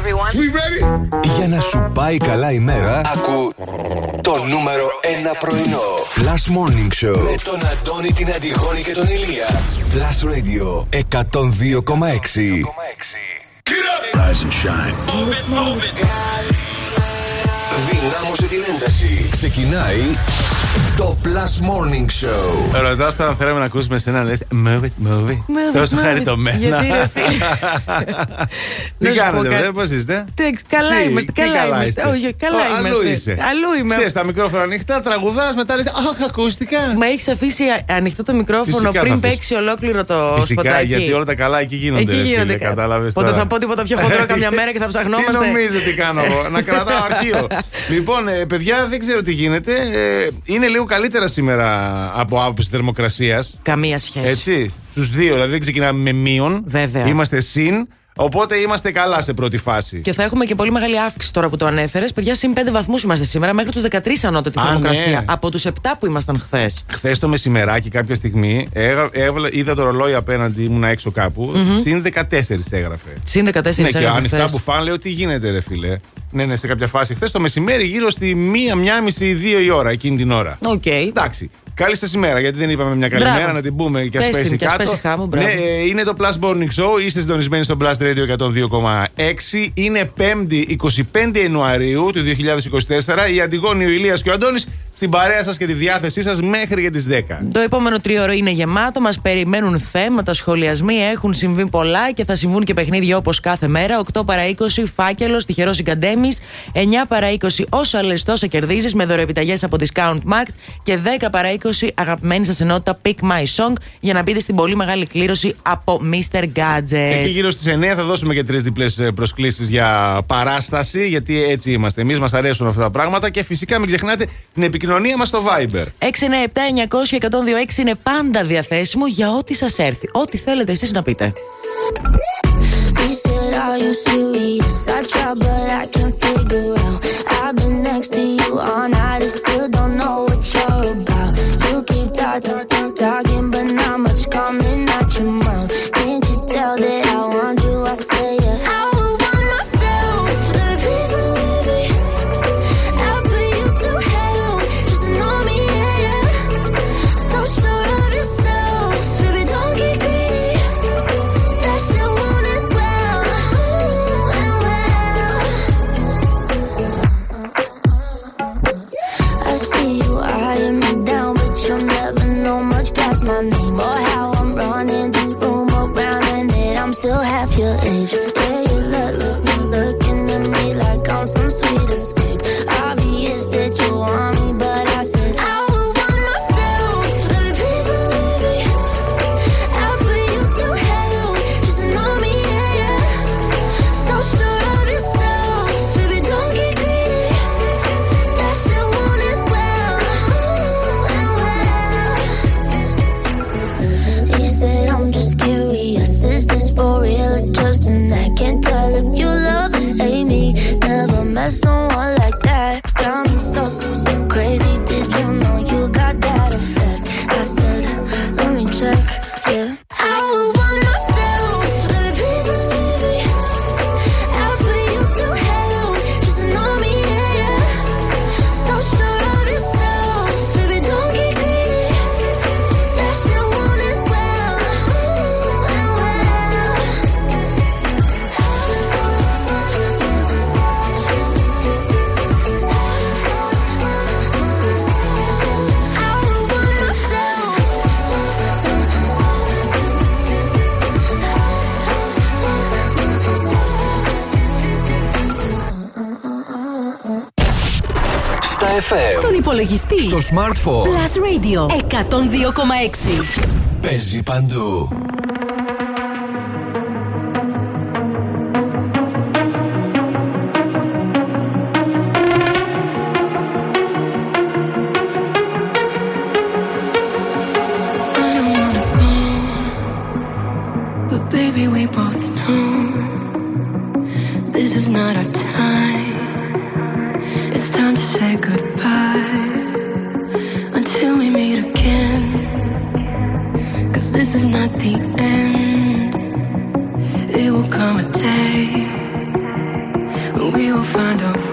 everyone. We ready? Για να σου πάει καλά η μέρα, ακού το νούμερο 1 πρωινό. Last Morning Show με τον Αντώνη, την Αντιγόνη και τον Ηλία. Plus Radio 102,6. Get up! Rise and shine. Move it, move it. Δυνάμωσε την ένταση. Ξεκινάει το Plus Morning Show. Ρωτά τώρα θέλουμε να ακούσουμε εσένα λες. Move it, move it. Move it, Τόσο move it. χαριτωμένα. Γιατί, ρε, φίλε. Τι Να σου πω κάνετε, κάτι. βρε, πώς είστε; Τι, Καλά Τι, είμαστε, τι καλά είμαστε. είστε; Όχι, καλά Ω, Αλλού είμαστε. είσαι. Αλλού είμαι. Ξέρεις, τα μικρόφωνα ανοιχτά, τραγουδάς, μετά λες. Αχ, ακούστηκα. Μα έχεις αφήσει α- ανοιχτό το μικρόφωνο Φυσικά θα πριν αφήσω. παίξει ολόκληρο το Φυσικά, σποτάκι. γιατί όλα τα καλά εκεί γίνονται. Εκεί ρε γίνονται. φίλε, κα- Κατάλαβες Πότε τώρα. θα πω τίποτα πιο χοντρό καμιά μέρα και θα ψαχνόμαστε. Τι νομίζω τι κάνω εγώ, να κρατάω αρχείο. λοιπόν, ε, παιδιά, δεν ξέρω τι γίνεται. Ε, είναι λίγο καλύτερα σήμερα από άποψη θερμοκρασίας. Καμία σχέση. Έτσι. Στους δύο, δηλαδή δεν ξεκινάμε με μείον. Βέβαια. Είμαστε συν. Οπότε είμαστε καλά σε πρώτη φάση. Και θα έχουμε και πολύ μεγάλη αύξηση τώρα που το ανέφερες. Παιδιά, συν 5 βαθμούς είμαστε σήμερα, μέχρι τους 13 ανώτατη Α, θερμοκρασία. ναι. Από τους 7 που ήμασταν χθες. Χθες το μεσημεράκι, κάποια στιγμή, έγρα- έβαλα, είδα το ρολόι απέναντι, ήμουν έξω κάπου. Συν 14 έγραφε. Συν 14 Ναι, και έγραφε ανοιχτά χθες. που φάνε, λέω τι γίνεται, ρε φίλε; Ναι, ναι, σε κάποια φάση. Χθες το μεσημέρι, γύρω στη μία, μία μισή, δύο η ώρα, εκείνη την ώρα. Οκ. Εντάξει. Καλή σας ημέρα, γιατί δεν είπαμε μια καλημέρα Μπράβο. να την πούμε και ας Πες την πέσει και ας κάτω. πέσει χάμου, μπράβο. ναι, ε, είναι το Plus Morning Show. Είστε συντονισμένοι στο Plus Radio 102,6. Είναι 5η 25 Ιανουαρίου του 2024. Η Αντιγόνη, ο Ηλίας και ο Αντώνης στην παρέα σας και τη διάθεσή σας μέχρι και τις 10. Το επόμενο τρίωρο είναι γεμάτο. Μας περιμένουν θέματα, σχολιασμοί. Έχουν συμβεί πολλά και θα συμβούν και παιχνίδια όπως κάθε μέρα. 8 παρα 20 φάκελος, τυχερός συγκαντέμις. 9 παρα 20 όσο άλλε τόσα κερδίζεις με δωρεοεπιταγέ από Discount Markt. Και 10 παρα 20 αγαπημένη σας ενότητα Pick My Song για να μπείτε στην πολύ μεγάλη κλήρωση από Mr. Gadget. Εκεί γύρω στις 9 θα δώσουμε και τρεις διπλές προσκλήσεις για παράσταση, γιατί έτσι είμαστε. Εμείς μας αρέσουν αυτά τα πράγματα και φυσικά μην ξεχνάτε την επικοινωνία μα στο Viber. 697-900-1026 είναι πάντα διαθέσιμο για ό,τι σα έρθει. Ό,τι θέλετε εσεί να πείτε. He said, Are you serious? I try, but I can't figure out. I've been next to you all night and still don't know what you're about. You keep talking, talking, talking, but not much coming out your mouth. Can't you tell that I want you? I say, FM. Στον υπολογιστή. Στο smartphone. Plus Radio 102,6. Παίζει παντού. not the end. it will come a day we will find a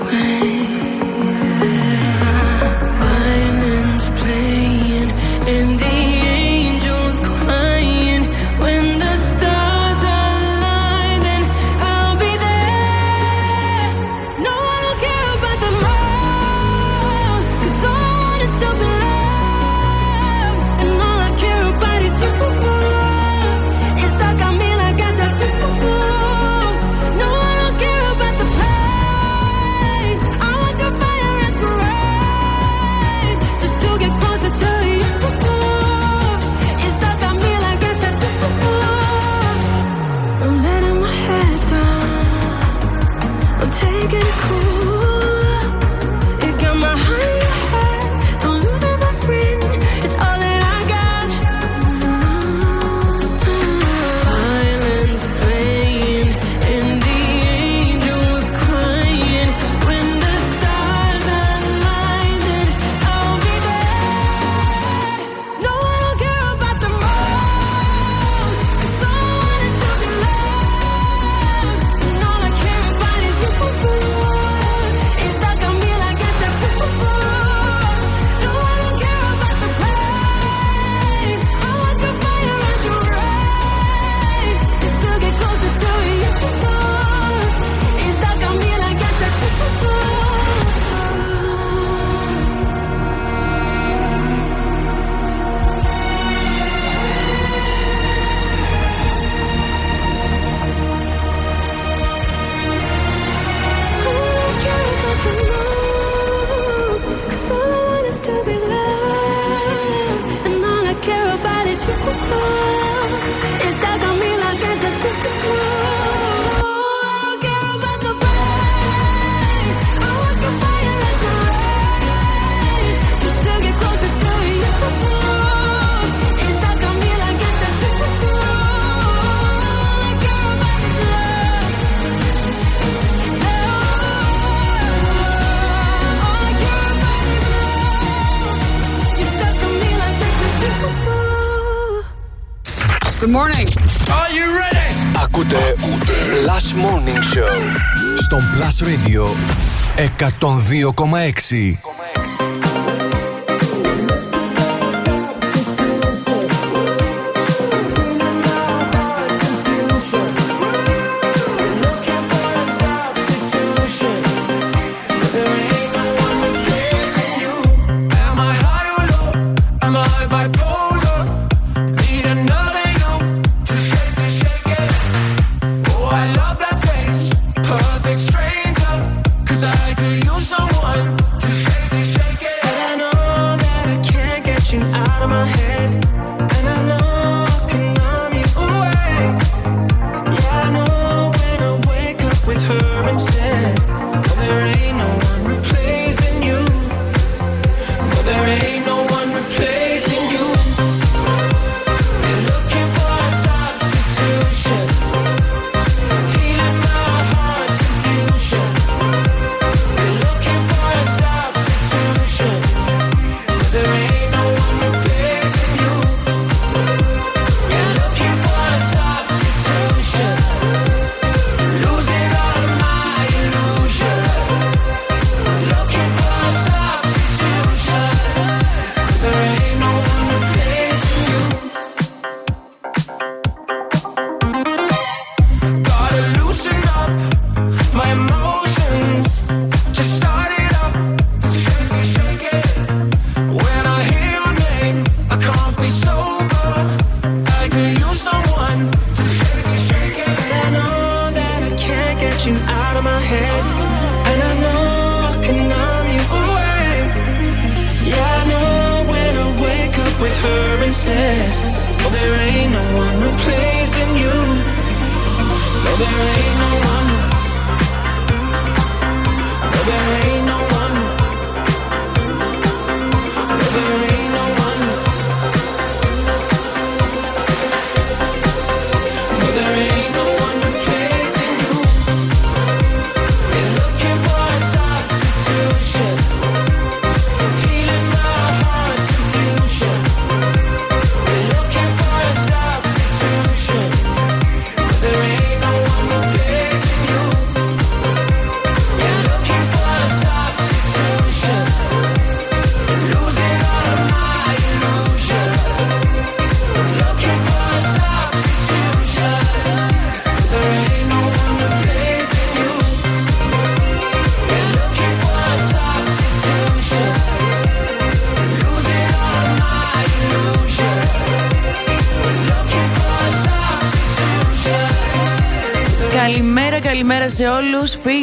102,6.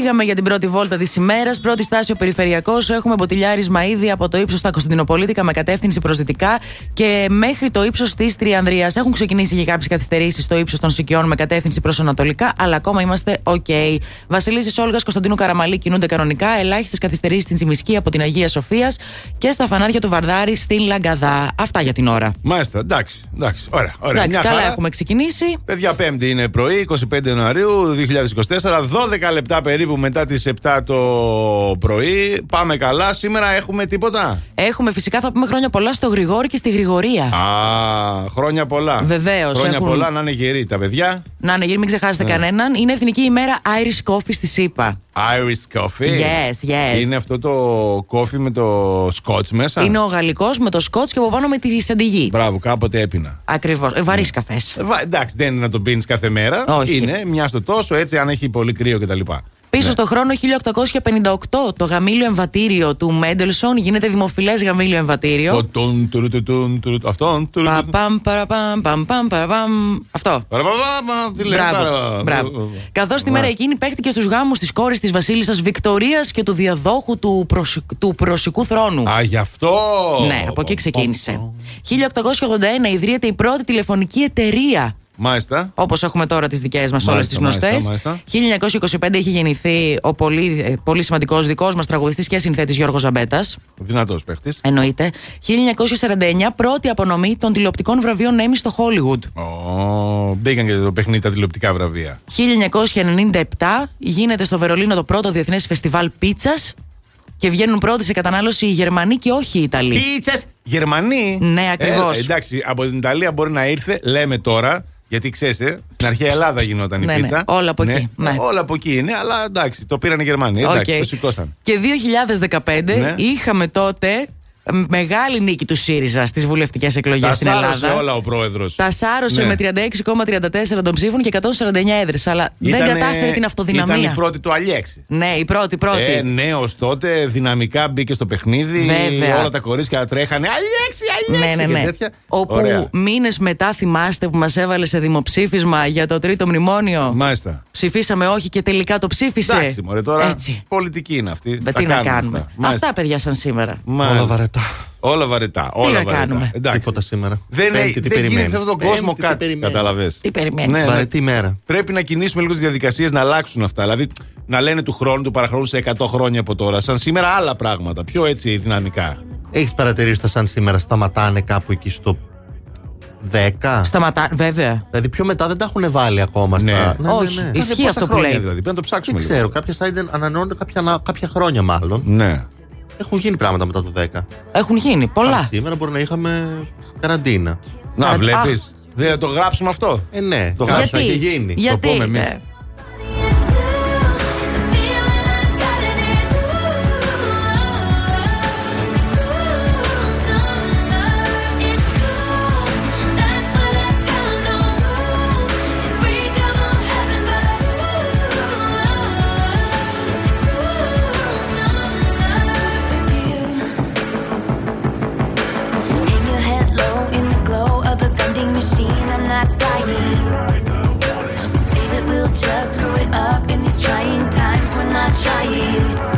Φύγαμε για την πρώτη βόλτα της ημέρας. Πρώτη στάση ο Περιφερειακός. Έχουμε μποτιλιάρισμα ήδη από το ύψος στα Κωνσταντινοπολίτικα με κατεύθυνση προς δυτικά και μέχρι το ύψος της Τριανδρίας. Έχουν ξεκινήσει και κάποιες καθυστερήσεις στο ύψος των Σικιών με κατεύθυνση προς Ανατολικά, αλλά ακόμα είμαστε OK. Βασιλίση Όλγας Κωνσταντίνου Καραμαλή κινούνται κανονικά. Ελάχιστες καθυστερήσεις στην Τσιμισκή από την Αγία Σοφίας και στα φανάρια του Βαρδάρη στην Λαγκαδά. Αυτά για την ώρα. Μάλιστα, εντάξει. εντάξει. Ωραία, ωραία. Εντάξει, Μια καλά χαρά. έχουμε ξεκινήσει. Παιδιά, Πέμπτη είναι πρωί, 25 Ιανουαρίου 2024. 12 λεπτά περίπου μετά τις 7 το πρωί. Πάμε καλά. Σήμερα έχουμε τίποτα; Έχουμε φυσικά, θα πούμε χρόνια πολλά στο Γρηγόρη και στη Γρηγορία. Α, χρόνια πολλά. Βεβαίως, Χρόνια έχουν- πολλά να είναι γεροί τα παιδιά. Να, ναι, μην ξεχάσετε κανέναν. Είναι Εθνική ημέρα Irish Coffee στη ΣΥΠΑ. Irish coffee; Yes, yes. Είναι αυτό το κόφι με το σκότς μέσα; Είναι ο γαλλικός με το σκότς και από πάνω με τη σαντιγί. Μπράβο, κάποτε έπινα. Ακριβώς. Ε, Βαρύς καφές. Ε, βα- Εντάξει, δεν είναι να τον πίνεις κάθε μέρα. Όχι. Είναι μιας στο τόσο, έτσι, αν έχει πολύ κρύο κτλ. Πίσω Ναι. στο χρόνο 1858 το γαμήλιο εμβατήριο του Μέντελσον γίνεται δημοφιλές γαμήλιο εμβατήριο. Το τουν, τουρου, του, τουν, τουρου, αυτόν. τουρου, Πα, του. παμ, παραπαμ, παμ, παμ, παραπαμ. Αυτό. Παραπαπαπα, τι λέει, Μπράβο. παρα- μπράβο. Καθώς τη μέρα Μάλιστα. εκείνη παίχτηκε στους γάμους της κόρης της Βασίλισσας Βικτωρία και του διαδόχου του, προσι- του προσικού θρόνου. Α, γι' αυτό. Ναι, από εκεί ξεκίνησε. 1881 ιδρύεται η πρώτη τηλεφωνική εταιρεία. Μάλιστα. Όπως έχουμε τώρα τις δικές μας, όλες τις Μάλιστα, γνωστές. μάλιστα, μάλιστα. 1925 έχει γεννηθεί ο πολύ, ε, πολύ σημαντικός δικός μας τραγουδιστής και συνθέτης Γιώργος Ζαμπέτας. Δυνατός παίχτης. Εννοείται. 1949 πρώτη απονομή των τηλεοπτικών βραβείων Emmy στο Hollywood. Ω, Μπήκαν και το παιχνίδι τα τηλεοπτικά βραβεία. 1997 γίνεται στο Βερολίνο το πρώτο διεθνές φεστιβάλ πίτσας και βγαίνουν πρώτοι σε κατανάλωση οι Γερμανοί και όχι οι Ιταλοί. Πίτσε! Γερμανοί! Ναι, ακριβώς. Ε, εντάξει, από την Ιταλία μπορεί να ήρθε, λέμε τώρα, γιατί ξέρεις, στην αρχαία Ελλάδα γινόταν η Ναι, ναι, πίτσα. όλα από εκεί, ναι. Όλα από εκεί είναι, αλλά εντάξει, το πήραν οι Γερμανοί. Εντάξει, Οκ. το σηκώσαν. Και 2015 Ναι. είχαμε τότε μεγάλη νίκη του ΣΥΡΙΖΑ στις βουλευτικές εκλογές Τα στην σάρωσε Ελλάδα. όλα ο πρόεδρος. Τα σάρωσε με 36,34 των ψήφων και 149 έδρες. Αλλά δεν κατάφερε την αυτοδυναμία. Ήταν η πρώτη του Αλιέξη. Ναι, η πρώτη, πρώτη. Ε, νέο τότε, δυναμικά μπήκε στο παιχνίδι. Βέβαια. Όλα τα κορίτσια τρέχανε. Αλιέξη, Αλιέξη. ναι, ναι, και ναι. τέτοια. Όπου Ωραία. μήνες μετά θυμάστε που μας έβαλε σε δημοψήφισμα για το τρίτο μνημόνιο; Μάλιστα. Ψηφίσαμε όχι και τελικά το ψήφισε; Εντάξει, μωρέ, τώρα Έτσι. πολιτική είναι αυτή. Με Τα τι να κάνουμε κάνουμε. αυτά. Μάλιστα. Αυτά, παιδιά, σαν σήμερα. Μάλιστα. Όλα βαρετά. Όλα βαρετά. Όλα να βαρετά. κάνουμε; Εντάξει. Τίποτα σήμερα. Δεν, Πέμπτη, έχει- τι δεν γίνεται περιμένεις; σε αυτόν τον Πέμπτη, κόσμο τι κάτι. περιμένεις; Καταλαβέ. Τι περιμένεις; Ναι, ναι. Βαρετή μέρα. Πρέπει να κινήσουμε λίγο τις διαδικασίες να αλλάξουν αυτά. Δηλαδή να λένε του χρόνου, του παραχρόνου σε 100 χρόνια από τώρα. Σαν σήμερα άλλα πράγματα. Πιο έτσι δυναμικά. Έχεις παρατηρήσει τα σαν σήμερα σταματάνε κάπου εκεί στο 10. Σταματά, βέβαια. Δηλαδή πιο μετά δεν τα έχουν βάλει ακόμα Ναι. στα. Όχι. ναι. Ισχύει Πόσα αυτό που χρόνια λέει. Δηλαδή. Πρέπει να το ψάξουμε Δεν λίγο. ξέρω, κάποια site ανανεώνονται κάποια, κάποια χρόνια μάλλον. Ναι. Έχουν γίνει πράγματα μετά το 10. Έχουν γίνει πολλά. Αν σήμερα μπορεί να είχαμε καραντίνα. Να Α, βλέπεις. Δεν θα το γράψουμε αυτό. Ε, ναι, Το κάποιο γράψα. έχει γίνει. Γιατί. πούμε εμείς. ε, trying.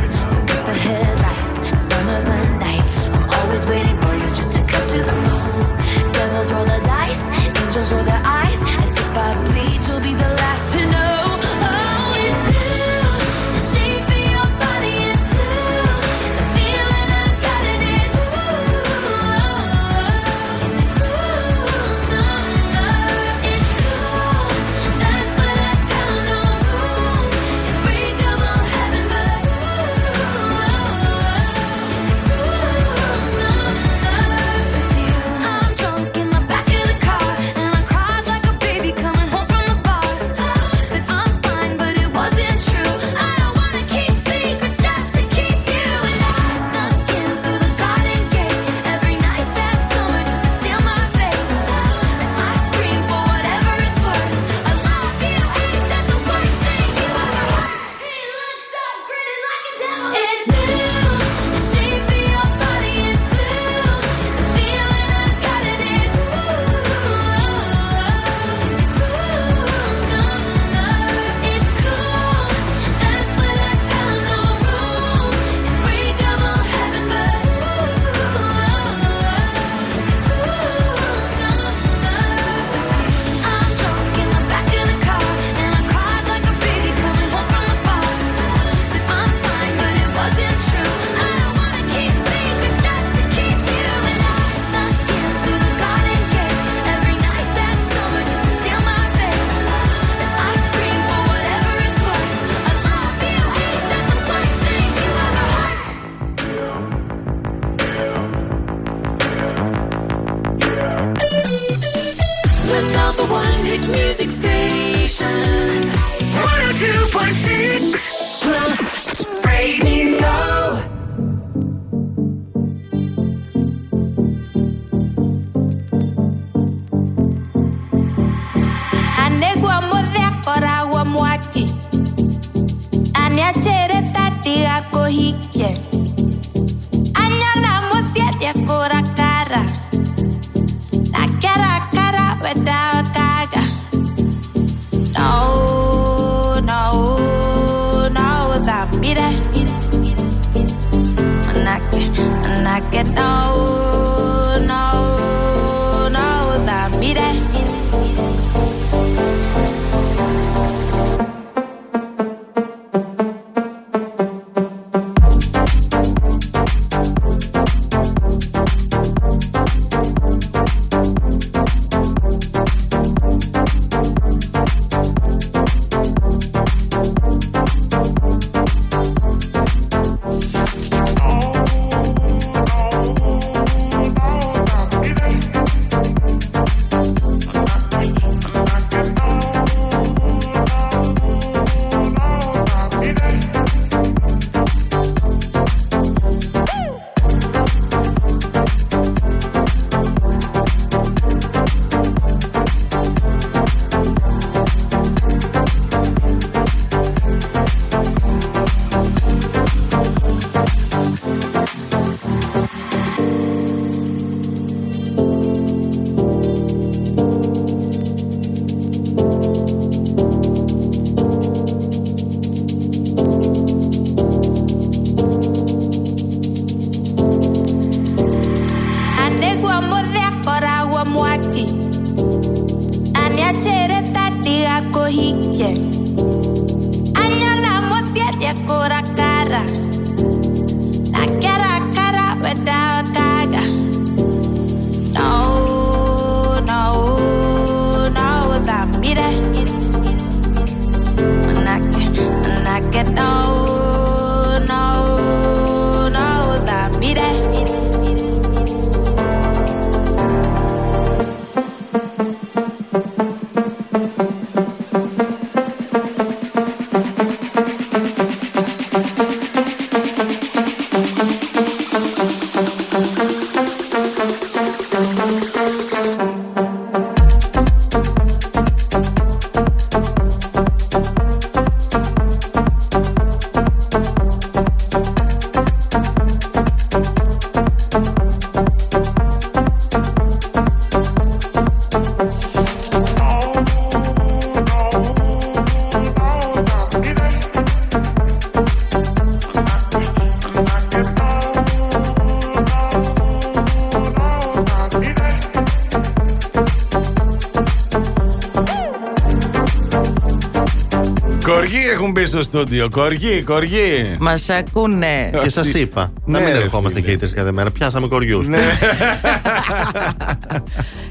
Στο στούντιο. Κοργί, κοργί. Μας ακούνε. Και σας είπα. Ναι, να μην ρε ερχόμαστε φίλε. και οι τρει κάθε μέρα. Πιάσαμε κοριούς. Ναι.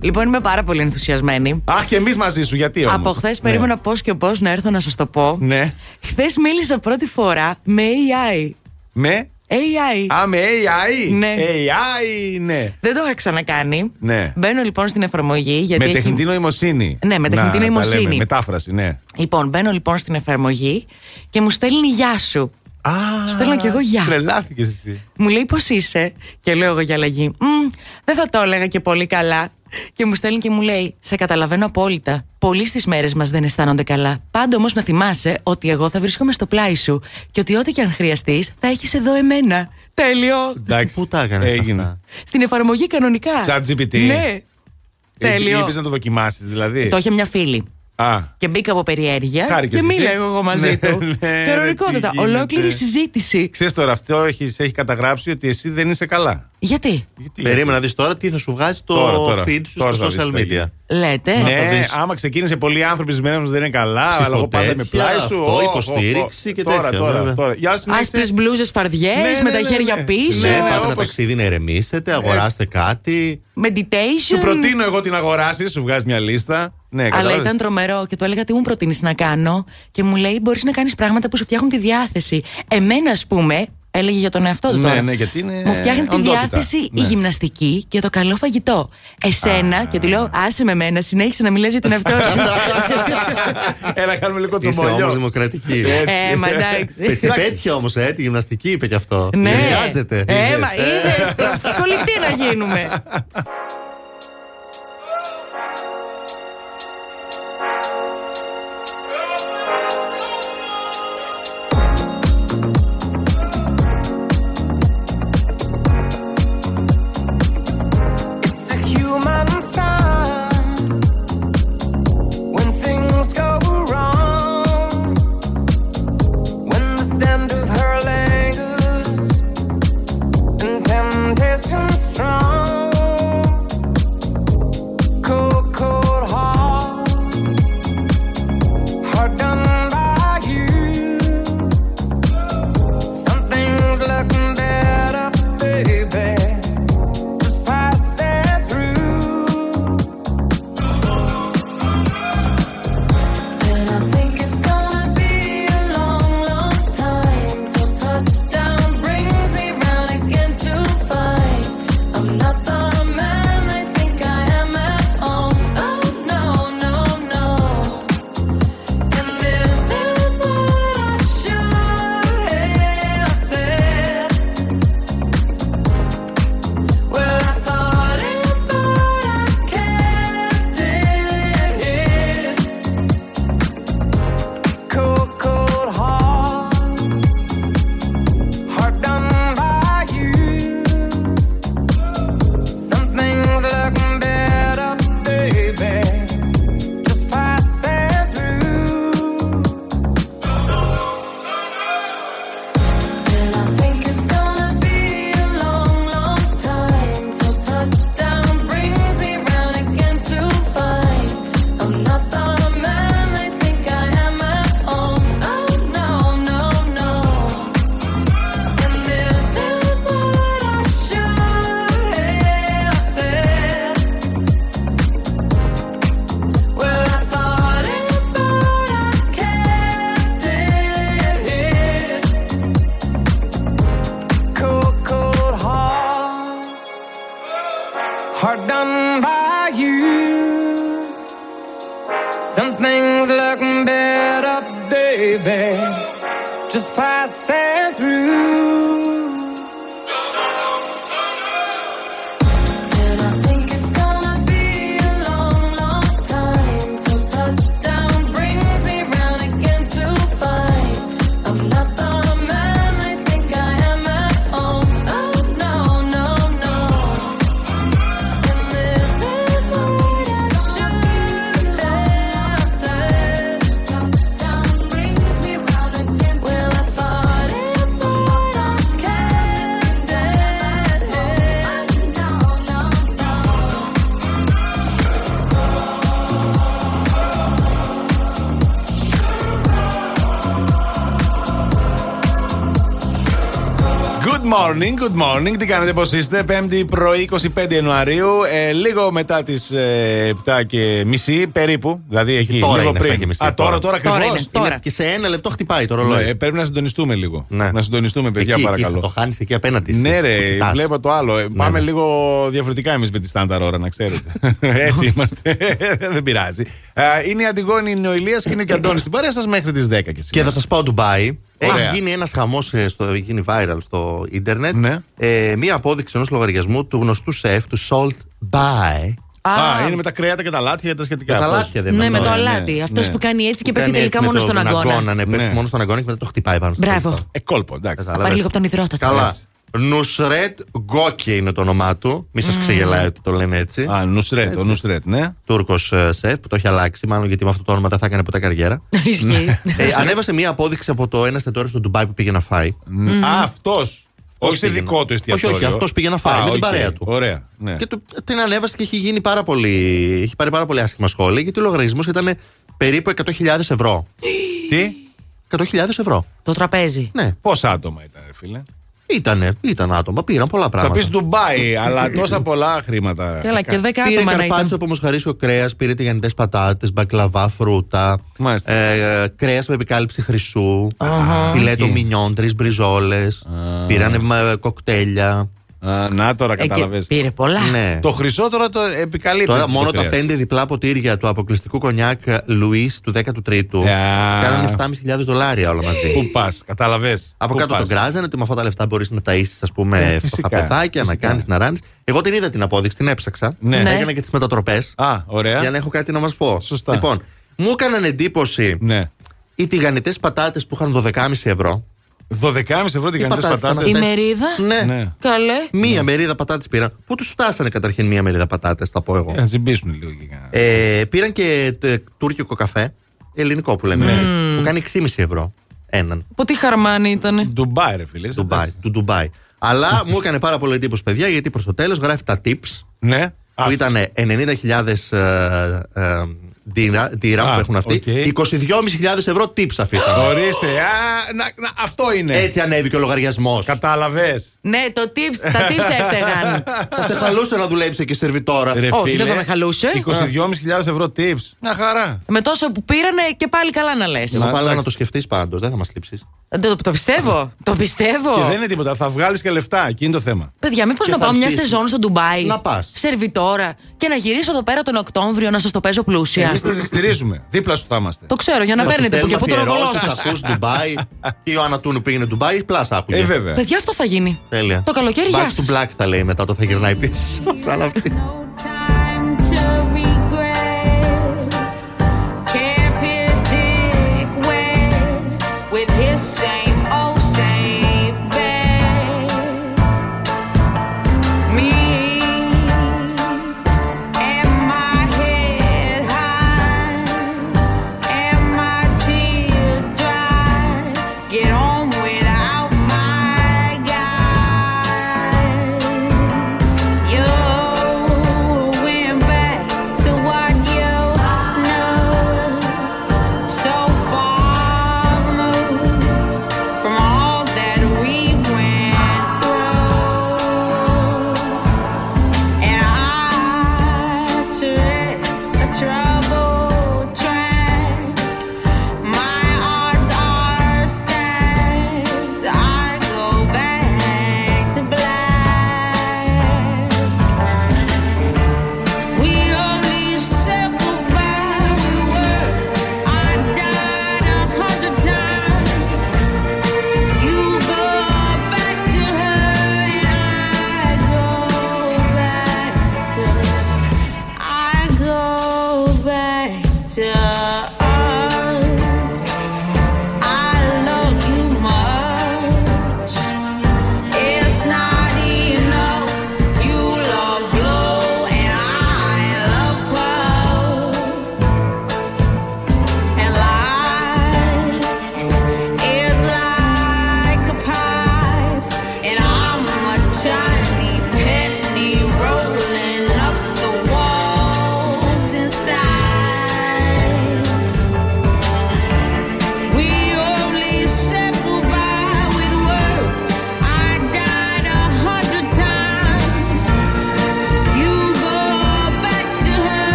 Λοιπόν, είμαι πάρα πολύ ενθουσιασμένη. Αχ, και εμείς μαζί σου, γιατί όμως; Από χθες περίμενα πώς και πώς να έρθω να σας το πω. Ναι. Χθες μίλησα πρώτη φορά με AI. Με; AI. Α, με AI. Ναι. AI, ναι. Δεν το είχα ξανακάνει. Ναι. Μπαίνω λοιπόν στην εφαρμογή. Γιατί Με έχει- τεχνητή νοημοσύνη. Ναι, με τεχνητή Να, τα νοημοσύνη. λέμε, Μετάφραση, ναι. Λοιπόν, μπαίνω λοιπόν στην εφαρμογή και μου στέλνει γεια σου. Α, Στέλνω κι εγώ γεια. Τρελάθηκες εσύ. Μου λέει πώς είσαι; Και λέω εγώ για αλλαγή. «Μμ, δεν θα το έλεγα και πολύ καλά. Και μου στέλνει και μου λέει: Σε καταλαβαίνω απόλυτα. Πολλοί στις μέρες μας δεν αισθάνονται καλά. Πάντα όμως να θυμάσαι ότι εγώ θα βρίσκομαι στο πλάι σου και ότι ό,τι και αν χρειαστείς θα έχεις εδώ εμένα. Τέλειο. Εντάξει. Πού τα έκανες Έγινε. αυτά; Στην εφαρμογή κανονικά. Chat GPT. Ναι. Τέλειο. Είπες να το δοκιμάσεις, δηλαδή. Το είχε μια φίλη. Α, Και μπήκα από περιέργεια Χάρηκες και εσύ. μίλαγα εγώ μαζί Ναι, του. ναι, Κανονικότατα. τι γίνεται. Ολόκληρη συζήτηση. ξέρεις τώρα, αυτό έχεις, έχει καταγράψει ότι εσύ δεν είσαι καλά. Γιατί; Γιατί; Περίμενα να δεις τώρα τι θα σου βγάζει το Τώρα, τώρα. feed σου Τώρα στα θα δεις social τι θα γίνει. media. λέτε. θα Ναι, δεις. άμα ξεκίνησε πολλοί άνθρωποι στι μέρε μα δεν είναι καλά, αλλά εγώ πάντα είμαι Ψυχοτέτεια, πλάι σου. αυτό, Ω, ω, ω, υποστήριξη ω. και τώρα, τέτοια, Τώρα, βέβαια. τώρα. Γεια σου, να Άσπρε είστε- μπλούζες φαρδιές, Ναι, ναι, με τα ναι, χέρια ναι. πίσω. Ναι, Ναι, πάτε όπως- ένα ταξίδι να ηρεμήσετε, αγοράστε κάτι. Meditation. Σου προτείνω εγώ την αγοράσει, σου βγάζει μια λίστα. Ναι, Αλλά κατάλαβες. ήταν τρομερό και του έλεγα τι μου προτείνεις να κάνω. Και μου λέει: Μπορείς να κάνεις πράγματα που σου φτιάχνουν τη διάθεση. Εμένα, ας πούμε, έλεγε για τον εαυτό του Ναι, τώρα. ναι, γιατί είναι Μου φτιάχνει τη οντότητα. διάθεση η Ναι. γυμναστική και το καλό φαγητό. Εσένα, και του λέω: Άσε με μένα, συνέχισε να μιλάς για τον εαυτό σου. Έλα, κάνουμε λίγο Είσαι τσομπολιό. όμως δημοκρατική. Έτσι. ε, μα εντάξει. Έτσι πέτυχε όμως, ε, τη γυμναστική είπε κι αυτό. Ναι. Χρειάζεται. Ε, μα είδες, κολλητοί να γίνουμε. Good morning, good morning. Τι κάνετε, πώς είστε; 5η πρωί 25 Ιανουαρίου, ε, λίγο μετά τις ε, 7 και μισή περίπου. Δηλαδή εκεί, Τώρα λίγο είναι πριν. 7 και μισή, Α, τώρα, τώρα τώρα. ακριβώς. είναι, τώρα. Και σε ένα λεπτό χτυπάει το ρολόι. Ναι, πρέπει να συντονιστούμε λίγο. Ναι. Να συντονιστούμε, παιδιά, Εκεί, παρακαλώ. εκεί, Το χάνεις εκεί απέναντι. Ναι, εσύ, το ρε, κοιτάς. βλέπω το άλλο. Ε, Πάμε ναι. λίγο διαφορετικά εμείς με τη στάνταρ ώρα, να ξέρετε. Έτσι είμαστε. Δεν πειράζει. Ε, Είναι η Αντιγόνη, είναι ο Ηλίας και είναι και ο Αντώνης στην παρέα σας μέχρι τις 10 και Και σήμερα. θα σας πάω Ντουμπάι. Έχει Ωραία. γίνει ένας χαμός, έχει γίνει viral στο ίντερνετ. Ναι. Ε, μία απόδειξη ενός λογαριασμού του γνωστού σεφ του Salt By. Α, είναι με τα κρέατα και τα λάτια και τα σχετικά. Με τα αυτός. λάτια δεν Ναι, με εννοώ, το ναι, αλάτι. ναι. Αυτός που κάνει έτσι και πέφτει Κάνει τελικά έτσι μόνο με στον τον αγώνα. Ναι, πέφτει Ναι. μόνο στον αγώνα και μετά το χτυπάει πάνω στο Μπράβο. λεπτό. Ε, κόλπο, εντάξει. Κατάλαβες. Πάρει λίγο από τον υδρότα. Καλά. Νουσρέτ Γκόκε είναι το όνομά του. Μη σας ξεγελάει ότι το λένε έτσι. Α, Νουσρέτ, ο Νουσρέτ, ναι. Τούρκος σεφ που το έχει αλλάξει, μάλλον γιατί με αυτό το όνομα δεν θα έκανε ποτέ καριέρα. Ισχύει. ε, ανέβασε μία απόδειξη από το ένα εστιατόριο στο Ντουμπάι που πήγε να φάει. Α, αυτός. Όχι σε πήγαινε. δικό του εστιατόριο. Όχι, όχι, αυτός πήγε να φάει Α, με την οκ. παρέα του. Ωραία. Ναι. Και του, την ανέβασε και έχει γίνει πάρα πολύ. Έχει πάρει πάρα πολύ άσχημα σχόλια γιατί ο λογαριασμός ήταν περίπου 100.000 ευρώ. Τι, 100.000 ευρώ. Το τραπέζι. Ναι, πόσα άτομα ήταν, ρε φίλε; Ήτανε, ήταν άτομα, πήραν πολλά Θα πράγματα. πεις Ντουμπάι, αλλά τόσα πολλά χρήματα. Καλά, και 10 Πήρε άτομα να καρπάτσο ήταν. από μοσχαρίσιο κρέας, πήρε τηγανιτές πατάτες, μπακλαβά, φρούτα. Μάλιστα. Ε, κρέας με επικάλυψη χρυσού. Αχα. Φιλέτο Εκεί. μινιόν, τρεις μπριζόλες. Πήρανε με κοκτέλια. Α, να τώρα Ε, και κατάλαβες. Πήρε πολλά. Ναι. Το χρυσό τώρα το επικαλύπτει. Τώρα το μόνο τα κρέας. πέντε διπλά ποτήρια του αποκλειστικού κονιάκ Λουίς του 13ου κάνανε 7.500 δολάρια όλα μαζί. Πού πας, κατάλαβες; Από κάτω τον κράζανε ότι με αυτά τα λεφτά μπορείς να ταΐσεις ας πούμε Ε, φτωχά φυσικά, παιδάκια, να φυσικά. κάνεις, να ράνεις. Εγώ την είδα την απόδειξη, την έψαξα. Ναι. Ναι. Έκανα και τις μετατροπές. Α, ωραία. Για να έχω κάτι να μας πω. Σωστά. Λοιπόν, μου έκαναν εντύπωση Ναι. οι τηγανιτές πατάτες που είχαν 12,5 ευρώ. 12,5 ευρώ την κανεί πατάτες πατάτες. Η ήταν μερίδα; Ναι. Ναι. Καλέ. Μία μερίδα πατάτες πήραν. Πού τους φτάσανε καταρχήν μία μερίδα πατάτες, θα πω εγώ; Για να τσιμπήσουν λίγο και κανένα. Ε, πήραν και ε, τουρκικό καφέ, ελληνικό που λέμε, εμείς, που κάνει 6,5 ευρώ. Έναν. Από τι χαρμάνι ήταν. Ντουμπάι, ρε φίλε. Ντουμπάι, του Ντουμπάι. Αλλά μου έκανε πάρα πολύ εντύπωση, παιδιά, γιατί προς το τέλος γράφει τα tips Ναι. που ήταν 90.000 ε, ε, δίρα Α, που έχουν αυτοί. οκ. 22.500 ευρώ tips αφήσανε. Ορίστε. Α, να, να, αυτό είναι. Έτσι ανέβηκε ο λογαριασμός. Κατάλαβες. Ναι, το tips, τα tips έφταιγαν. Θα σε χαλούσε να δουλεύει εκεί σερβιτόρα. Ρε Όχι, φίλε, δεν θα με χαλούσε. 22.500 ευρώ tips. Μια χαρά. Με τόσο που πήρανε και πάλι καλά να λες. Εγώ θα έλεγα να το σκεφτείς πάντως, δεν θα μας λείψεις. Το, το πιστεύω. Το πιστεύω. Και δεν είναι τίποτα. Θα βγάλεις και λεφτά. Εκεί είναι το θέμα. Παιδιά, μήπως Και να θα πάω μια αρχίσεις. σεζόν στο Ντουμπάι. Να πας. Σερβιτόρα. Και να γυρίσω εδώ πέρα τον Οκτώβριο να σας το παίζω πλούσια. Εμείς θα σε στηρίζουμε. Δίπλα σου θα είμαστε. Το ξέρω, για να παίρνετε που και πού το ροβολό σα. Θα ακούς Ντουμπάι. Και η Ιωάννα Τούνου πήγαινε Ντουμπάι, πλάσα άκουγε. Ε, βέβαια. Παιδιά, αυτό θα γίνει. Τέλεια. Το καλοκαίρι, Back γεια to σας. black θα λέει μετά το θα γυρνάει πίσω. missing.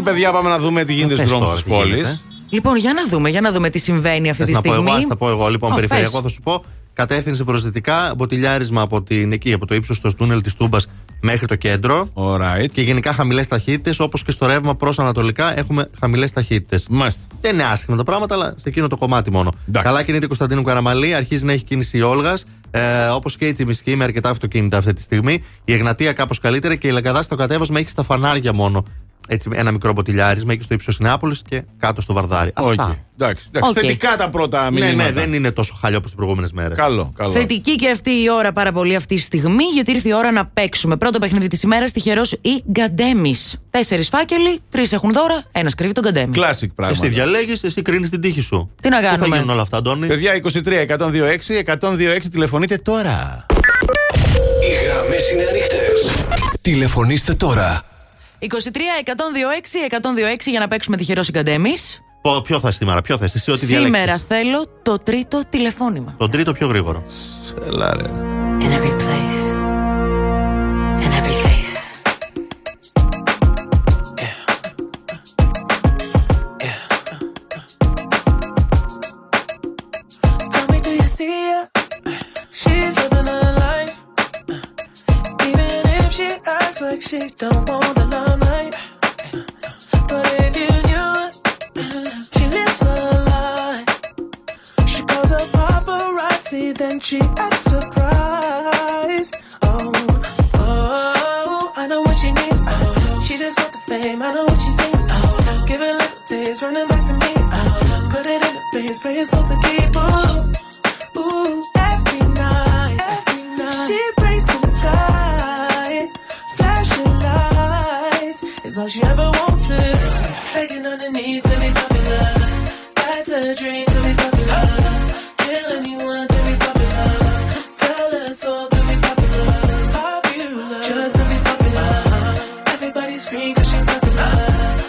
Ooh. Κίνηση, παιδιά, πάμε να δούμε τι γίνεται Πες στους δρόμους τώρα, της τι πόλη. γίνεται. Λοιπόν, για να δούμε, για να δούμε τι συμβαίνει αυτή Θες τη να πω στιγμή. εγώ, ας τα πω εγώ. Λοιπόν, Ω, περιφερειακό πες. θα σου πω. Κατεύθυνση προ δυτικά, μποτιλιάρισμα από την εκεί, από το ύψος του τούνελ της Τούμπας μέχρι το κέντρο. Alright. Και γενικά χαμηλές ταχύτητες, όπως και στο ρεύμα προς Ανατολικά έχουμε χαμηλές ταχύτητες. Μάλιστα. Δεν είναι άσχημα τα πράγματα, αλλά σε εκείνο το κομμάτι μόνο. Εντάξει. Καλά κινείται η Κωνσταντίνου Καραμαλή, αρχίζει να έχει κίνηση η Όλγας. Ε, Όπως και η Τσιμισκή με αρκετά αυτοκίνητα αυτή τη στιγμή. Η Εγνατία κάπως καλύτερα και η Λαγκαδά στο κατέβασμα έχει στα φανάρια μόνο. Έτσι, ένα μικρό μποτιλιάρισμα εκεί στο ύψος Νεάπολης και κάτω στο Βαρδάρι. Οκ. Αυτά. Εντάξει, εντάξει. Οκ. Θετικά τα πρώτα Ναι, μηνύματα. ναι, δεν είναι τόσο χάλια όπως τις προηγούμενες μέρες. Καλό, καλό. Θετική και αυτή η ώρα πάρα πολύ αυτή τη στιγμή, γιατί ήρθε η ώρα να παίξουμε. Πρώτο παιχνίδι της ημέρας, τυχερός ή Γκαντέμης. Τέσσερις φάκελοι, τρεις έχουν δώρα, ένας κρύβει τον Γκαντέμι. Classic Εσύ πράγμα. διαλέγεις, εσύ κρίνεις την τύχη σου. Τι να Πού θα κάνουμε; γίνουν όλα αυτά, Αντώνη; Παιδιά, 23-126, 126 τηλεφωνείτε τώρα. Οι γραμμές είναι ανοιχτές. Τηλεφωνήστε τώρα. 23 126 126 για να παίξουμε τυχερό ή Γκαντέμι. Πο- Ποιο θα σήμερα, ποιο θες, εσύ ό,τι Σήμερα διαλέξεις. θέλω το τρίτο τηλεφώνημα. Τον τρίτο πιο γρήγορο. Έλα, ρε. In every place, in every face. Tell me, do you see her? She's she acts like she don't want the limelight. But if you knew she lives a lie. She calls her paparazzi, then she acts surprised. Oh, oh, I know what she needs. Oh, she just want the fame. I know what she thinks. Oh, give it a little taste, running back to me. Oh, put it in the face, pray it's all to keep. Ooh, she ever wants is begging on her knees to be popular. That's her dream to be popular. Kill anyone to be popular. Sell her soul to be popular. Popular, just to be popular. Everybody scream cause she popular.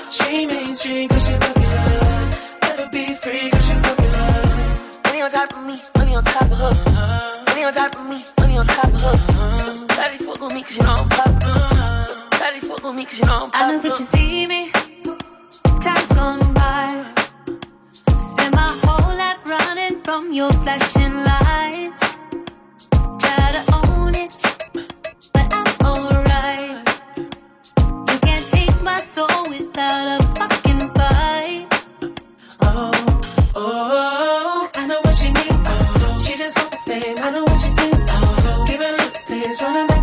She mainstream cause she popular. Never be free cause she popular. Money on top of me, money on top of her. Money on top of me, money on top of her. Daddy fuck with me cause you know I'm popular. Daddy fuck me cause you know I'm I know popular. that you see me. Time's gone by. Spend my whole life running from your flashing lights. Try to own it, but I'm alright. You can't take my soul without a fucking fight. Oh, oh, I know what she needs. Oh, she just wants the fame. I know what she feels. Oh, give it a little taste, running back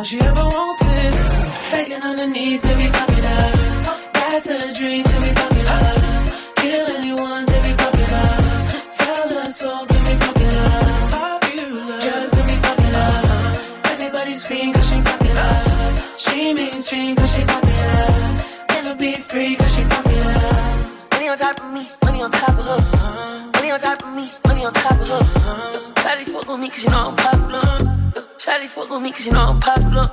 all she ever wants is begging on her knees to be popular. That's her dream to be popular. Kill anyone to be popular. Sell her soul to be popular. Popular. Just to be popular. Everybody scream cause she popular. She mainstream cause she popular. Never be free cause she popular. Money on top of me, money on top of her. Money on top of me, money on top of her. Shawty fuck with me cause you know I'm popular. Shawty fuck with me cause you know I'm popular.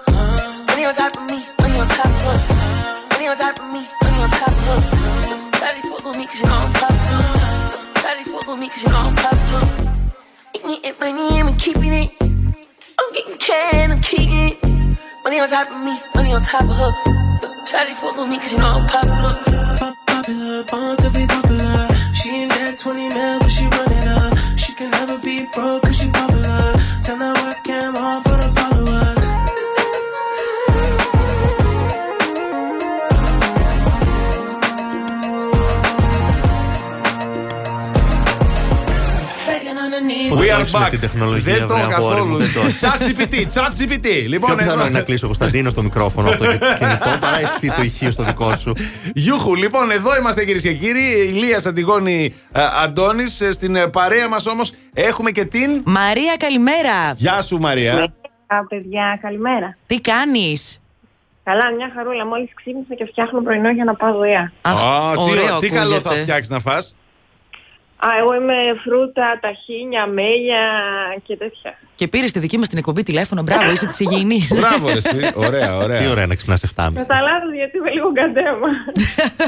Money on top of me, money on top of her. Money on top of me, money on top of her. Shawty fuck with me cause you know I'm popular. Shawty fuck with me cause you know I'm popular. Eating it, money, I'm keeping it. I'm getting can, I'm keeping it. Money on top of me, money on top of her. Shawty fuck with me cause you know I'm popular. Pop popular, born to be popular. She ain't that 20 mil, but she run it up. She can never be broke cause she popular. Begging on her knees. Πώς We το are έχεις με back. την τεχνολογία, Δεν το βρε, αγόρι καθόλου. μου, δεν το έχεις. Chat GPT, chat GPT. Πιο Λοιπόν, πιθανό εδώ- είναι να κλείσω ο Κωνσταντίνο το μικρόφωνο από το κινητό παρά εσύ το ηχείο στο δικό σου. Γιούχου, λοιπόν, εδώ είμαστε κυρίες και κύριοι. Ηλία Αντιγόνη Αντώνης. Στην ε, παρέα μας όμως έχουμε και την. Μαρία, καλημέρα. Γεια σου, Μαρία. Α, παιδιά, καλημέρα. Τι κάνεις; Καλά, μια χαρούλα. Μόλις ξύπνησα και φτιάχνω πρωινό για να πάω δουλειά. Α, τι, ωραίο τι καλό θα ακούγεται. φτιάξεις να φας Α, εγώ είμαι φρούτα, ταχίνια, μέλια και τέτοια. Και πήρες τη δική μας την εκπομπή τηλέφωνο. Μπράβο, είσαι της υγιεινής. Μπράβο, ρε, εσύ. Ωραία, ωραία. Τι ωραία να ξυπνάς 7.30. Κατά λάθο, γιατί είμαι λίγο καντέμα.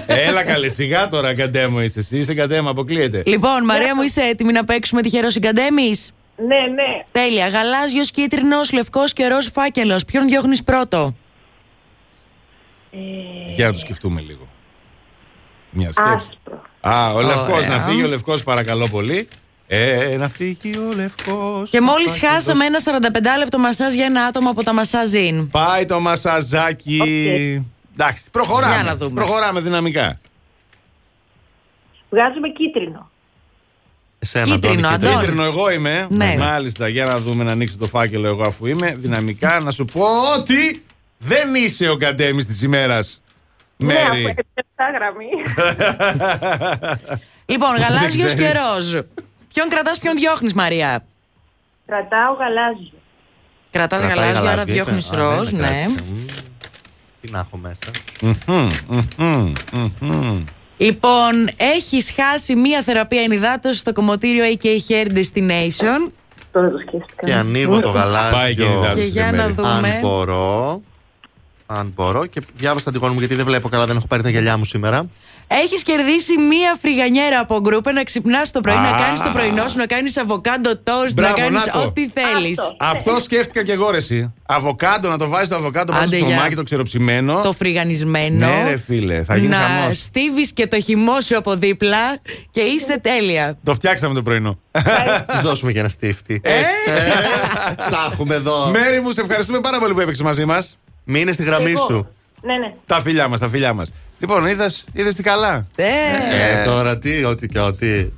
Έλα καλέ, σιγά τώρα καντέμο είσαι εσύ. Είσαι καντέμο, αποκλείεται. λοιπόν, Μαρία μου, είσαι έτοιμη να παίξουμε τυχερό συγκαντέμι. ναι, ναι. Τέλεια. Γαλάζιος, κίτρινος, λευκός και ροζ φάκελος. Ποιον διώχνεις πρώτο; Για να το σκεφτούμε λίγο. Μια σκέψη. Άσπρο. Α, ο Λευκός Ωραία. να φύγει, ο Λευκός παρακαλώ πολύ. Ε, να φύγει ο Λευκός. Και μόλις χάσαμε ένα 45 λεπτό μασάζ για ένα άτομο από τα μασάζιν. Πάει το μασαζάκι. Εντάξει, προχωράμε. Για να δούμε. Προχωράμε δυναμικά. Βγάζουμε κίτρινο. Εσένα, Κίτρινο, Αντώνη, Αντώνη. Κίτρινο εγώ είμαι. Ναι. Μάλιστα, για να δούμε να ανοίξω το φάκελο εγώ αφού είμαι. Δυναμικά να σου πω ότι δεν είσαι ο καντέμι της ημέρας. Ναι, αφού Μέρη. έπιασα γραμμή. Λοιπόν, γαλάζιος ξέρεις. και ροζ. Ποιον κρατάς, ποιον διώχνεις, Μαρία; Κρατάω γαλάζιο. Κρατάς Κρατάει γαλάζιο, άρα γαλάζιο, είπε. διώχνει Α, δεν ροζ, τα ναι. κράτησε. Μμμ. Τι να έχω μέσα. Λοιπόν, έχεις χάσει μία θεραπεία ενυδάτωση στο κομμωτήριο AK Hair Destination. Τώρα το σκέφτηκα. Και ανοίγω το Πάει και η γαλάζιο. διδάσκαλη Και για σε να μέρη. δούμε. Αν μπορώ. Αν μπορώ. Και διάβασα την μου γιατί δεν βλέπω καλά, δεν έχω πάρει τα γυαλιά μου σήμερα. Έχεις κερδίσει μία φρυγανιέρα από Gruppe να ξυπνάς το πρωί, να Α. κάνεις το πρωινό σου, να κάνεις αβοκάντο toast, να Μπράβο, κάνεις να το. ό,τι θέλεις. Αυτό. Αυτό σκέφτηκα και εγώ ρε εσύ. Αβοκάντο, να το βάζεις το αβοκάντο πάνω Άντε, στο για. στομάχι το ξεροψημένο. Το φρυγανισμένο. Ναι, ρε φίλε, θα γίνει να χαμός. στύβεις και το χυμό σου από δίπλα και είσαι τέλεια. Το φτιάξαμε το πρωινό. Τη δώσουμε και ένα στύφτη. Έτσι. Ε, Τα έχουμε εδώ. Μαίρη μου, σε ευχαριστούμε πάρα πολύ που έπαιξες μαζί μας. Μείνε στη γραμμή Εγώ. σου. Ναι, ναι. Τα φιλιά μας, τα φιλιά μας. Λοιπόν, είδες τι καλά; Ε, Ε, τώρα τι, ό,τι και ό,τι.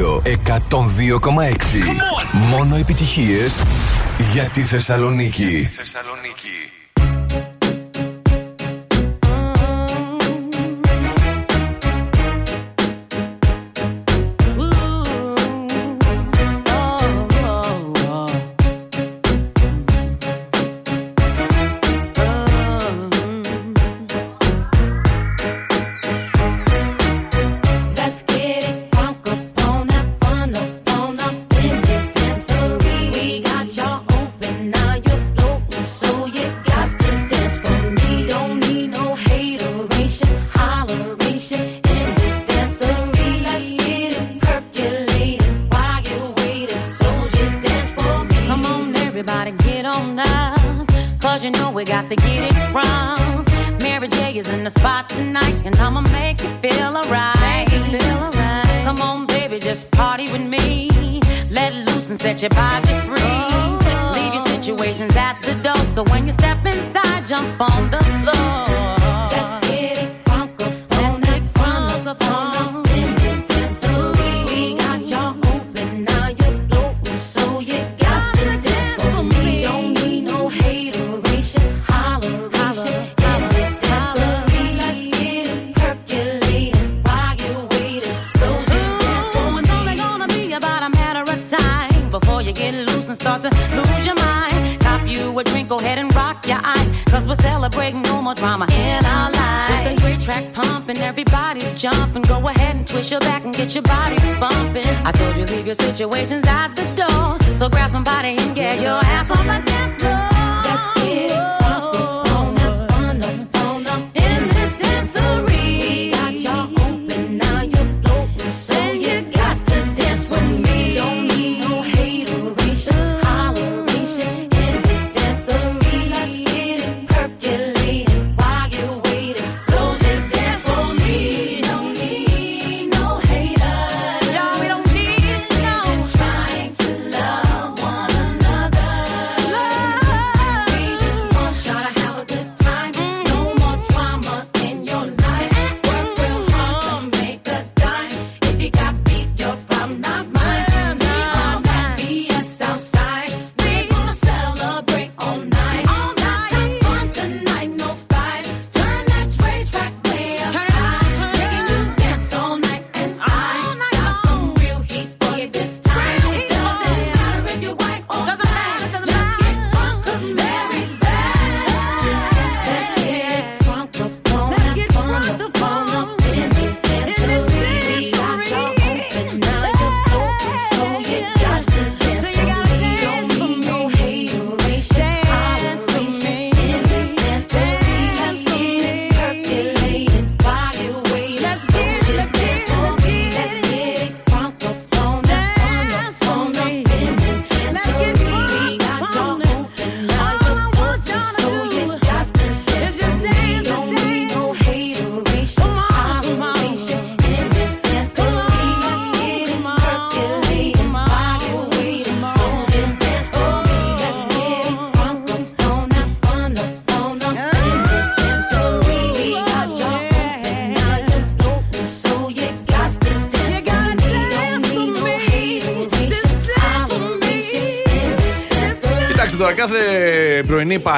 102,6. Μόνο επιτυχίες για τη Θεσσαλονίκη. Για τη Θεσσαλονίκη.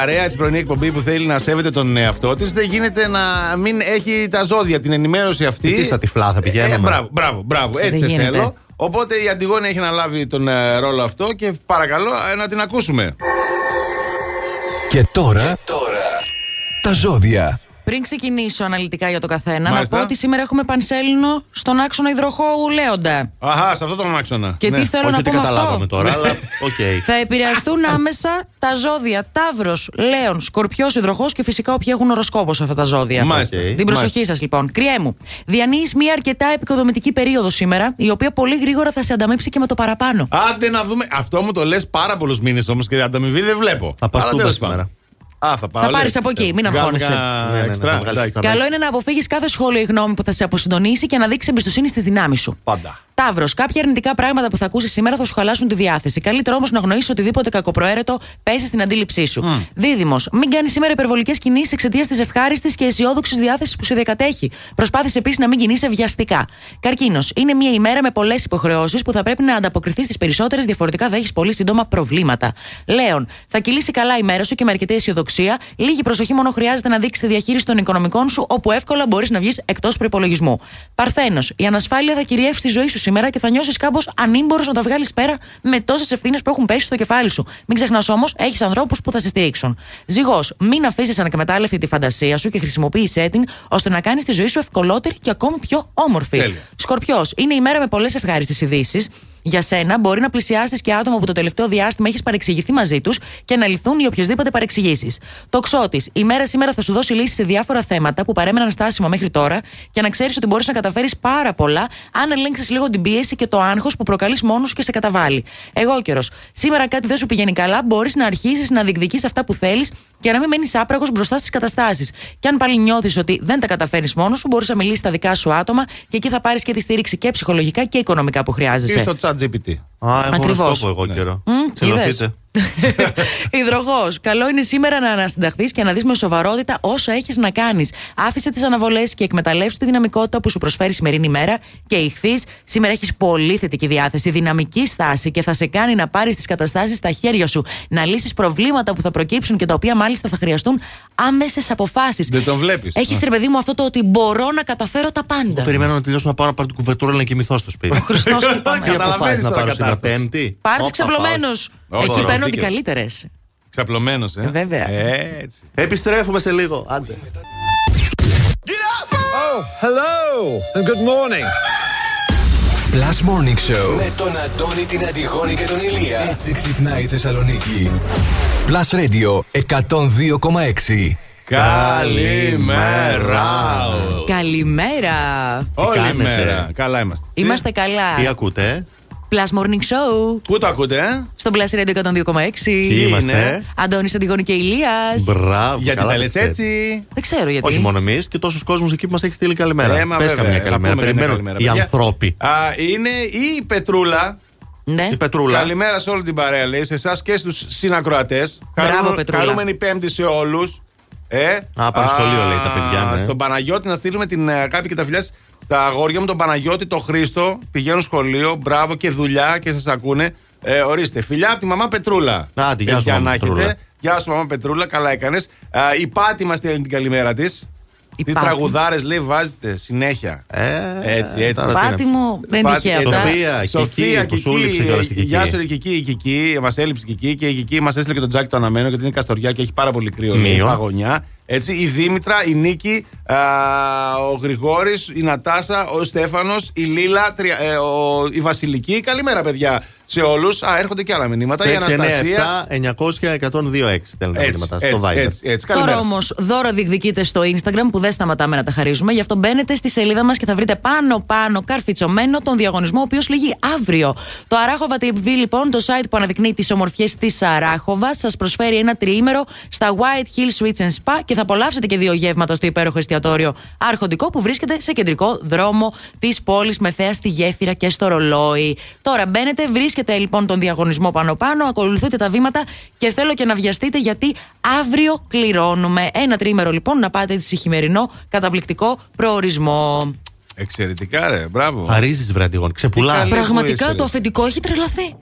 Παρέα, τη πρωινή εκπομπή που θέλει να σέβεται τον εαυτό της, δεν γίνεται να μην έχει τα ζώδια, την ενημέρωση αυτή. Τι στα τυφλά θα πηγαίνουμε; Ε, μπράβο, μπράβο, μπράβο. Έτσι Δεν σε γίνεται. θέλω. Οπότε η Αντιγόνη έχει αναλάβει τον ε, ρόλο αυτό και παρακαλώ ε, να την ακούσουμε. Και τώρα, τώρα τα ζώδια. Πριν ξεκινήσω αναλυτικά για το καθένα, Μάλιστα. να πω ότι σήμερα έχουμε πανσέλινο στον άξονα υδροχώου Λέοντα. Αχά, σε αυτό τον άξονα. Και Ναι. τι θέλω Όχι να ότι πω με αυτό; καταλάβαμε τώρα, αλλά οκ. Θα επηρεαστούν άμεσα τα ζώδια Ταύρος, Λέων, Σκορπιός, Υδροχόος και φυσικά όποιοι έχουν ωροσκόπος σε αυτά τα ζώδια. Μάλιστα. Οκ. Την προσοχή σας λοιπόν. Κριέ μου. Διανύεις μια αρκετά εποικοδομητική περίοδο σήμερα, η οποία πολύ γρήγορα θα σε ανταμείψει και με το παραπάνω. Άντε να δούμε. Αυτό μου το λες πάρα πολλούς μήνες όμως και ανταμοιβή δεν βλέπω. Θα πας Αλλά τούμπα τέλος σήμερα. Πάντων. Α, θα πάω. Θα λες. πάρεις από εκεί, μην Βγάλουμε αγχώνεσαι. κανένα Ναι, ναι, ναι, έξτρα, θα βγάλεις εντάξει. κανένα. Καλό είναι να αποφύγεις κάθε σχόλιο ή γνώμη που θα σε αποσυντονίσει και να δείξεις εμπιστοσύνη στις δυνάμεις σου. Πάντα. Ταύρος, κάποια αρνητικά πράγματα που θα ακούσεις σήμερα θα σου χαλάσουν τη διάθεση. Καλύτερο όμως να αγνοήσεις οτιδήποτε κακοπροαίρετο πέσει στην αντίληψή σου. Μμ. Δίδυμος, μην κάνεις σήμερα υπερβολικές κινήσεις εξαιτίας της ευχάριστης και αισιόδοξης διάθεσης που σε διακατέχει. Προσπάθησε επίσης να μην κινείσαι βιαστικά. Καρκίνος, είναι μια ημέρα με πολλές υποχρεώσεις που θα πρέπει να ανταποκριθείς στις περισσότερες, διαφορετικά θα έχει πολύ σύντομα προβλήματα. Λέων, θα κυλήσει καλά η μέρα σου και με αρκετή αισιοδοξία. Λίγη προσοχή μόνο χρειάζεται να δείξει τη διαχείριση των οικονομικών σου, όπου εύκολα μπορείς να βγεις εκτός προπολογισμού. Παρθένος, η ανασφάλεια θα κυριεύσει τη ζωή σου σήμερα και θα νιώσεις κάπως ανήμπορος να τα βγάλεις πέρα με τόσες ευθύνες που έχουν πέσει στο κεφάλι σου. Μην ξεχνάς όμως, έχεις ανθρώπους που θα σε στηρίξουν. Ζυγός, μην αφήσεις ανακμετάλλευτη τη φαντασία σου και χρησιμοποίησέ την ώστε να κάνεις τη ζωή σου ευκολότερη και ακόμη πιο όμορφη. Τέλεια. Σκορπιός, είναι η μέρα με πολλές ευχάριστες ειδήσεις. Για σένα μπορεί να πλησιάσεις και άτομα που το τελευταίο διάστημα έχεις παρεξηγηθεί μαζί τους και να λυθούν οι οποιασδήποτε παρεξηγήσεις. Το ξώτη, η μέρα σήμερα θα σου δώσει λύσει σε διάφορα θέματα που παρέμεναν στάσιμα μέχρι τώρα και να ξέρεις ότι μπορείς να καταφέρεις πάρα πολλά αν ελέγξεις λίγο την πίεση και το άγχος που προκαλείς μόνος σου και σε καταβάλει. Εγώ καιρο. Σήμερα κάτι δεν σου πηγαίνει καλά, μπορείς να αρχίσεις να διεκδικείς αυτά που θέλεις και να μην μένεις άπραγος μπροστά στις καταστάσεις. Και αν πάλι νιώθεις ότι δεν τα καταφέρεις μόνος σου, μπορείς να μιλήσεις στα δικά σου άτομα και εκεί θα πάρεις και τη στήριξη και ψυχολογικά και οικονομικά που Τι χρειάζεσαι. στο chat GPT. Α, έχω Ακριβώς. οροσκόπο εγώ Ναι. καιρό. Μμ, Ξελωθείτε. Υδροχό. Καλό είναι σήμερα να ανασυνταχθείς και να δεις με σοβαρότητα όσα έχεις να κάνεις. Άφησε τις αναβολές και εκμεταλλεύσου τη δυναμικότητα που σου προσφέρει η σημερινή μέρα. Και ηχθείς, σήμερα έχεις πολύ θετική διάθεση, δυναμική στάση και θα σε κάνει να πάρεις τις καταστάσεις στα χέρια σου. Να λύσεις προβλήματα που θα προκύψουν και τα οποία μάλιστα θα χρειαστούν άμεσες αποφάσεις. Δεν τον βλέπεις. Έχεις ρε παιδί μου αυτό το ότι μπορώ να καταφέρω τα πάντα. Περιμένω να τελειώσω να πάω να πάρω την κουβερτούρα να κοιμηθώ στο σπίτι. Χριστός και πάμε. Τι αποφάσεις Καταλαβαίνεις να τώρα πάρω σήμερα κατάσταση. Πέμπτη; Πάρτε Όπα, ξαπλωμένος. Όχι, Εκεί ωραία, παίρνουν οι δίκαιο. καλύτερες. Ξαπλωμένος, ε. Βέβαια. Έτσι. πάω. Επιστρέφουμε σε λίγο. Άντε. Hello and good morning. Plus Morning Show. Με τον Αντώνη, την Αντιγόνη και τον Ηλία. Έτσι ξυπνάει η Θεσσαλονίκη. Plus Radio 102,6. Καλημέρα. Καλημέρα. Όλη κάνετε; μέρα. Καλά είμαστε. Είμαστε καλά. Τι ακούτε, ε; Plus Morning Show. Πού το ακούτε, ε; Στο Plus Radio 102,6. Ποιοι είμαστε, είναι; ε; Αντώνη Αντιγόνη και Ηλίας Μπράβο. Γιατί καλά τα τα λες ξέρετε. έτσι; Δεν ξέρω γιατί. Όχι μόνο εμείς και τόσους κόσμους εκεί που μας έχει στείλει καλημέρα. Ε, μα Πες βέβαια, καμιά να καλημέρα. πούμε καμιά Περιμένω καλημέρα, οι παιδιά. ανθρώποι. Α, είναι η Πετρούλα. Ναι. Η Πετρούλα. Καλημέρα σε όλη την παρέα, λέει, σε εσάς και στους συνακροατές. Μπράβο, Πετρούλα. Χαρούμενη Πέμπτη σε όλους. Ε, Α, πάνε σχολείο, λέει, τα παιδιά, ναι. Στον Παναγιώτη να στείλουμε την ε, αγάπη και τα φιλιά στα αγόρια μου, τον Παναγιώτη, τον Χρήστο. Πηγαίνουν σχολείο, μπράβο και δουλειά και σας ακούνε. Ε, ορίστε, φιλιά από τη μαμά Πετρούλα. Άντε, γεια σου, Παιδιά μαμά να έχετε. Πετρούλα. Γεια σου, μαμά Πετρούλα, καλά έκανες. Η Πάτη μας στέλνει την καλημέρα της. Η Τι Πάτη. τραγουδάρες λέει βάζετε συνέχεια. Ε, Έτσι, έτσι. τώρα τι Πάτη να- μου, δεν Πάτη τυχαία και αυτά. Σοφία. Σοφία, Κική, που σου έλειψε κιόλας η Κική. Γεια σου, ρε Κική, η Κική. Μας έλειψε η Κική και η Κική μας έστειλε και τον Τζάκι το αναμένο γιατί είναι καστοριά και έχει πάρα πολύ κρύο. λέει, Μείον. Παγωνιά. Έτσι, η Δήμητρα, η Νίκη, α, ο Γρηγόρης, η Νατάσα, ο Στέφανος, η Λίλα, τρια- ε, ο- η Βασιλική. Καλημέρα, παιδιά, σε όλους. Α, έρχονται και άλλα μηνύματα. Η Αναστασία. 697-900-1026 στέλνουν τα Έτσι, μηνύματα στο έτσι, Viber. έτσι, έτσι. Τώρα Καλημέρα. όμως δώρα διεκδικείτε στο Instagram που δεν σταματάμε να τα χαρίζουμε. Γι' αυτό μπαίνετε στη σελίδα μας και θα βρείτε πάνω-πάνω καρφιτσωμένο τον διαγωνισμό, ο οποίος λύγει αύριο. Το Αράχοβα TV, λοιπόν, το site που αναδεικνύει τις ομορφιές της Αράχοβας, σας προσφέρει ένα τριήμερο στα White Hill Switch and Spa και θα απολαύσετε και δύο γεύματα στο υπέροχο εστιατόριο Αρχοντικό που βρίσκεται σε κεντρικό δρόμο της πόλης με θέα στη γέφυρα και στο ρολόι. Τώρα μπαίνετε, βρίσκετε λοιπόν τον διαγωνισμό πάνω-πάνω, ακολουθείτε τα βήματα και θέλω και να βιαστείτε γιατί αύριο κληρώνουμε. Ένα τρίμερο λοιπόν να πάτε σε χειμερινό καταπληκτικό προορισμό. Εξαιρετικά, ρε, μπράβο. Χαρίζει, βρε Αντιγόνη. Ξεπουλάς. Τι καλή. Πραγματικά είσαι, το ρε. αφεντικό έχει τρελαθεί.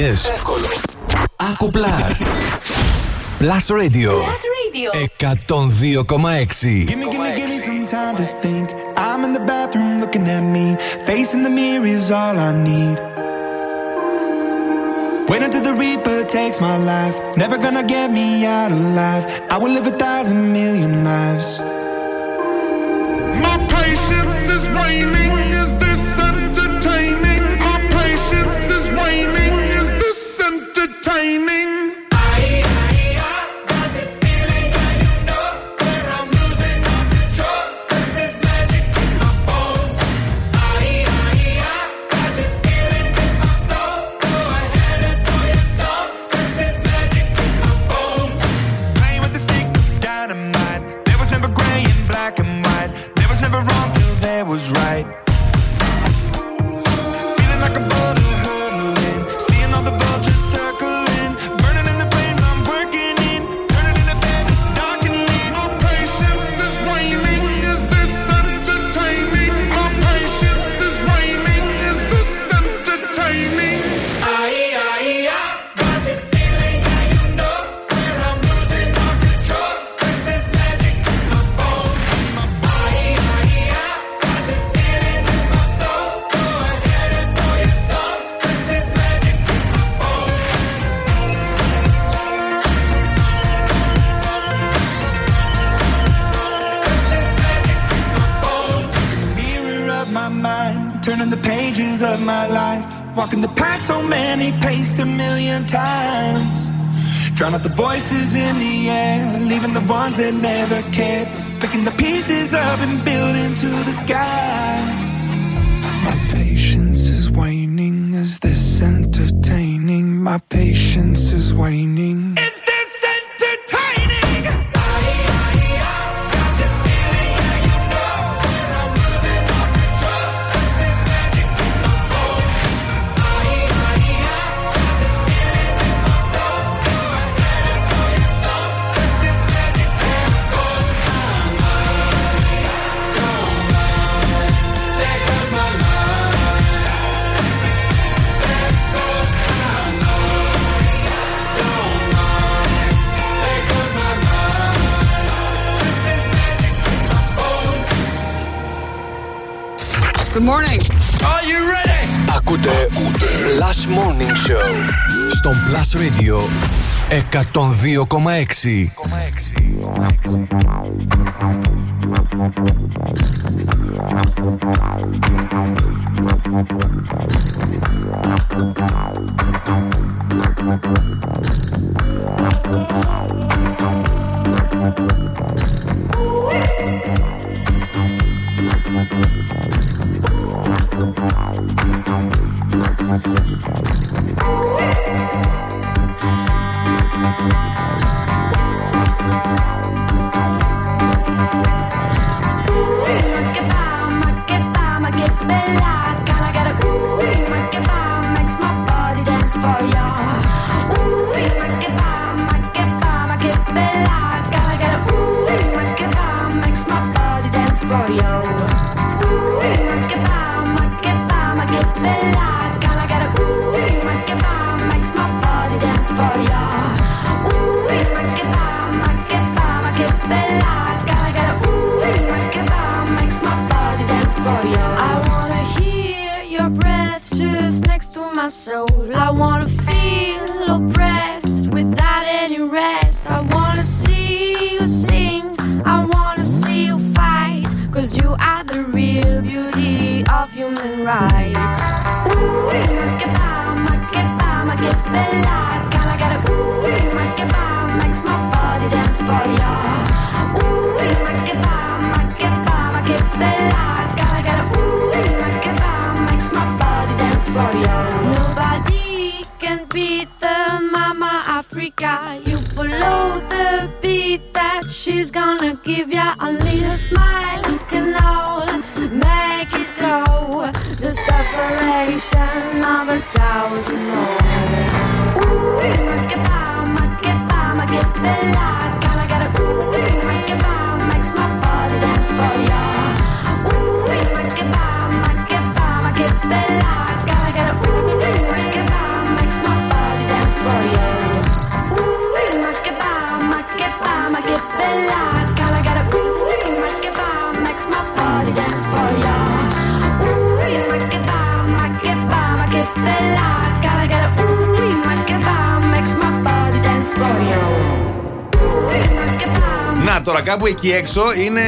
οικονομίες. Εύκολο. Άκου Plus. Plus Radio. Plus Radio. 102,6. Give me, give me, give me some time to think. I'm in the bathroom looking at me. Facing the mirror is all I need. Wait until the reaper takes my life. Never gonna get me out alive. I will live a thousand million lives. Ακούτε, ακούτε. Last Morning Show στον Plus Radio 102,6. Thank you. Εκεί έξω είναι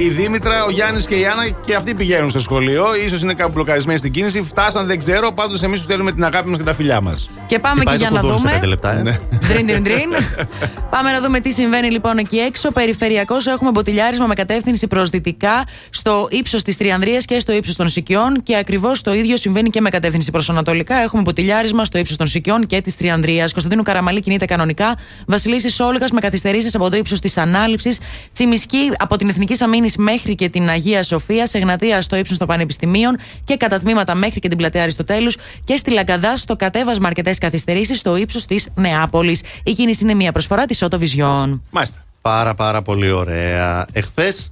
η Δήμητρα, ο Γιάννης και η Άννα και αυτοί πηγαίνουν στο σχολείο. σω είναι κάπου μπλοκαρισμένοι στην κίνηση. Φτάσαν, δεν ξέρω. Πάντως εμείς τους στέλνουμε την αγάπη μας και τα φιλιά μας. Και πάμε και για να δούμε. λεπτά, ε. Ναι. Ντριν, ντριν, ντριν. Πάμε να δούμε τι συμβαίνει λοιπόν εκεί έξω. Περιφερειακό έχουμε μποτιλιάρισμα με κατεύθυνση προς δυτικά στο ύψος της Τριανδρίας και στο ύψος των Σικιών. Και ακριβώς το ίδιο συμβαίνει και με κατεύθυνση προς Ανατολικά. Έχουμε μποτιλιάρισμα στο ύψος των Σικιών και της Τριανδρίας. Κωνσταντίνου Καραμαλή κινείται κανονικά. Βασιλίση Σόλγα με καθυστερήσεις από το ύψος της Ανάληψης. Τσιμισκή από την Εθνική Αμήνη μέχρι και την Αγία Σοφία. Εγνατία στο ύψος των Πανεπιστημίων και κατά τμήματα μέχρι και την πλατεία Αριστοτέλους. Και στη Λαγκαδά στο κατέβασμα αρκετές καθυστερήσεις στο ύψος της Νεάπολης. Η κίνηση είναι μια προσφορά της Auto Vision. Μάλιστα. Πάρα πάρα πολύ ωραία. Εχθές,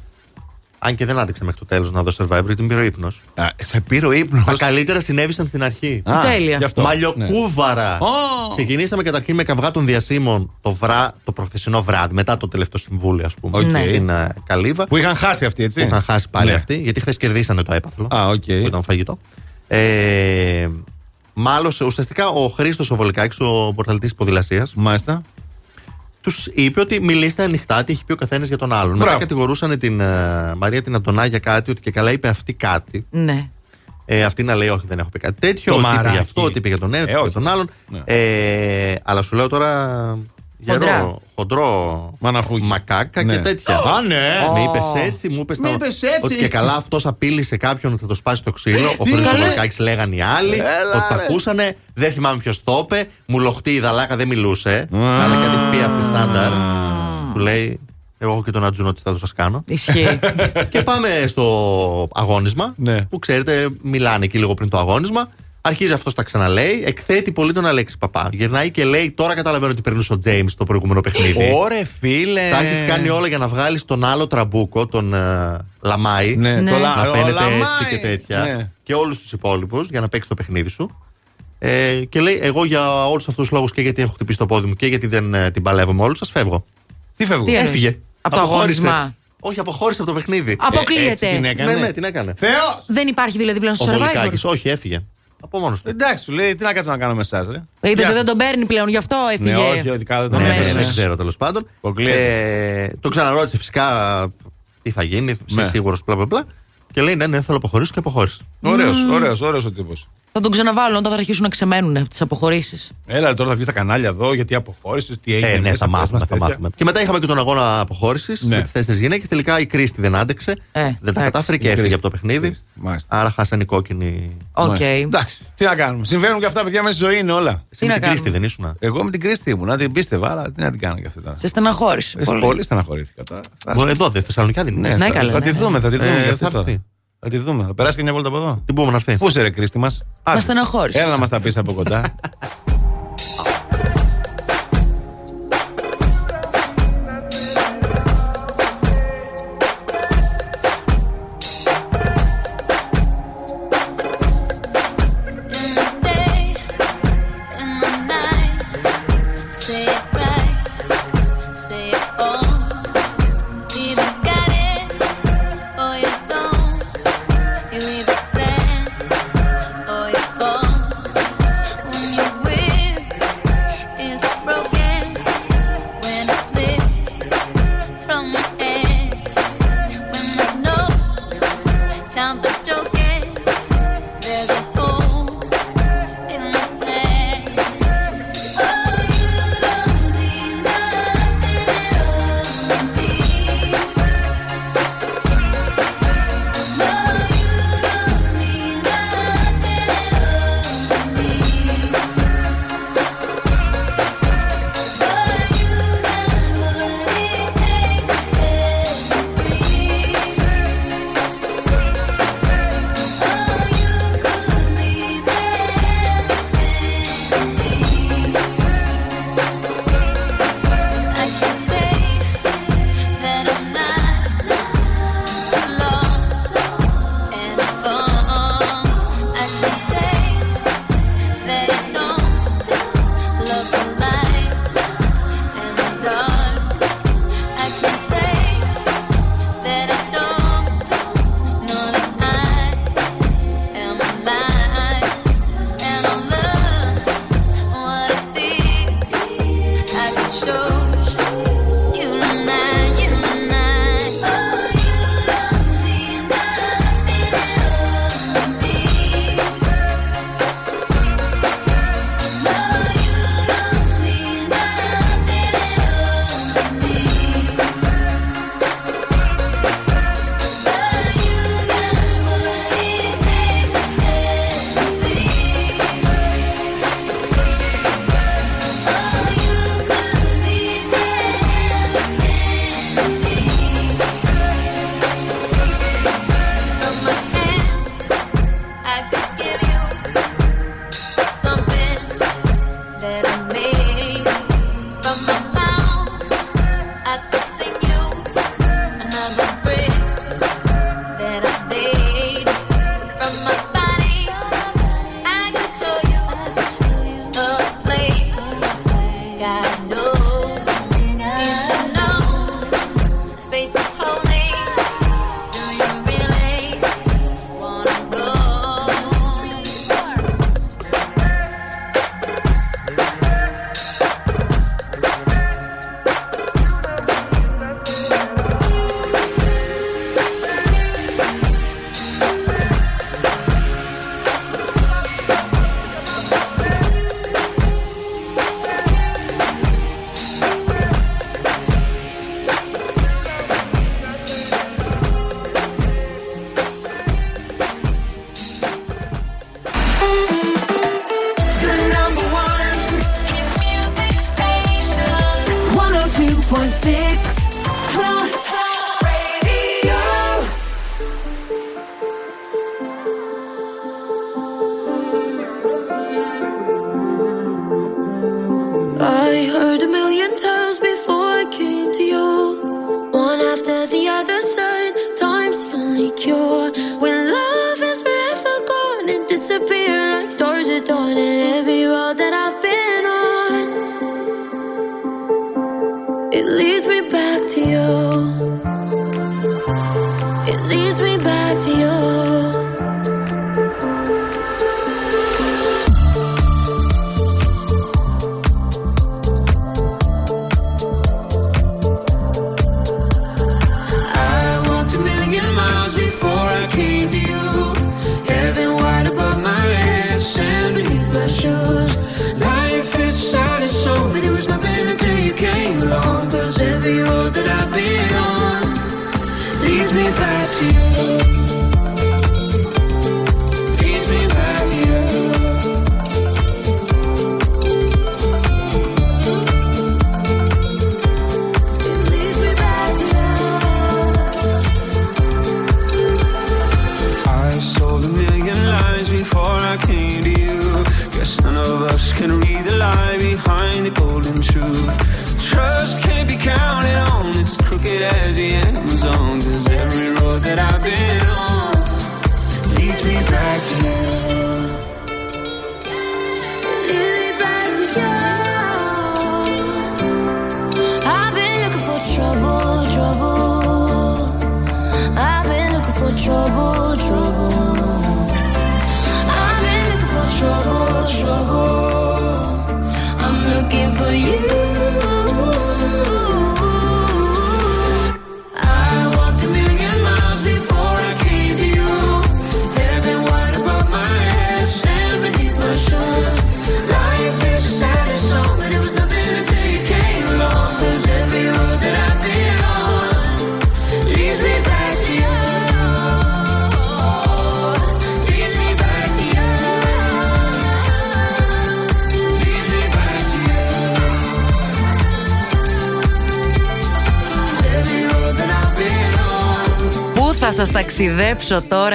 αν και δεν άντεξε μέχρι το τέλος να δω survivor, την πήρε ο ύπνος. Σε πήρε ο ύπνος. Τα καλύτερα συνέβησαν στην αρχή. Α, Τέλεια. γι' αυτό. Μαλλιοκούβαρα. Ω. Ξεκινήσαμε καταρχήν με καυγά των διασήμων το, βρά, το προχθεσινό βράδυ, μετά το τελευταίο συμβούλιο, ας πούμε. Οκ. Ναι. Στην ε, Καλύβα. Που είχαν χάσει αυτοί, έτσι; Που είχαν χάσει πάλι Ναι. αυτοί, γιατί χθες κερδίσανε το έπαθλο. Α, οκ. Που ήταν φαγητό. Ε, μάλωσε ουσιαστικά ο Χρήστος ο Βολικάκης, ο πρωταθλητής ποδηλασίας. Μάλιστα. Τους είπε ότι μιλήστε ανοιχτά, τι έχει πει ο καθένας για τον άλλον. Μετά Μπράβο. κατηγορούσαν την ε, Μαρία την Αντωνά για κάτι, ότι και καλά είπε αυτή κάτι. Ναι. Ε, αυτή να λέει, Όχι, δεν έχω πει κάτι τέτοιο. Το Ότι είπε μαράκι. για αυτό, ότι είπε για τον ένα, ότι Ε, είπε όχι. για τον άλλον. Ναι. Ε, αλλά σου λέω τώρα. Χοντρά. Γερό, χοντρό, Μαναφούκι. μακάκα Ναι. και τέτοια. Α, ναι. Με Ω. είπες έτσι, μου είπες Με είπες έτσι. ότι και καλά αυτός απείλησε κάποιον ότι θα το σπάσει το ξύλο. Ο Τι Χρήστο καλέ. Βολκάκη λέγανε οι άλλοι. Έλα, ότι το ρε. ακούσανε. Δεν θυμάμαι ποιος το είπε. Μου λοχτεί η δαλάκα δεν μιλούσε. Αλλά κάτι έχει πει αυτή στάνταρ. Σου λέει. Εγώ έχω και τον Ατζούνο ότι θα το σας κάνω. Ισχύει. και πάμε στο αγώνισμα. Ναι. Που ξέρετε, μιλάνε εκεί λίγο πριν το αγώνισμα. Αρχίζει αυτός τα ξαναλέει. Εκθέτει πολύ τον Αλέξη Παπά. Γυρνάει και λέει: Τώρα καταλαβαίνω τι περνούσε ο Τζέιμς το προηγούμενο παιχνίδι. Ωρε φίλε. Τα έχεις κάνει όλα για να βγάλεις τον άλλο τραμπούκο, τον ε, Λαμάη. Ναι, Ναι. το λα- Να ο φαίνεται Λαμάη. έτσι και τέτοια. Ναι. Και όλους τους υπόλοιπους για να παίξει το παιχνίδι σου. Ε, και λέει: Εγώ για όλους αυτούς τους λόγους και γιατί έχω χτυπήσει το πόδι μου και γιατί δεν ε, την παλεύω με όλους, σας φεύγω. Τι φεύγω; Τι εννοείς; Έφυγε. Από το Αποχώρησε. αγώνισμα. Όχι, αποχώρησε από το παιχνίδι. Έτσι Αποκλείεται. την έκανε. Ναι, ναι, την έκανε. Θεός! Δεν υπάρχει δηλαδή πλέον στο Ο survivor. Βολικάκης, όχι, έφυγε. Από μόνος του. Εντάξει, σου λέει, τι να κάτσω να κάνω με εσά, ρε. Είδατε Γεια δεν σας. τον παίρνει πλέον, γι' αυτό έφυγε. Ναι, όχι, ότι κάτω τον Ναι, ναι, έμεινε. δεν ξέρω τέλος πάντων. Αποκλείεται. Ε, τον ξαναρώτησε φυσικά τι θα γίνει, είσαι Ναι. σίγουρος, μπλα μπλα μπλα. Και λέει: Ναι, ναι, θέλω να αποχωρήσω και αποχώρησε. Ωραίος, ωραίος, ωραίος ο τύπος. Θα τον ξαναβάλουν όταν θα αρχίσουν να ξεμένουν τις αποχωρήσεις. Έλα τώρα θα βγεις στα κανάλια εδώ γιατί αποχώρησες, τι έγινε. Ε, ναι, μέσα, θα πες μάθουμε, μας θα τέτοια. μάθουμε. Και μετά είχαμε και τον αγώνα αποχώρησης Ναι. με τις τέσσερις γυναίκες. Τελικά η Κρίστη δεν άντεξε. Ε, δεν τα εντάξει. κατάφερε και Η έφυγε Κρίστη. από το παιχνίδι. Κρίστη, μάλιστα. Άρα χάσανε οι κόκκινοι. Οκ. Μάλιστα. Εντάξει, τι να κάνουμε. Συμβαίνουν και αυτά, παιδιά, μέσα στη ζωή είναι όλα. Εσύ με να την Κρίστη κάνουμε; δεν ήσουν. Εγώ με την Κρίστη ήμουν, να την πίστευα, αλλά τι να την κάνω κι αυτή τώρα. Σε στεναχώρησε. Εσύ πολύ. πολύ στεναχωρήθηκα τώρα. Θα- Μπορεί εδώ, δεν Θεσσαλονικιά δεν είναι. Ναι, θα- καλά, Θα ναι, τη ναι. δούμε, θα τη δούμε. Ε, κι αυτή θα τώρα. έρθει. Θα τη δούμε. Θα περάσει και μια βόλτα από εδώ. Τι μπορούμε να έρθει. Πού είσαι ρε Κρίστη μας; Μας στεναχώρησες. Έλα να μας τα πεις από κοντά.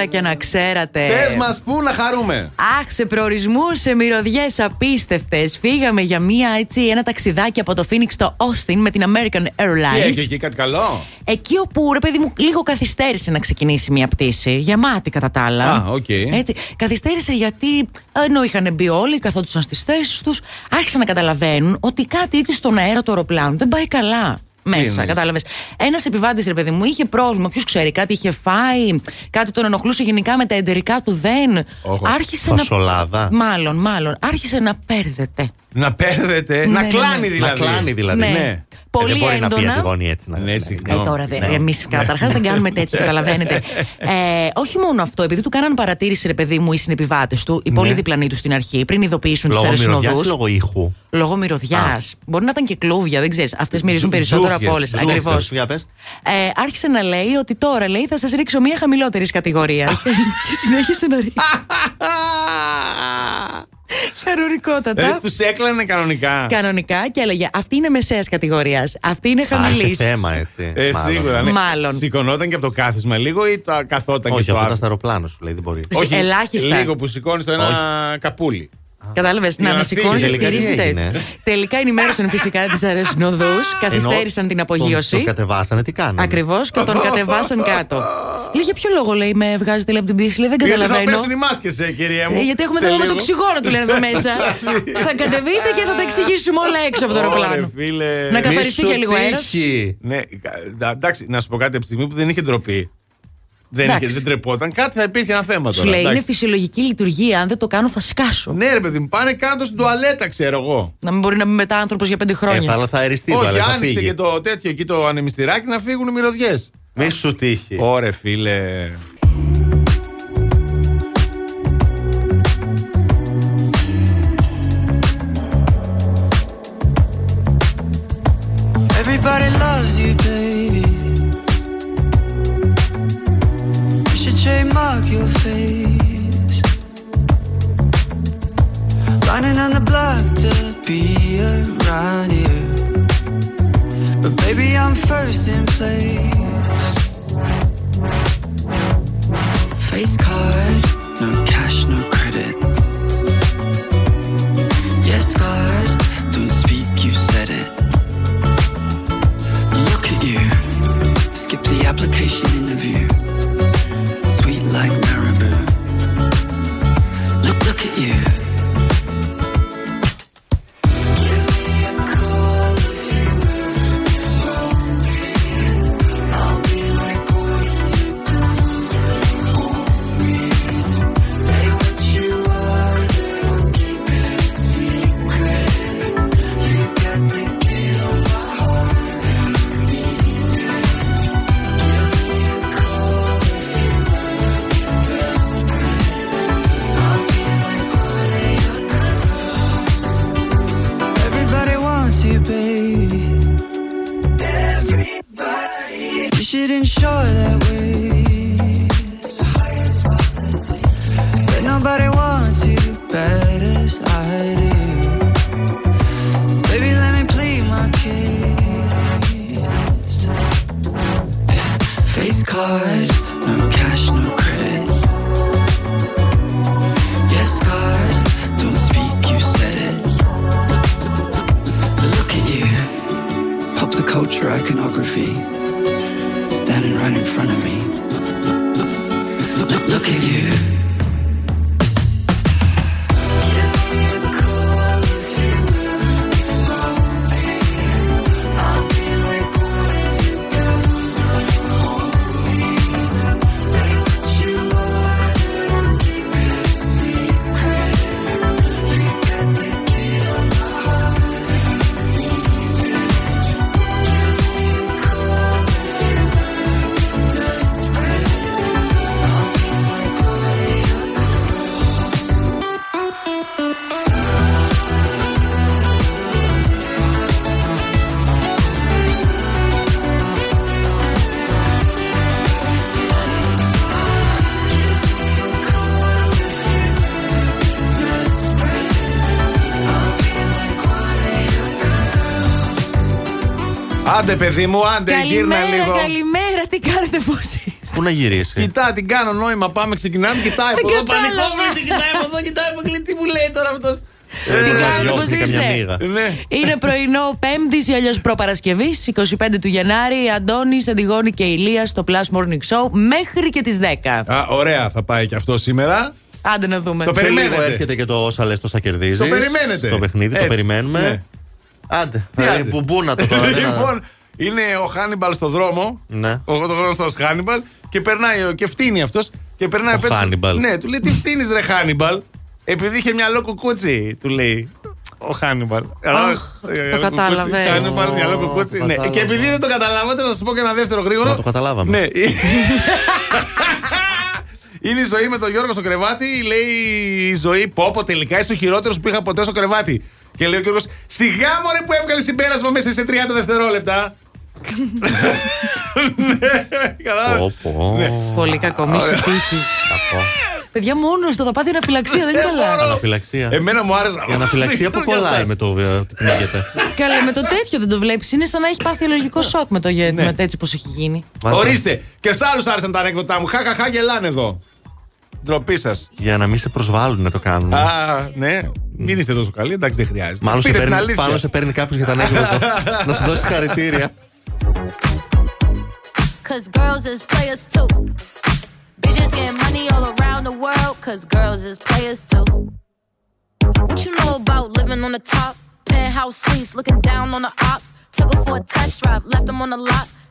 ταξιδέψω τώρα και να ξέρατε. Πες μας, πού να χαρούμε. Αχ, σε προορισμούς, σε μυρωδιές απίστευτες. Φύγαμε για μία, έτσι, ένα ταξιδάκι από το Phoenix στο Austin με την American Τι Airlines. έχει εκεί, κάτι καλό. Εκεί όπου ρε παιδί μου λίγο καθυστέρησε να ξεκινήσει μια πτήση. Γεμάτη κατά τα άλλα. Α, οκ. Έτσι. Καθυστέρησε γιατί ενώ είχαν μπει όλοι, καθόντουσαν στις θέσεις τους, άρχισαν να καταλαβαίνουν ότι κάτι έτσι στον αέρα του αεροπλάνου δεν πάει καλά. Μέσα, εννοείς; κατάλαβες. Ένας επιβάτης, ρε παιδί μου, είχε πρόβλημα. Ποιος ξέρει, κάτι είχε φάει, κάτι τον ενοχλούσε γενικά με τα εντερικά του δεν. Όχο. Άρχισε Φασολάδα. να. Μάλλον, μάλλον. Άρχισε να πέρδεται. Να πέρδετε, Ναι, να ναι, κλάνει ναι. δηλαδή. Να κλάνει δηλαδή. Ναι. Πολύ Ε, δεν μπορεί να πει έντονα. Αντιγόνη έτσι. Να... Ναι, Ε, συγγνώμη. τώρα δεν. Ναι. Εμείς καταρχάς δεν κάνουμε τέτοια, καταλαβαίνετε. Ε, όχι μόνο αυτό, επειδή του κάναν παρατήρηση, ρε παιδί μου, οι συνεπιβάτες του, οι πολύ διπλανοί τους στην αρχή, πριν ειδοποιήσουν τους Λόγω μυρωδιάς ή αεροσυνοδού. λόγω ήχου; Λόγω μυρωδιάς. Μπορεί να ήταν και κλούβια, δεν ξέρεις. Αυτές μυρίζουν Τζου- περισσότερο τζούφιες, από όλες. τζούφιες. Ακριβώς. Για πες. Ε, άρχισε να λέει ότι τώρα λέει θα σας ρίξω μια χαμηλότερης κατηγορίας. και συνέχισε να ρίξει. Κανονικότατα. Ε, τους έκλανε κανονικά. Κανονικά και έλεγε Αυτή είναι μεσαίας κατηγορίας. Αυτή είναι Α, χαμηλής. έχει θέμα έτσι. Ε, Μάλλον. σίγουρα. Ναι. Μάλλον. Σηκωνόταν και από το κάθισμα λίγο ή τα καθόταν Όχι, και στο αυτό ήταν άθρο. στο αεροπλάνο σου λέει, δεν μπορεί. ελάχιστα. Λίγο που σηκώνεις το ένα καπούλι. Κατάλαβες, να Για να ανασηκώνει φύγει. Τελικά τι επιρρύπτε. έγινε; Τελικά ενημέρωσαν φυσικά τις αρέσουν οδού, καθυστέρησαν την Τον, απογείωση. τον κατεβάσανε, τι κάνανε; Ακριβώς και τον κατεβάσαν κάτω. Λέει για ποιο λόγο λέει με βγάζει τηλέφωνο από την πτήση, λέει δεν Γιατί θα καταλαβαίνω. πέσουν οι μάσκες, ε, κυρία μου. Ε, γιατί έχουμε σε θέμα με το λίγο. οξυγόνο, του λένε εδώ μέσα. θα κατεβείτε και θα τα εξηγήσουμε όλα έξω από το Ωρε, αεροπλάνο. φίλε. Να καθαριστεί και λίγο αέρας. Ναι, κα- εντάξει, να σου πω κάτι από τη στιγμή που δεν είχε ντροπή. Δεν, Εντάξει. είχε, δεν τρεπόταν, κάτι θα υπήρχε ένα θέμα Σου τώρα. λέει είναι εντάξει. φυσιολογική λειτουργία. Αν δεν το κάνω, θα σκάσω. Ναι, ρε παιδί μου, πάνε κάτω στην τουαλέτα, ξέρω εγώ. Να μην μπορεί να μπει μετά άνθρωπος για πέντε χρόνια. Ε, θα, θα αεριστεί Όχι, τώρα, θα άνοιξε φύγει. και το τέτοιο εκεί το ανεμιστηράκι να φύγουν οι μυρωδιές. Μη σου τύχει. Ωρε, φίλε. Everybody loves you, baby. You should trademark your face. Lining on the block to be around you. But baby, I'm first in place. Face card, no cash, no credit. Άντε, παιδί μου, άντε, γύρνα Καλημέρα, λίγο. καλημέρα, τι κάνετε, πώς είστε; Πού να γυρίσει; Κοιτά, την κάνω νόημα. Πάμε, ξεκινάμε. Κοιτάει από Δεν εδώ. κατάλαβα. Πανικόβλητη, κοιτάει από εδώ. Κοιτάει από εκεί. Τι μου λέει τώρα αυτός; Τι κάνετε, πώς είστε; Ναι. Είναι πρωινό Πέμπτης ή αλλιώς προπαρασκευής, 25 του Γενάρη. Αντώνη, Αντιγόνη και Ηλία στο Plus Morning Show μέχρι και τις 10. Α, ωραία, θα πάει και αυτό σήμερα. Άντε να δούμε. Το Σε λίγο περιμένετε. έρχεται και το όσα λες τόσα κερδίζεις. Το περιμένετε. Το παιχνίδι, Έτσι. το περιμένουμε. Ναι. Άντε. Τι Ε, άντε. Που πού να το τώρα. δεν να- Λοιπόν, είναι ο Χάνιμπαλ στο δρόμο. Ναι. Ο το γνωστό Χάνιμπαλ. Και περνάει ο- και φτύνει αυτός. Και περνάει Ο πέντε- Χάνιμπαλ. Ναι, του λέει τι φτύνεις, ρε Χάνιμπαλ; Επειδή είχε μυαλό κουκούτσι, του λέει. Ο Χάνιμπαλ. το κατάλαβες. Χάνιμπαλ, μυαλό Ω, κουκούτσι. Ναι. κατάλαβα. Και επειδή δεν το καταλάβατε, θα σας πω και ένα δεύτερο γρήγορο. Μα το καταλάβαμε. Ναι. Είναι η ζωή με τον Γιώργο στο κρεβάτι. Λέει η ζωή, πω πω τελικά είσαι ο χειρότερος που είχα ποτέ στο κρεβάτι. Και λέει ο Γιώργος, σιγά μωρέ που έβγαλε συμπέρασμα μέσα σε 30 δευτερόλεπτα. Ναι, κατάλαβες. Πω, πω. Πολύ κακό, μη σου τύχει. Κακό. Παιδιά, μόνος στο θα πάθει αναφυλαξία, δεν είναι Ε, καλά. μπορώ. Αναφυλαξία. Εμένα μου άρεσε. Η αναφυλαξία που Για κολλάει σας. με το ε, ότι πνίγεται. Καλά, με το τέτοιο δεν το βλέπεις. Είναι σαν να έχει πάθει αλλεργικό σοκ με το γέ- Ναι. με το έτσι πώ έχει γίνει. Μάλιστα. Ορίστε, και σε άλλους άρεσαν τα ανέκδοτά μου. Χαχαχά γελάνε εδώ. Ντροπή σα. Για να μην σε προσβάλλουν να το κάνουν. Α, ναι. Μην είστε τόσο καλοί, εντάξει, δεν χρειάζεται. Μάλλον σε Πείτε την παίρνει, αλήθεια. πάνω σε παίρνει κάποιο για τα ανέκδοτο. να σου δώσει χαρητήρια. Cause girls is players too. Bitches getting money all around the world, cause girls is players too. What you know about living on the top? Penthouse suites, looking down on the ops. Took her for a test drive, left them on the lot.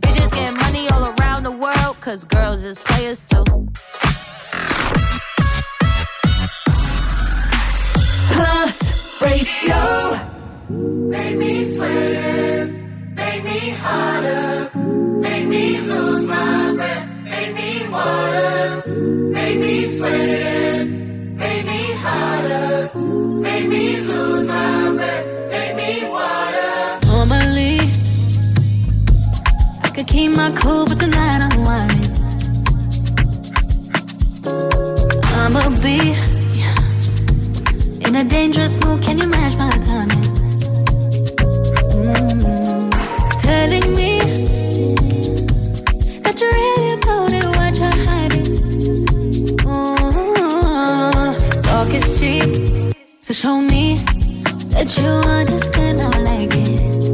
Bitches getting money all around the world, cause girls is players too. Plus Radio. Make me sweat, make me harder, make me lose my breath, make me water, make me sweat, make me harder, make me lose my breath, make me water. Could keep my cool, but tonight I'm whining. I'ma be in a dangerous mood. Can you match my timing? Mm. Telling me that you're really about it, what you're hiding. Mm. Talk is cheap, so show me that you understand. I like it.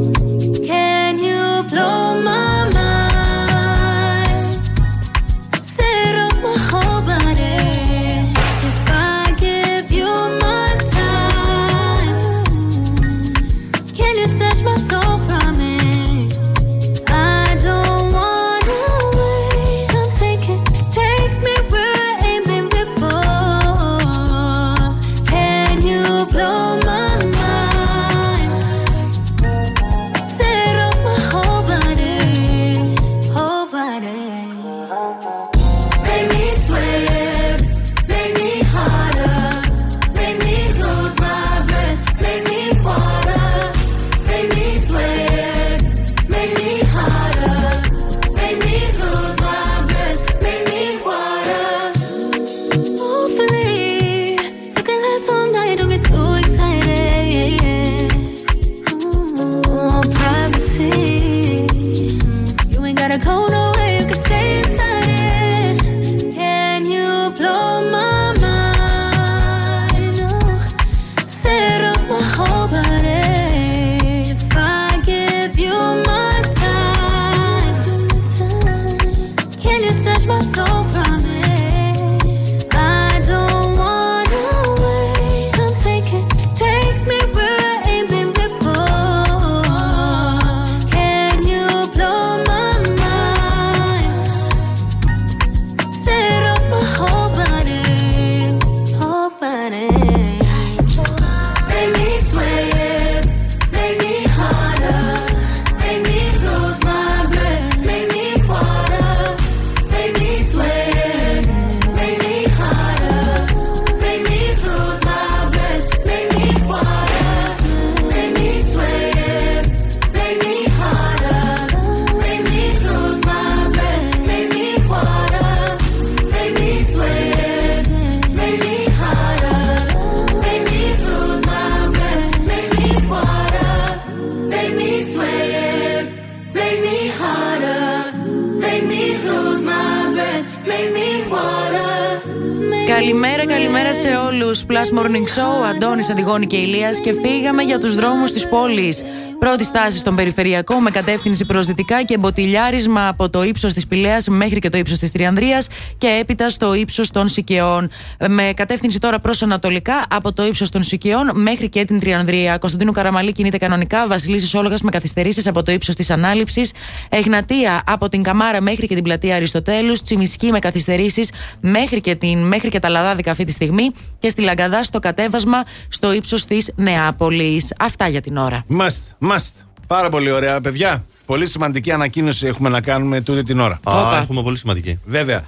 Morning Show, Αντώνης, Αντιγόνη και Ηλίας και φύγαμε για τους δρόμους της πόλης. Πρώτης στάση στον περιφερειακό με κατεύθυνση προς δυτικά και μποτιλιάρισμα από το ύψος της Πηλαία μέχρι και το ύψος της Τριανδρίας και έπειτα στο ύψος των Σικαιών. Με κατεύθυνση τώρα προς Ανατολικά από το ύψος των Σικαιών μέχρι και την Τριανδρία. Κωνσταντίνου Καραμαλή κινείται κανονικά. Βασιλίση Όλογας με καθυστερήσεις από το ύψος της Ανάληψης. Εγνατία από την Καμάρα μέχρι και την πλατεία Αριστοτέλους. Τσιμισκή με καθυστερήσεις μέχρι, και την- μέχρι και τα Λαδάδικα αυτή τη στιγμή. Και στη Λαγκαδά στο κατέβασμα στο ύψος της Νεάπολης. Αυτά για την ώρα. Must, must. Πάρα πολύ ωραία, παιδιά. Πολύ σημαντική ανακοίνωση έχουμε να κάνουμε τούτη την ώρα. Α, έχουμε πολύ σημαντική. Βέβαια.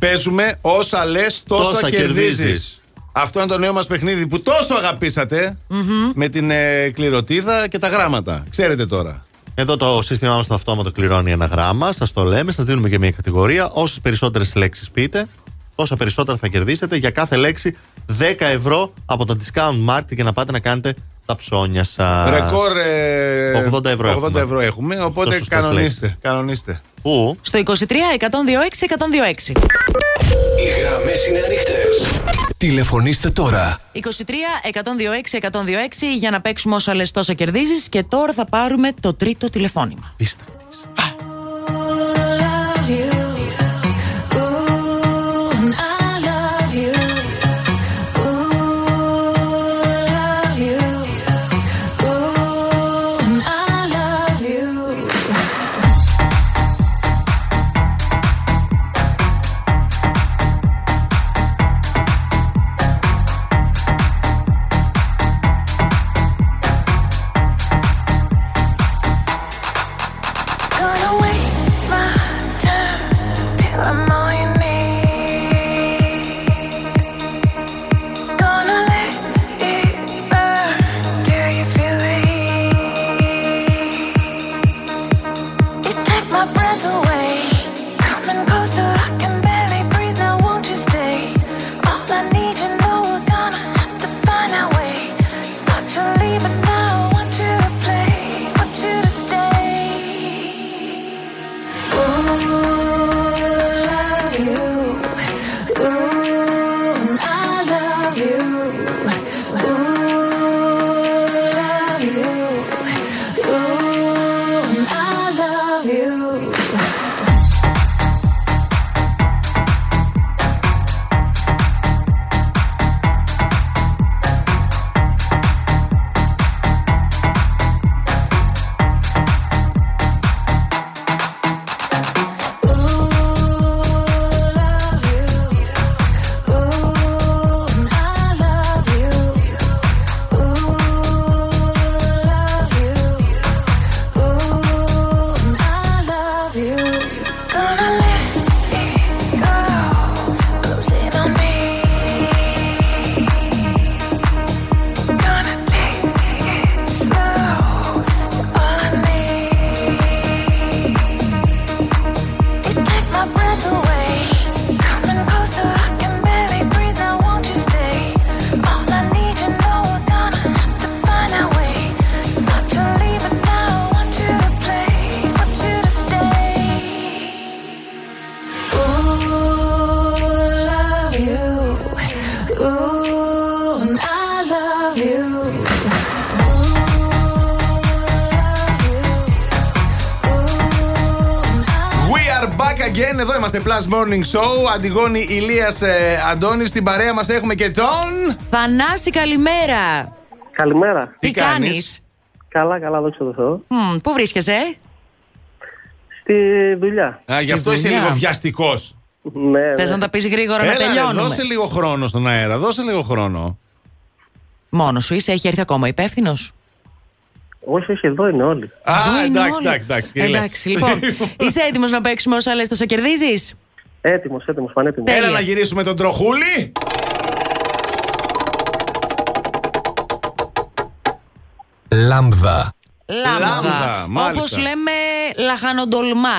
Παίζουμε όσα λες, τόσα, Τόσα κερδίζεις. κερδίζεις. Αυτό είναι το νέο μας παιχνίδι που τόσο αγαπήσατε με την ε, κληροτίδα και τα γράμματα. Ξέρετε τώρα. Εδώ το σύστημά μας το αυτόματο κληρώνει ένα γράμμα. Σας το λέμε, σας δίνουμε και μια κατηγορία. Όσες περισσότερες λέξεις πείτε, τόσα περισσότερα θα κερδίσετε. Για κάθε λέξη 10 ευρώ από το discount market για να πάτε να κάνετε τα ψώνια σας. Ρεκόρ. ε, 80 ευρώ 80 έχουμε. ευρώ έχουμε. Οπότε Τόσο σωστές κανονίστε. κανονίστε. Πού; Στο 23 126 126. Οι γραμμές είναι ανοιχτές. Τηλεφωνήστε τώρα. 23 126 126 για να παίξουμε όσα λες τόσα κερδίζεις και τώρα θα πάρουμε το τρίτο τηλεφώνημα. love Morning Show. Αντιγόνη Ηλίας Αντώνης. Στην παρέα μας έχουμε και τον. Θανάση, καλημέρα. Καλημέρα. Τι κάνεις; Καλά, καλά, δόξα τω Θεώ. Μμ, Πού βρίσκεσαι, Στη δουλειά. Α, γι' αυτό είσαι δουλειά. λίγο βιαστικός. Ναι, Θες να τα πεις γρήγορα να Έλα, ρε, τελειώνουμε; δώσε λίγο χρόνο στον αέρα. Δώσε λίγο χρόνο. Μόνος σου είσαι, έχει έρθει ακόμα υπεύθυνος; Όχι, όχι, εδώ είναι όλοι. Α, εντάξει, εντάξει, εντάξει. κύριε. Εντάξει, λοιπόν. είσαι έτοιμος να παίξουμε όσα λες τόσα κερδίζεις; Έτοιμος, έτοιμος, πανέτοιμος. Έλα να γυρίσουμε τον τροχούλη. Λάμδα. Λάμδα. Λάμδα, μάλιστα. Όπως λέμε, λαχανοντολμά.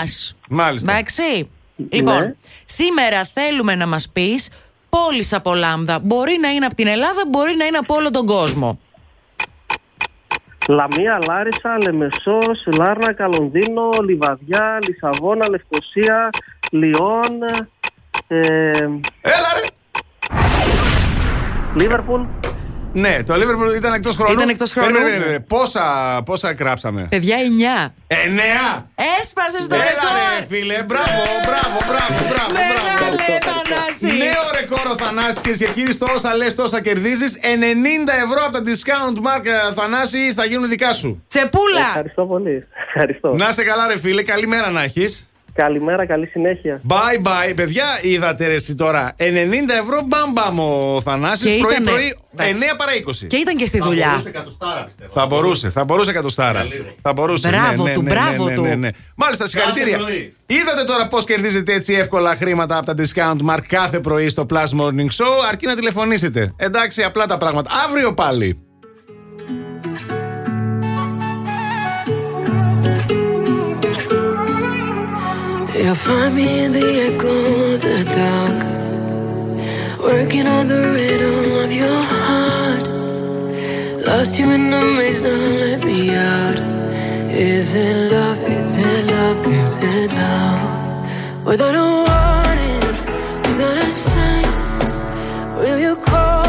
Μάλιστα. Εντάξει. Λοιπόν, Ναι. σήμερα θέλουμε να μας πεις πόλεις από λάμδα. Μπορεί να είναι από την Ελλάδα, μπορεί να είναι από όλο τον κόσμο. Λαμία, Λάρισα, Λεμεσός, Λάρνακα, Λονδίνο, Λιβαδιά, Λισαβόνα, Λευκοσία, Λιόν. Ε, Έλα ρε! Λίβερπουλ. Ναι, το Λίβερπουλ ήταν εκτός χρόνου. Ήταν εκτός χρόνου. Περίμενε, περίμενε. Πόσα, πόσα κράψαμε; Παιδιά, 9. 9! Έσπασες το Έλα, ρεκόρ. Ρε, φίλε, μπράβο, μπράβο, μπράβο, μπράβο. Μεγάλε, Θανάση. Νέο ρεκόρ ο Θανάσης και κύριοι, στο όσα λες, τόσα κερδίζεις. 90 ευρώ από τα discount mark ε, Θανάση θα γίνουν δικά σου. Τσεπούλα. Ευχαριστώ πολύ. Ευχαριστώ. Να σε καλά, ρε φίλε, καλή μέρα να έχεις. Καλημέρα, καλή συνέχεια. Bye bye, παιδιά, είδατε ρε εσύ τώρα. 90 ευρώ μπαμπαμ ο Θανάσης. πρωί-πρωί 9 παρά 20. Και ήταν και στη δουλειά. Θα μπορούσε κατοστάρα, πιστεύω. Θα μπορούσε, θα μπορούσε κατοστάρα. Θα μπορούσε. Ναι, ναι, ναι, μπράβο ναι, ναι, του, ναι, μπράβο του. Μάλιστα, συγχαρητήρια. Είδατε τώρα πώς κερδίζετε έτσι εύκολα χρήματα από τα Discount Mark κάθε πρωί στο Plus Morning Show, αρκεί να τηλεφωνήσετε. Εντάξει, απλά τα πράγματα. Αύριο πάλι. You'll find me in the echo of the dark, working on the rhythm of your heart. Lost you in the maze, now let me out. Is it love? Is it love? Is it love? Without a warning, without a sign, will you call?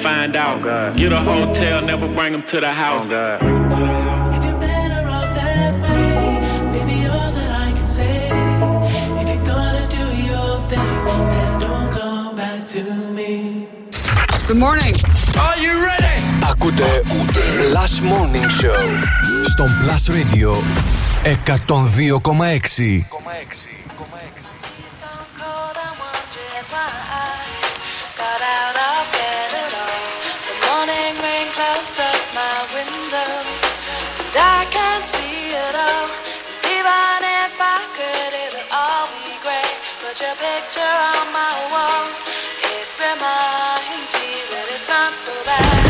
Just don't let me find out. Get a hotel, never bring them to the house. If you're better off that way, baby, all that I can say. If you're gonna do your thing, then don't come back to me. Good morning. Are you ready? Ακούτε Last Morning Show στον Plus Radio 102,6. Picture on my wall. It reminds me that it's not so bad.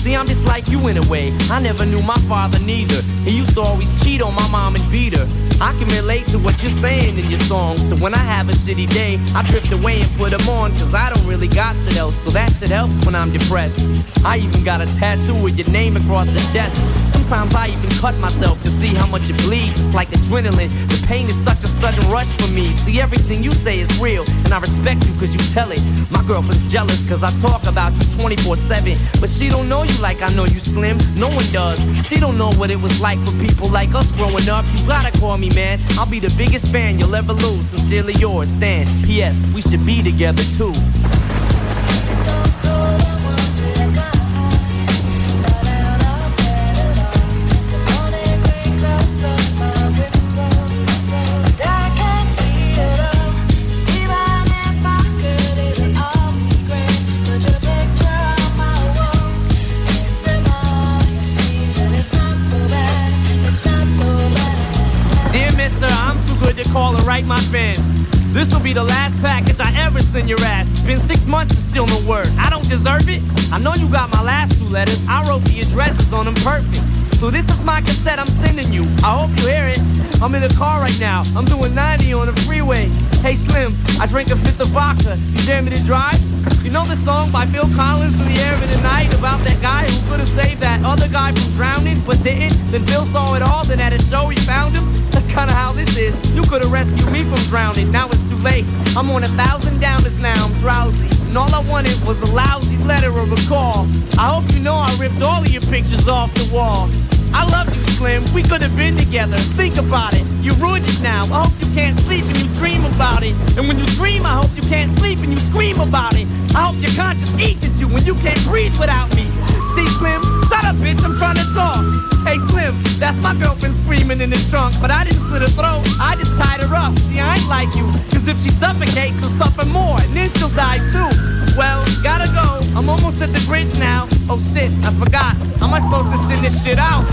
See, I'm just like you in a way. I never knew my father neither. He used to always cheat on my mom and beat her. I can relate to what you're saying in your songs. So when I have a shitty day, I drift away and put them on. Cause I don't really got shit else. So that shit helps when I'm depressed. I even got a tattoo with your name across the chest. Sometimes I even cut myself to see how much it bleeds. It's like adrenaline. The pain is such a sudden rush for me. See, everything you say is real, and I respect you cause you tell it. My girlfriend's jealous cause I talk about you 24 7. But she don't know you like I know you slim. No one does. She don't know what it was like for people like us growing up. You gotta call me, man. I'll be the biggest fan you'll ever lose. Sincerely yours, Stan. P.S. We should be together too. So this is my cassette I'm sending you. I hope you hear it. I'm in the car right now. I'm doing 90 on the freeway. Hey Slim, I drank a fifth of vodka. You dare me to drive? You know the song by Phil Collins in the air of the night about that guy who could have saved that other guy from drowning but didn't? Then Phil saw it all, then at a show he found him. That's kinda how this is. You could have rescued me from drowning. Now it's too late. I'm on a thousand downers now. I'm drowsy. And all I wanted was a lousy letter or a call. I hope you know I ripped all of your pictures off the wall. I love you, Slim. We could have been together. Think about it. You ruined it now. I hope you can't sleep and you dream about it. And when you dream, I hope you can't sleep and you scream about it. I hope your conscience eats at you when you can't breathe without me. See, Slim, shut up, bitch. I'm trying to talk. Hey, Slim, that's my girlfriend screaming in the trunk. But I didn't slit her throat. I just tied her up. See, I ain't like you. Cause if she suffocates, she'll suffer more. And then she'll die too. Well, gotta go. I'm almost at the bridge now. Oh shit, I forgot. How am I supposed to send this shit out?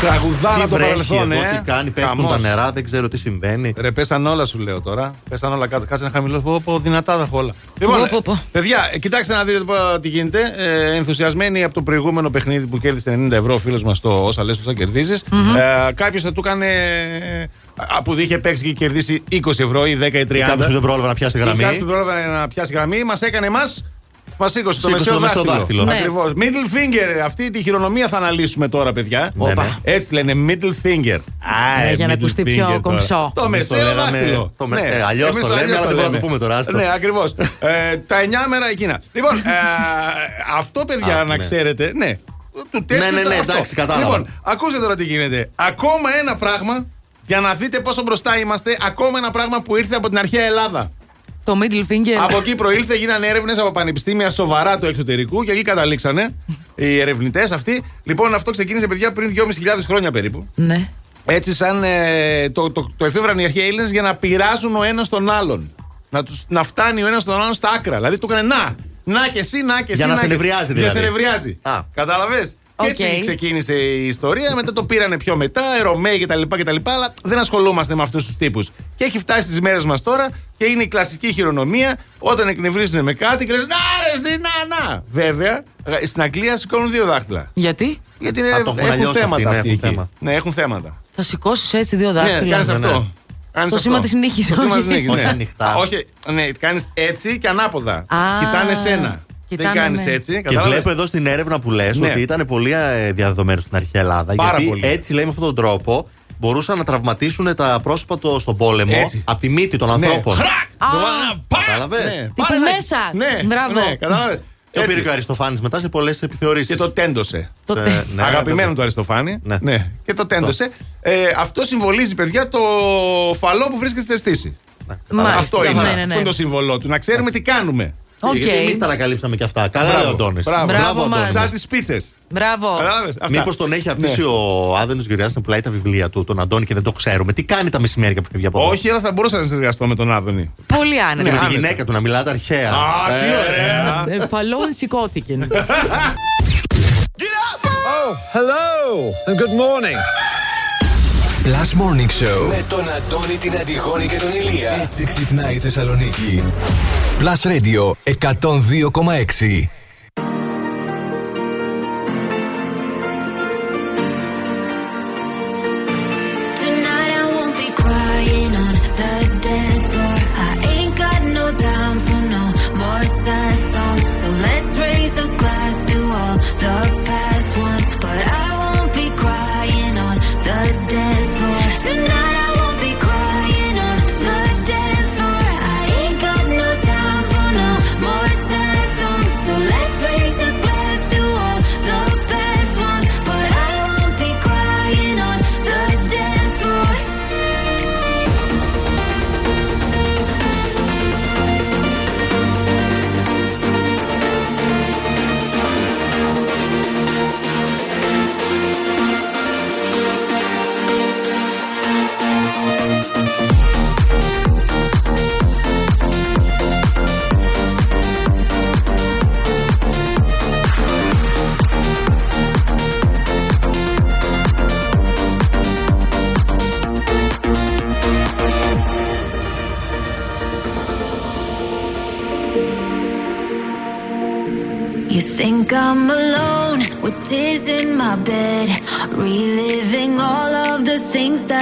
Τραγουδάρα Τι από το βρέχει παρελθόν, εδώ, ε. τι κάνει, πέφτουν Χαμός. τα νερά, δεν ξέρω τι συμβαίνει. Ρε, πέσαν όλα σου λέω τώρα. Πέσαν όλα κάτω. Κάτσε να χαμηλώσω. Πω, πω, δυνατά τα έχω όλα. Λοιπόν, Πω, πω, πω. παιδιά, ε, κοιτάξτε να δείτε πω, τι γίνεται. Ε, ενθουσιασμένοι από το προηγούμενο παιχνίδι που κέρδισε 90 ευρώ ο φίλος μας το όσα λε, θα κερδισει Ε, Κάποιος θα του έκανε. Ε, που είχε παίξει και κερδίσει 20 ευρώ ή 10 ή 30. Κάποιος που δεν πρόλαβε να πιάσει γραμμή. Κάποιος που πρόλαβε να πιάσει γραμμή, μας έκανε εμάς. Μας σήκωσε το Σήκωσε μεσαίο το μεσαίο δάχτυλο. δάχτυλο. Ναι. Ακριβώς. Middle finger. Αυτή τη χειρονομία θα αναλύσουμε τώρα, παιδιά. Ναι, ναι. Έτσι λένε middle finger. Α, Ναι, για να middle ακουστεί πιο finger τώρα. κομψό. Το Εμείς το μεσαίο λέγαμε- δάχτυλο. το με- ε, αλλιώς εμείς το λέμε, αλλιώς αλλά δεν μπορούμε να λέμε. το πούμε τώρα, άστο. Ναι, ακριβώς. ε, τα 9 μέρα εκείνα. Λοιπόν, ε, αυτό, παιδιά, Α, να ναι. ξέρετε. Ναι. Του τέτοιου Ναι, ναι, ναι, αυτό. εντάξει, κατάλαβα. Λοιπόν, ακούστε τώρα τι γίνεται. Ακόμα ένα πράγμα για να δείτε πόσο μπροστά είμαστε. Ακόμα ένα πράγμα που ήρθε από την αρχαία Ελλάδα. Το middle finger. Από εκεί προήλθε, γίνανε έρευνες από πανεπιστήμια σοβαρά του εξωτερικού και εκεί καταλήξανε οι ερευνητές αυτοί. Λοιπόν, αυτό ξεκίνησε, παιδιά, πριν 2.500 χρόνια περίπου. Ναι. Έτσι, σαν ε, το, το, το εφήβραν οι αρχαίοι Έλληνες για να πειράζουν ο ένας τον άλλον. Να, τους, να φτάνει ο ένας τον άλλον στα άκρα. Δηλαδή, του έκανε να, να και εσύ, να και εσύ. Για να και- σε νευριάζει, Για να δηλαδή. σε νευριάζει. Α. Κατάλαβες; Οκ. Και έτσι ξεκίνησε η ιστορία. Μετά το πήρανε πιο μετά, οι Ρωμαίοι κτλ. κτλ αλλά δεν ασχολούμαστε με αυτούς τους τύπους. Και έχει φτάσει στις μέρες μας τώρα και είναι η κλασική χειρονομία όταν εκνευρίζουν με κάτι και λες Να ρε, εσύ, να, να. Βέβαια, ε, στην Αγγλία σηκώνουν δύο δάχτυλα. Γιατί; Γιατί είναι, Α, το έχουν έχουν αλλιώς θέματα αυτοί, ναι, αυτοί έχουν εκεί. θέμα. Ναι, έχουν θέματα. Θα σηκώσεις έτσι δύο Ναι, δάχτυλα. κάνεις αυτό. ναι. Κάνεις Το αυτό. σήμα της νύχης, Το σήμα όχι. της νύχης, Όχι ναι. ανοιχτά. Α, Όχι, ναι, κάνεις έτσι και ανάποδα. Α, Κοιτάνε σένα. Δεν κοιτάνε κάνεις με. έτσι. Και κατάλαβες; βλέπω εδώ στην έρευνα που λες Ναι. ότι ήταν πολύ ε, διαδεδομένο στην αρχαία Ελλάδα. Πάρα γιατί πολύ. έτσι λέει με αυτόν τον τρόπο μπορούσαν να τραυματίσουν τα πρόσωπα το, στον πόλεμο Έτσι. από τη μύτη των Ναι. ανθρώπων. Χρακ! Α, Το ένα, πακ! Κατάλαβες; Ναι. Τύπου Πάρε να- μέσα. Ναι, Μπράβο. ναι, κατάλαβες; Και ο Έτσι. πήρε και ο Αριστοφάνης μετά σε πολλές επιθεωρήσεις. Και το τέντωσε. Το Ε, τε- ναι, Αγαπημένο βέβαια. του Αριστοφάνη. Ναι. Ναι. Και το τέντωσε. Ε, αυτό συμβολίζει, παιδιά, το φαλλό που βρίσκεται σε στύση. Μάλιστα. Αυτό είναι. Ναι, ναι, ναι. Αυτό είναι το σύμβολό του. Να ξέρουμε τι κάνουμε. Οκ. Γιατί εμείς τα ανακαλύψαμε και αυτά. Καλά λέει ο Αντώνης. Μπράβο, Μπράβο μας. Σαν τις πίτσες. Μπράβο. Κατάλαβες. Μήπως τον έχει αφήσει Ναι. ο Άδωνις Γεωργιάδης να πουλάει τα βιβλία του, τον Αντώνη και δεν το ξέρουμε. Τι κάνει τα μεσημέρια που φεύγει από εδώ; Όχι, αλλά θα μπορούσα να συνεργαστώ με τον Άδωνη. Πολύ Και άνετα. με τη άνετα. γυναίκα του να μιλάτε αρχαία. Α, τι ωραία. Ε, Φαλλόν σηκώθηκε. Oh, hello and good morning. Last Morning Show. Με τον Αντώνη, την Αντιγόνη και τον Ηλία. Έτσι ξυπνάει η Θεσσαλονίκη. Plus Radio 102,6.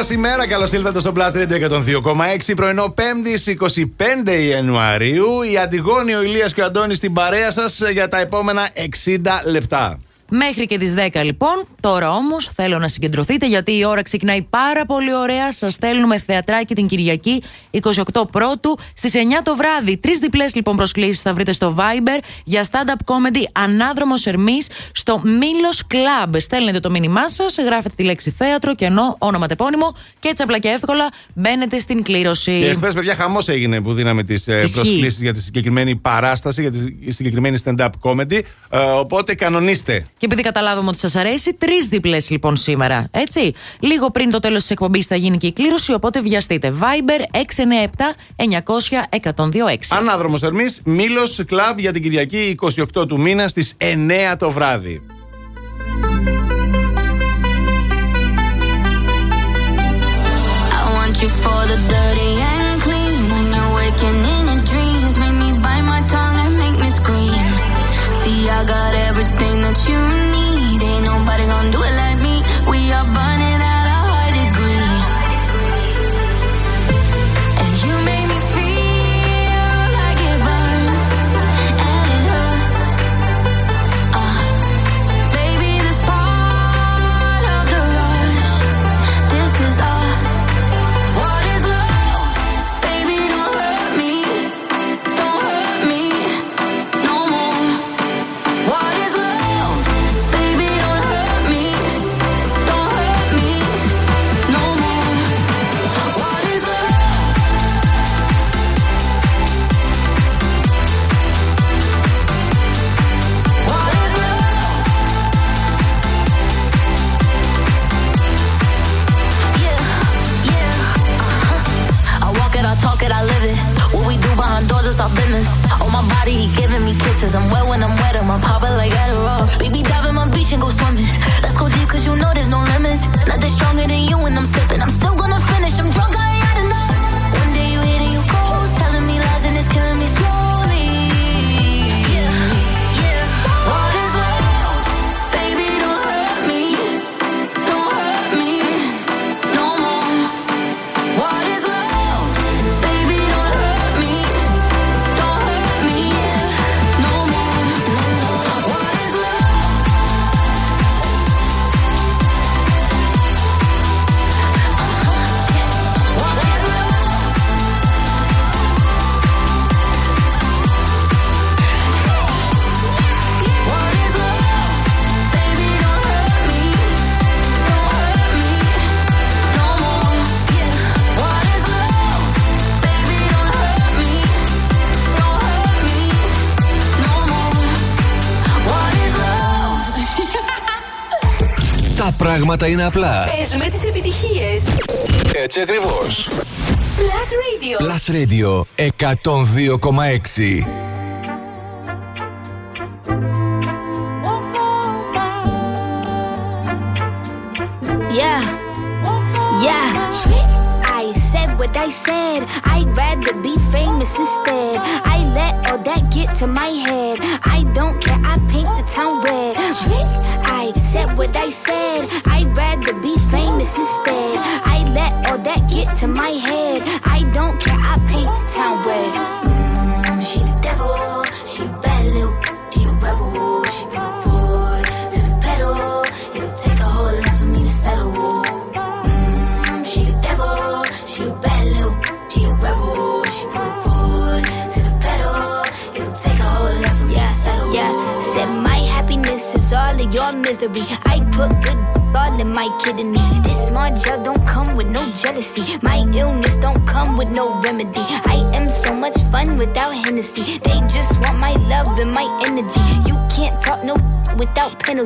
Σας ημέρα, καλώς ήλθατε στο Blast Radio 102,6 πρωινό 5η 25 Ιανουαρίου. Η Αντιγόνη, ο Ηλίας και ο Αντώνης στην παρέα σας για τα επόμενα 60 λεπτά. Μέχρι και τις 10 λοιπόν. Τώρα όμως θέλω να συγκεντρωθείτε γιατί η ώρα ξεκινάει πάρα πολύ ωραία. Σας στέλνουμε θεατράκι την Κυριακή 28 Πρώτου στις 9 το βράδυ. Τρεις διπλές λοιπόν προσκλήσεις θα βρείτε στο Viber για stand-up comedy Ανάδρομο Ερμή στο Μήλος Club. Στέλνετε το μήνυμά σας, γράφετε τη λέξη θέατρο και ενώ όνομα τεπώνυμο και έτσι απλά και εύκολα μπαίνετε στην κλήρωση. Και χθες, παιδιά, χαμός έγινε που δίναμε τις Ισχύει. προσκλήσεις για τη συγκεκριμένη παράσταση, για τη συγκεκριμένη stand-up comedy. Ε, οπότε κανονίστε. Και επειδή καταλάβαμε ότι σας αρέσει, τρεις διπλές λοιπόν σήμερα. Έτσι. Λίγο πριν το τέλος της εκπομπής θα γίνει και η κλήρωση, οπότε βιαστείτε. Viber 697 900 1026. Ανάδρομος Ερμή, Μήλος Club για την Κυριακή 28 του μήνα στις 9 το βράδυ. I want you for the dirty and clean. When you're waking in your dreams, make me bite my tongue and make me scream. See, I got everything that you need. Ain't nobody gonna do it kisses. I'm wet when I'm wet, I'm popping like Adderall. Baby, dive in my beach and go swimming. Let's go deep, cause you know there's no limits. Nothing stronger than you when I'm sipping. Τα πράγματα είναι απλά. Πες με τις επιτυχίες. Έτσι ακριβώς. Plus Radio. Plus Radio 102,6.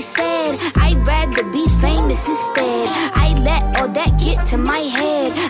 I said. I'd rather be famous instead. I let all that get to my head.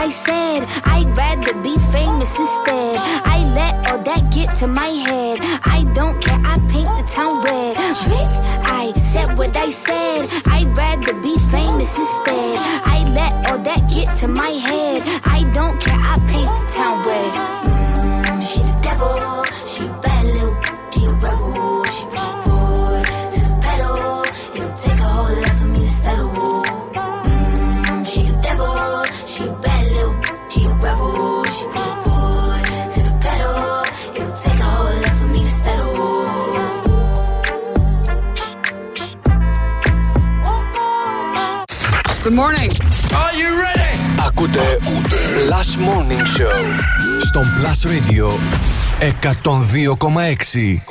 I said. I'd rather be famous instead. I let all that get to my head. 102,6.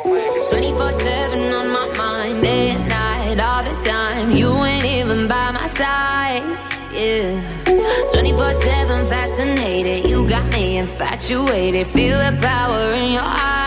24 7 on my mind, day and night, all the time. You ain't even by my side, yeah. 24 7 fascinated, you got me infatuated. Feel the power in your eyes,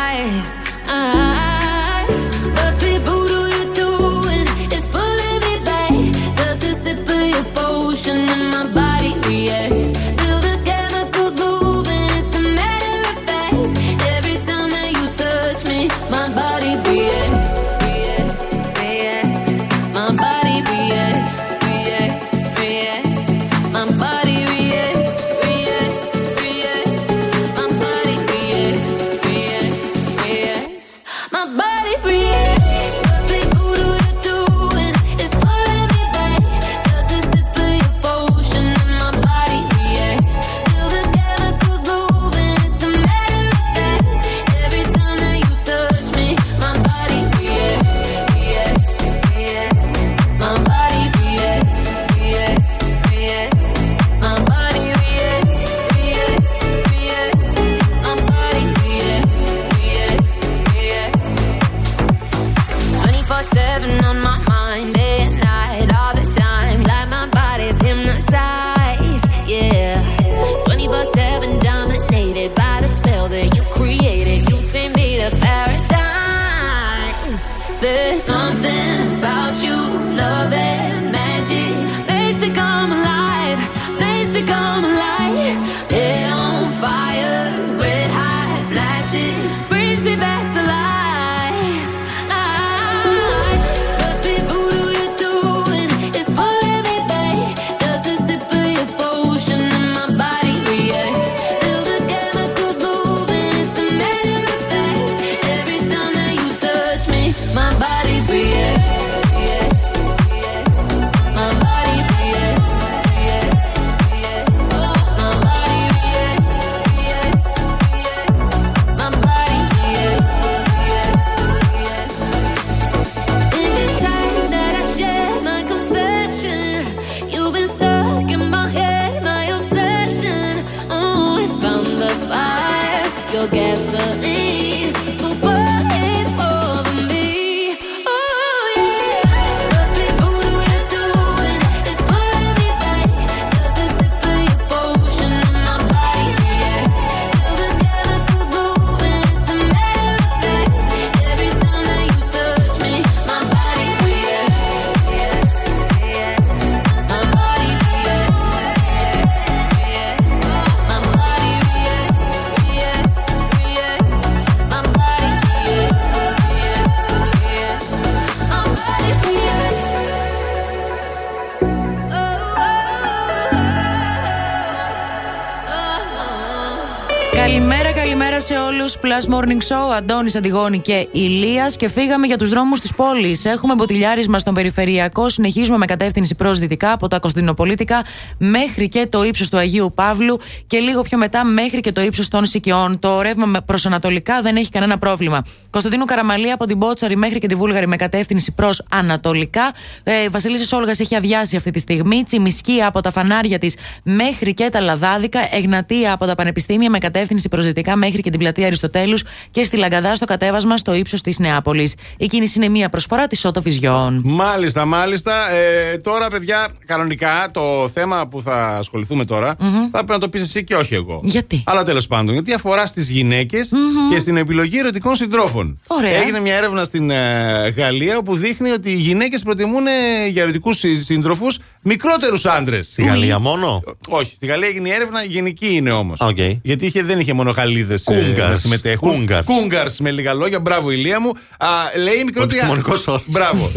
Morning Show, Αντώνης Αντιγόνη και Ηλίας. Και φύγαμε για τους δρόμους της πόλης. Έχουμε μποτιλιάρισμα στον περιφερειακό. Συνεχίζουμε με κατεύθυνση προς δυτικά από τα Κωνσταντινοπολίτικα μέχρι και το ύψος του Αγίου Παύλου. Και λίγο πιο μετά μέχρι και το ύψος των Σικιών. Το ρεύμα προς Ανατολικά δεν έχει κανένα πρόβλημα. Κωνσταντίνου Καραμαλή από την Μπότσαρη μέχρι και τη Βούλγαρη με κατεύθυνση προς Ανατολικά. Ε, Βασιλίση Όλγας έχει αδειάσει αυτή τη στιγμή. Τσιμισκή από τα φανάρια της μέχρι και τα Λαδάδικα. Εγνατία από τα Πανεπιστήμια με κατεύθυνση προς δυτικά μέχρι και την πλατεία Αριστοτέλους. Και στη Λαγκαδά στο κατέβασμα στο ύψος της Νεάπολης. Η κίνηση είναι μία προσφορά της Auto Vision. Μάλιστα, μάλιστα. Ε, τώρα, παιδιά, κανονικά το θέμα που θα ασχοληθούμε τώρα θα πρέπει να το πεις εσύ και όχι εγώ. Γιατί; Αλλά τέλος πάντων, γιατί αφορά στις γυναίκες και στην επιλογή ερωτικών συντρόφων. Ωραία. Έγινε μια έρευνα στην ε, Γαλλία όπου δείχνει ότι οι γυναίκες προτιμούν ε, για ερωτικούς συντρόφους μικρότερους άντρες. Στη Γαλλία μόνο; Όχι, στη Γαλλία έγινε η έρευνα, γενική είναι όμως. Οκ. Γιατί είχε, δεν είχε μόνο Γαλλίδες cougars. να συμμετέχουν. Cougars. Cougars, με λίγα λόγια. Μπράβο, Ηλία μου. Α, λέει η μικρότερη. Επιστημονικός όρος. Μπράβο.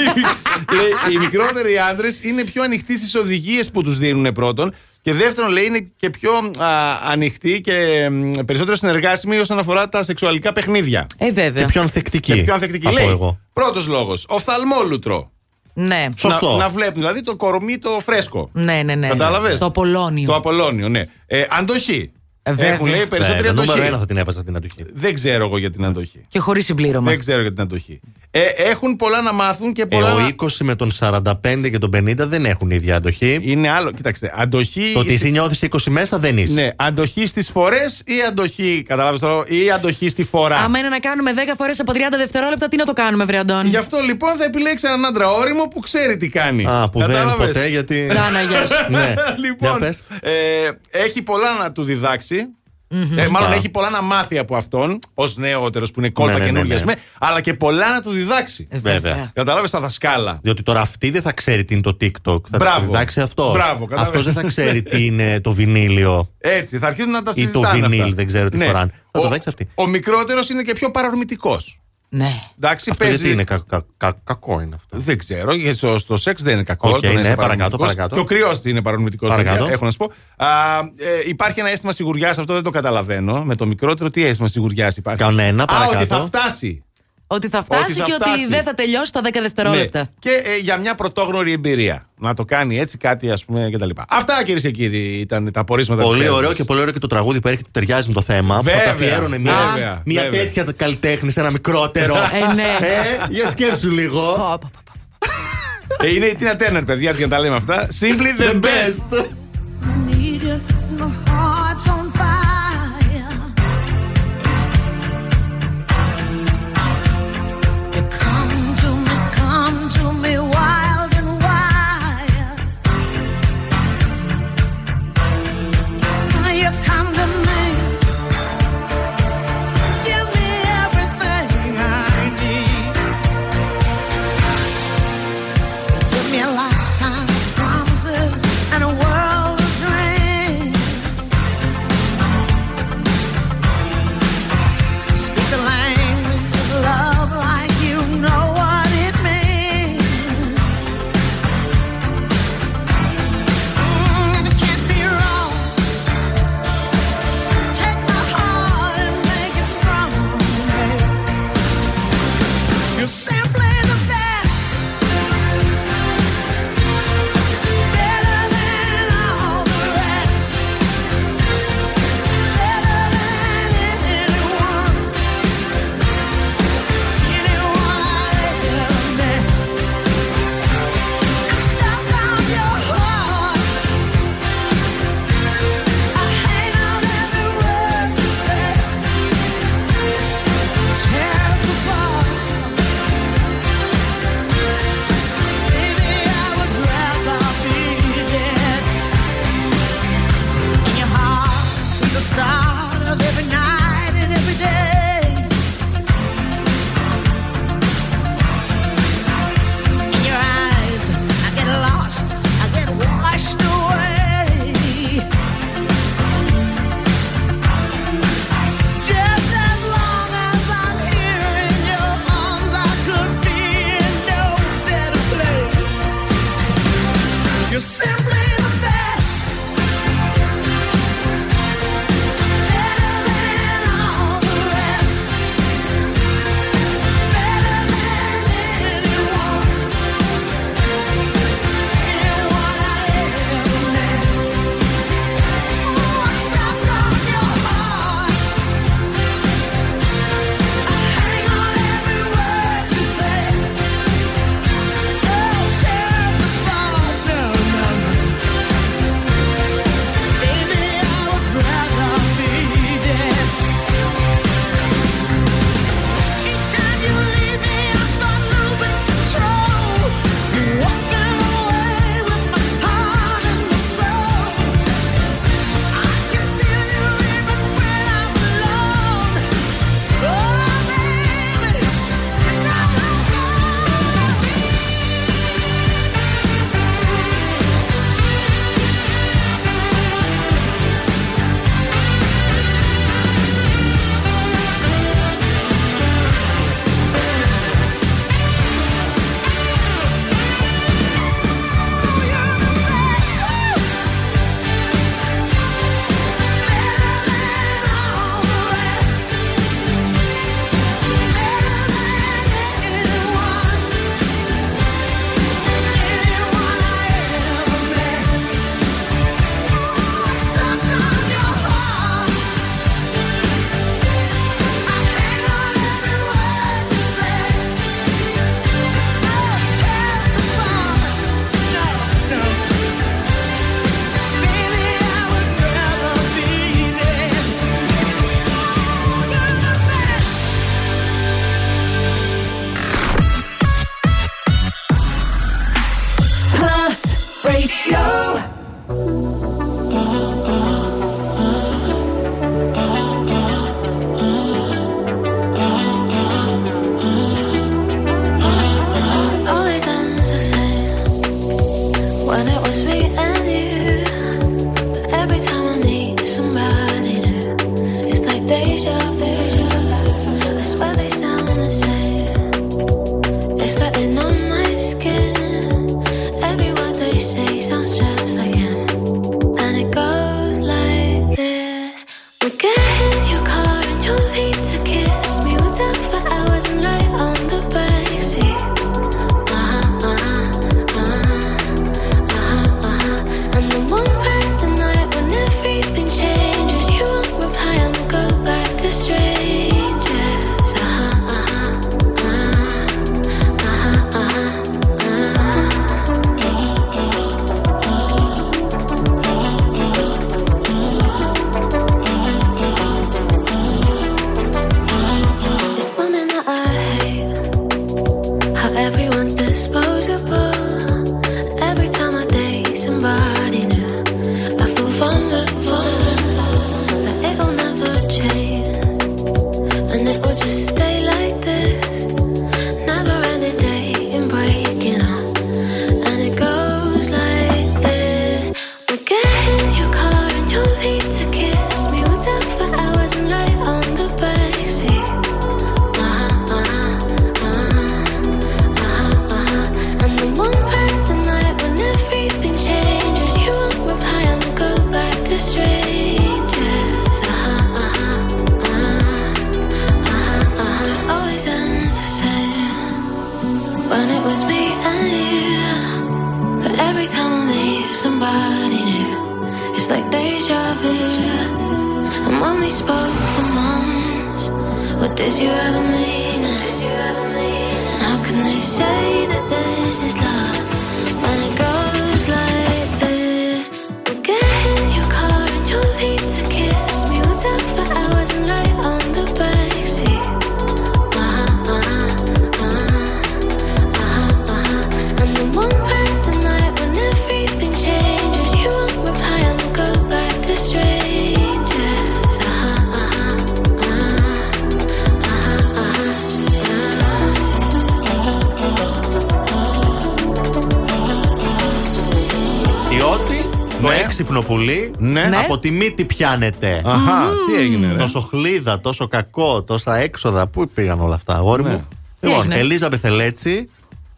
λέει, οι μικρότεροι άντρε είναι πιο ανοιχτοί στις οδηγίες που τους δίνουν πρώτον. Και δεύτερον, λέει, είναι και πιο α, ανοιχτοί και μ, περισσότερο συνεργάσιμοι όσον αφορά τα σεξουαλικά παιχνίδια. Ε, βέβαια. Και πιο ανθεκτική. Και πιο ανθεκτική. θα πω Λέει, εγώ. πρώτος λόγος, οφθαλμόλουτρο. Ναι. Σωστό. Να, να βλέπουν δηλαδή το κορμί το φρέσκο. Ναι, ναι, ναι. Κατάλαβες; Το Απολώνιο. Το Απολώνιο, ναι. Ε, αντοχή. Ε, βέβαια. Έχουν λέει περισσότερη Βέβαια, αντοχή. νούμερο ένα θα την έβαζα την αντοχή. Δεν ξέρω εγώ για την αντοχή. Και χωρίς συμπλήρωμα. Δεν ξέρω για την αντοχή. Ε, έχουν πολλά να μάθουν και Ε, πολλά. ο να- 20 με τον 45 και τον 50 δεν έχουν ίδια αντοχή. Είναι άλλο. Κοίταξε. Αντοχή. Το ότι εσύ νιώθεις 20 μέσα δεν είσαι. Ναι, αντοχή στις φορές ή αντοχή. Καταλάβει τώρα, ή αντοχή στη φορά; Άμα είναι να κάνουμε 10 φορές από 30 δευτερόλεπτα, τι να το κάνουμε, Βρε Αντώνη; Γι' αυτό λοιπόν θα επιλέξει έναν άντρα όριμο που ξέρει τι κάνει. Α, που δεν Κατάλαβες; ποτέ γιατί. Ντάνα, γεια σου. ναι. λοιπόν, Για πες. ε, έχει πολλά να του διδάξει. Ε, μάλλον έχει πολλά να μάθει από αυτόν, ως νεότερος που είναι κόλπα Ναι, ναι, ναι, καινούργιας ναι. με, αλλά και πολλά να του διδάξει. Ε, Βέβαια. Κατάλαβες τα δασκάλα. Διότι τώρα αυτή δεν θα ξέρει τι είναι το TikTok. Θα Μπράβο. τη διδάξει αυτός. Μπράβο, κατάλαβες. Αυτός δεν θα ξέρει τι είναι το βινίλιο Έτσι, θα αρχίσουν να τα ή το συζητάνε. βινίλ, αυτά. δεν ξέρω τι Ναι. φοράνε. Θα Ο- το διδάξει αυτή. Ο μικρότερος είναι και πιο παρορμητικός. Ναι. Εντάξει, Αυτό παίζει. γιατί είναι κα- κα- κα- κακό είναι αυτό. Δεν ξέρω, γιατί στο, στο σεξ δεν είναι κακό. Οκ, το να ναι, είσαι παρακάτω, παρορμητικός. παρακάτω. Και ο Κριός είναι παρορμητικό. Παρακάτω. Έχω να σου πω. Α, ε, υπάρχει ένα αίσθημα σιγουριάς, αυτό δεν το καταλαβαίνω. Με το μικρότερο, τι αίσθημα σιγουριάς υπάρχει; Κανένα, Α, παρακάτω. ότι θα φτάσει. Ότι θα φτάσει Ότι θα και ότι φτάσει. δεν θα τελειώσει τα 10 δευτερόλεπτα. Ναι. Και ε, για μια πρωτόγνωρη εμπειρία. Να το κάνει έτσι κάτι, ας πούμε, κτλ. Αυτά κυρίες και κύριοι ήταν τα πορίσματα της Πολύ έρευνας. ωραίο και πολύ ωραίο και το τραγούδι που έρχεται που ταιριάζει με το θέμα. Βέβαια, που θα αφιέρωνε μια, βέβαια, μια βέβαια. τέτοια καλλιτέχνη σε ένα μικρότερο. Ε, ναι. Ε, για σκέψου λίγο. Πω, πω, πω. Ε, είναι η Τίνα Τέρνερ, παιδιά, για να τα λέμε αυτά. Simply the, The best. Τη μύτη πιάνεται. Αχα, τι έγινε, ρε. Τόσο χλίδα, τόσο κακό, τόσα έξοδα. Πού πήγαν όλα αυτά, αγόρι Ναι. μου; Τι Λοιπόν, έγινε; Ελίζα Μπεθελέτσι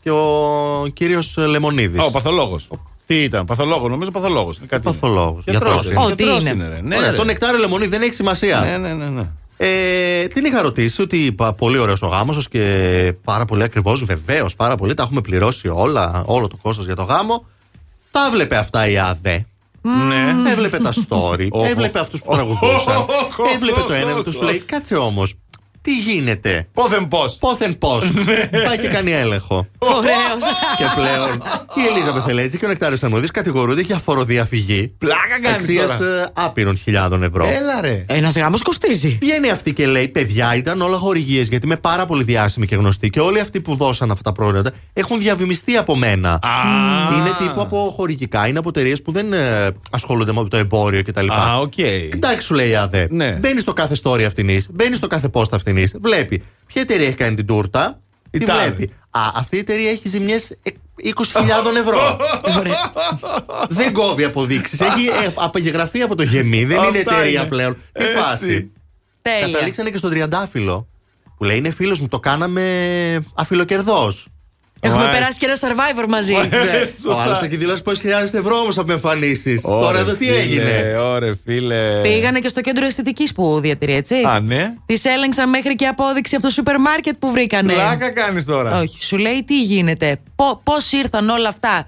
και ο κύριος Λεμονίδης. Α, Ο παθολόγος. Τι ήταν, παθολόγος, νομίζω παθολόγος. Παθολόγος, Γιατρός γιατρός είναι. είναι. Γιατρός Ό,τι είναι. είναι, ρε. Ναι, Ωραία, ρε. το νεκτάριο Λεμονίδη δεν έχει σημασία. Ναι, ναι, ναι, ναι. Ε, την είχα ρωτήσει ότι είπα, πολύ ωραίος ο γάμος σας και πάρα πολύ ακριβώς. Βεβαίως, πάρα πολύ. Τα έχουμε πληρώσει όλα, όλο το κόστος για το γάμο. Τα βλέπε αυτά η ΑΔΕ. Ναι. Έβλεπε τα story, Οχ. έβλεπε αυτούς που τραγουδούσαν. Οχ. έβλεπε το ένα Οχ. και του λέει: Κάτσε όμως, τι γίνεται; Πόθεν πώ. Πόθεν πώ. Πάει και κάνει έλεγχο. Ωραίος. και πλέον η Ελίζα Μπεθελέτση και ο Νεκτάριος Θερμούδη κατηγορούνται για φοροδιαφυγή. Πλάκα κάνεις Αξίας τώρα. άπειρων χιλιάδων ευρώ. Έλα ρε. Ένας γάμος κοστίζει. Βγαίνει αυτή και λέει: Παιδιά, ήταν όλα χορηγίες γιατί είμαι πάρα πολύ διάσημη και γνωστή και όλοι αυτοί που δώσαν αυτά τα προϊόντα έχουν διαβημιστεί από μένα. Είναι τύπου από χορηγικά, είναι από εταιρείες που δεν ε, ασχολούνται με το εμπόριο κτλ. Α, οκ. Εντάξει, σου λέει η ΑΑΔΕ. Ναι. Μπαίνεις στο κάθε story αυτήν, μπαίνεις στο κάθε post αυτήν, βλέπει ποια εταιρεία έχει κάνει την τούρτα; Η Τι τάδε. βλέπει. Α, αυτή η εταιρεία έχει ζημιές 20.000 ευρώ. δεν κόβει αποδείξεις. Έχει ε, απογεγραφεί από το ΓΕΜΗ. Δεν είναι Αυτά εταιρεία είναι. πλέον. Τι Έτσι. φάση. Τέλεια. Καταλήξανε και στον Τριαντάφυλλο. Που λέει είναι φίλος μου, το κάναμε αφιλοκερδώς. Έχουμε Μάλιστα. περάσει και ένα survivor μαζί. Ναι, ο σωστά. άλλος έχει δηλώσει πόσε χιλιάδε ευρώ όμω από εμφανίσεις. Τώρα Ωρε, εδώ τι φίλε, έγινε; Ωρε φίλε. Πήγανε και στο κέντρο αισθητικής που διατηρεί, έτσι. Α, ναι. Τη έλεγξαν μέχρι και απόδειξη από το σούπερ μάρκετ που βρήκανε. Πλάκα κάνεις τώρα. Όχι, σου λέει τι γίνεται. Πώς ήρθαν όλα αυτά.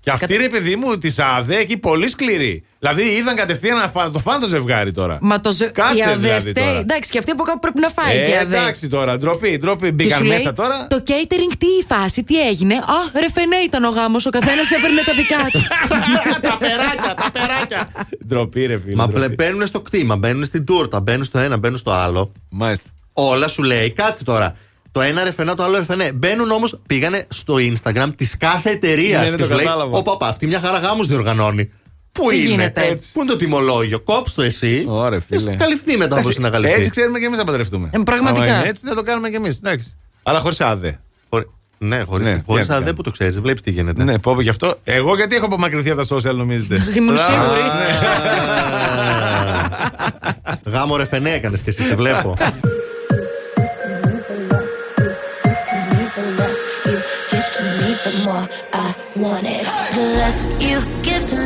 Και αυτή ρε παιδί μου τη ΑΔΕ εκεί πολύ σκληρή. Δηλαδή είδαν κατευθείαν να φάνε, το φάνε το ζευγάρι τώρα. Μα το ζε... Κάτσε η ΑΔΕ δηλαδή φταίει. τώρα. Εντάξει, και αυτή από κάπου πρέπει να φάει. και η Ε, ΑΔΕ. εντάξει τώρα, ντροπή, ντροπή. Και Μπήκαν σου λέει, μέσα τώρα. Το catering τι η φάση, τι έγινε; Α, ρε φενέ ήταν ο γάμος. Ο καθένας έπαιρνε τα δικά του. τα περάκια, τα περάκια. Ντροπή, ρε φίλε. Μα ντροπή. μπαίνουν στο κτήμα, μπαίνουν στην τούρτα, μπαίνουν στο ένα, μπαίνουν στο άλλο. Μάλιστα. Όλα σου λέει, κάτσε τώρα. Το ένα ρεφενά, το άλλο ρεφενέ. Μπαίνουν όμως, πήγανε στο Instagram της κάθε εταιρείας Ναι, ναι, και το σου λέει: κατάλαβα. Ω παπά, αυτή μια χαρά γάμους διοργανώνει. Πού Τι είναι, γίνεται έτσι; Πού είναι το τιμολόγιο, κόψ το εσύ. Ωραία, και φίλε. καλυφθεί μετά όπω είναι να καλυφθεί. Έτσι ξέρουμε και εμείς να παντρευτούμε. Ε, πραγματικά. Άμα είναι Έτσι να το κάνουμε και εμείς. Εντάξει. Αλλά χωρίς άδε. Χωρί- Ναι, χωρί Ναι, χωρίς τι να αδέ κάνω. που το ξέρεις, βλέπεις τι γίνεται. Ναι, πω πω γι' αυτό. Εγώ γιατί έχω απομακρυνθεί από τα social, νομίζετε; Ήμουν σίγουρη. Γάμο ρεφενέ έκανες και εσύ, σε βλέπω. give to me, the more I want it. The less you give to me,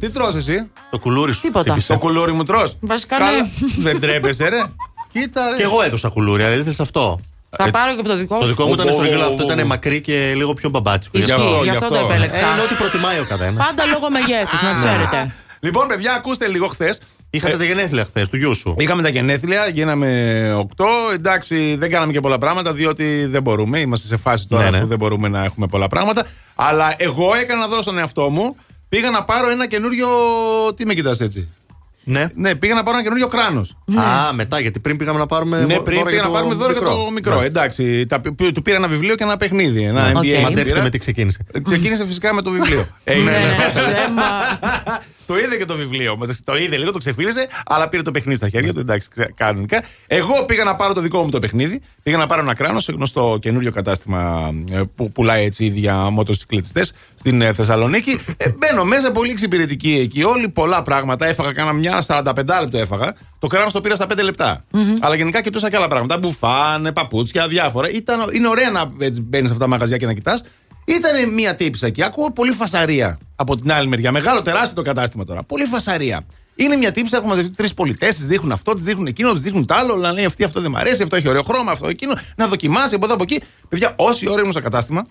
Τι τρως εσύ; Το κουλούρι σου. Τίποτα. χτύπησε. Το κουλούρι μου τρως; Βασικά Καλά. ναι. Δεν τρέπεσαι, ρε. Κοίτα, ρε. Και εγώ έδωσα κουλούρι, αλλά ήθελε αυτό. Θα πάρω και από το δικό Το σου. δικό μου ήταν Ω, στρογγυλό, ω, αυτό ω, ήταν ω. μακρύ και λίγο πιο μπαμπάτσικο. Γι' αυτό, Ισχύει, γι' γι' αυτό το αυτό. Ε, επέλεξα. είναι ό,τι προτιμάει ο καθένας. Πάντα λόγω μεγέθους, να ξέρετε. Λοιπόν, παιδιά, ακούστε λίγο χθες. Είχατε τα γενέθλια χθες του γιού σου. Είχαμε τα γενέθλια, γίναμε 8. Εντάξει, δεν κάναμε και πολλά πράγματα, διότι δεν μπορούμε. Είμαστε σε φάση τώρα Ναι, ναι. που δεν μπορούμε να έχουμε πολλά πράγματα. Αλλά εγώ έκανα ένα δώρο στον εαυτό μου. Πήγα να πάρω ένα καινούριο. Τι με κοιτάς έτσι; Ναι. Ναι, πήγα να πάρω ένα καινούριο κράνος. Α, μετά, γιατί πριν πήγαμε να πάρουμε. Ναι, δώρο πριν για πήγα να το πάρουμε δώρο για το μικρό. Ναι. Εντάξει, τα, του πήρα ένα βιβλίο και ένα παιχνίδι. Ένα NBA. OK. μου Μαντέψτε πήρα. με τι ξεκίνησε. Ξεκίνησε φυσικά με το βιβλίο. Ε, Ναι, ναι, ναι. ψέμα. το είδε και το βιβλίο. Μας Το είδε λίγο, το ξεφύλλισε, αλλά πήρε το παιχνίδι στα χέρια του. Εντάξει, ξε- κανονικά. Εγώ πήγα να πάρω το δικό μου το παιχνίδι. Πήγα να πάρω ένα κράνος σε γνωστό καινούριο κατάστημα ε, που πουλάει έτσι για μοτοσυκλετιστές στην ε, Θεσσαλονίκη. Ε, μπαίνω μέσα, πολύ εξυπηρετική εκεί. Όλοι πολλά πράγματα. Έφαγα κάνα μια 45 λεπτό έφαγα. Το κράνος το πήρα στα 5 λεπτα Αλλά γενικά κοιτούσα και άλλα πράγματα. Μπουφάν, παπούτσια, διάφορα. Ήταν, είναι ωραία να μπαίνεις σε αυτά τα μαγαζιά και να κοιτάς. Ήταν μία τύπησα εκεί. Ακούω πολύ φασαρία από την άλλη μεριά. Μεγάλο, τεράστιο το κατάστημα τώρα. Πολύ φασαρία. Είναι μια τύπησα, έχουν μαζευτεί τρεις πολιτές, τη δείχνουν αυτό, τη δείχνουν εκείνο, τη δείχνουν τ' άλλο. Να λέει αυτή αυτό δεν μ' αρέσει, αυτό έχει ωραίο χρώμα, αυτό εκείνο. Να δοκιμάσει από εδώ από εκεί. Παιδιά, όση ώρα ήμουν στο κατάστημα,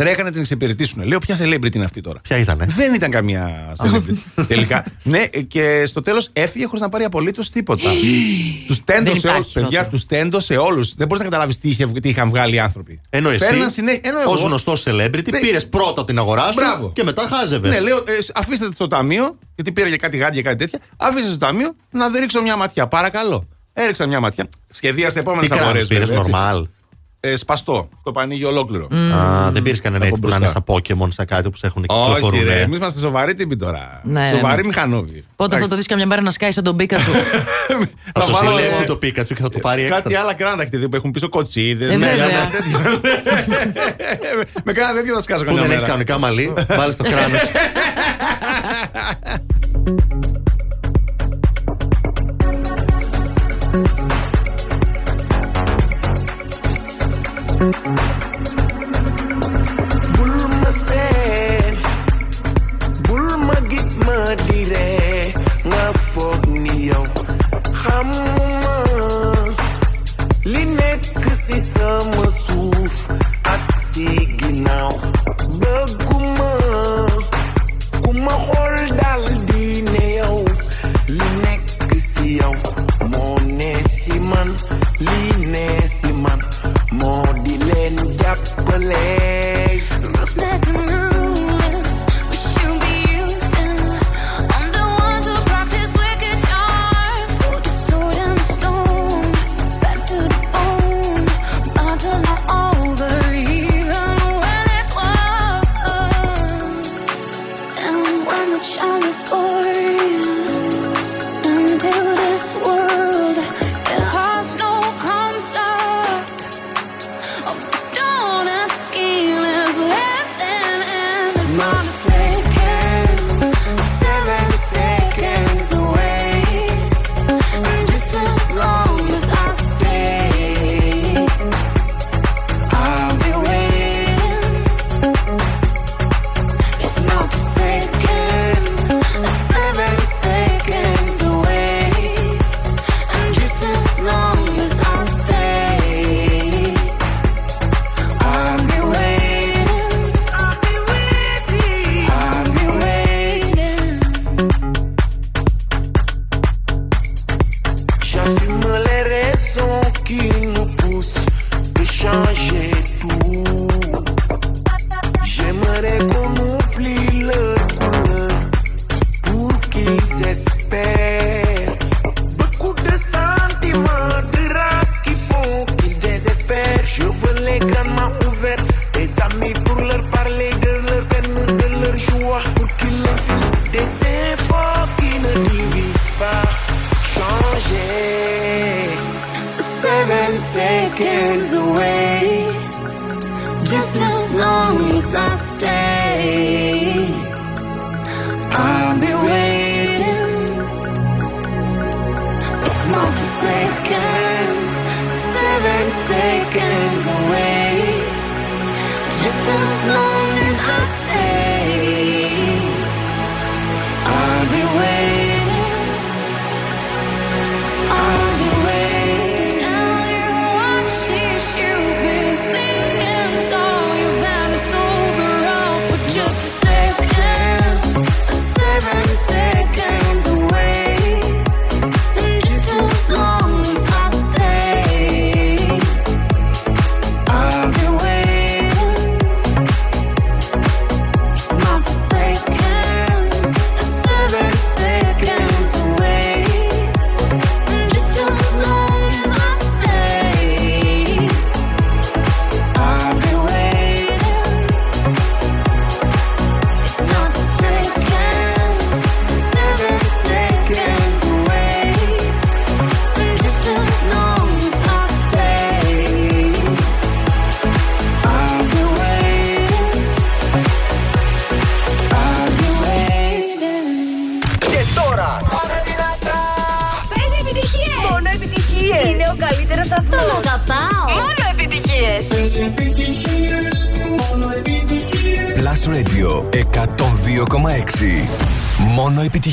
τρέχανε να την εξυπηρετήσουν. Λέω, ποια celebrity είναι αυτή τώρα; Ποια ήτανε; Δεν ήταν καμία celebrity. τελικά. Ναι, και στο τέλος έφυγε χωρίς να πάρει απολύτως τίποτα. τους τέντω Δεν σε όλους. υπάρχει Παιδιά, χειρότερο. τους τέντω σε όλους. Δεν μπορείς να καταλάβεις τι, είχε- τι είχαν βγάλει οι άνθρωποι. Ενώ εσύ, Παίρναν συνέχεια- ενώ εγώ- ως γνωστός celebrity, Ναι. πήρες πρώτα την αγορά σου Μπράβο. και μετά χάζευες. Ναι, λέω, ε, αφήστε το στο ταμείο, γιατί πήρα για κάτι γάντια κάτι τέτοια. Αφήστε το στο ταμείο να δείξω μια ματιά. Παρακαλώ. Έριξα μια ματιά. Σχεδίασε επόμενες Τι κράνος αγορέ. πήρες, normal ε, σπαστό. Το πανίγει ολόκληρο. Mm. Α, δεν πήρες κανένα έτσι που να είναι στα Pokémon, στα κάτι που σε έχουν κυκλοφορούν. Όχι, ρε, εμείς είμαστε σοβαροί τύποι τώρα. Ναι, σοβαροί ναι. ναι. μηχανόβοι. Πότε θα το δεις καμιά μέρα να σκάει σαν τον Πίκατσου. θα σου συλλέξει το Πίκατσου και θα το ε, πάρει έξω. Κάτι άλλα κράντα χτυπή που έχουν πίσω κοτσίδες. Ε, ναι, με κάνα τέτοιο θα σκάσω κανένα. Που δεν έχεις κανονικά μαλλί, βάλεις το κράνος. Thank you.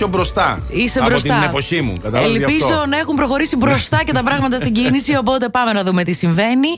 Πιο μπροστά. Είσαι από μπροστά. την εποχή μου. Κατάλαβες γι' Ελπίζω αυτό. να έχουν προχωρήσει μπροστά και τα πράγματα στην κίνηση. Οπότε πάμε να δούμε τι συμβαίνει.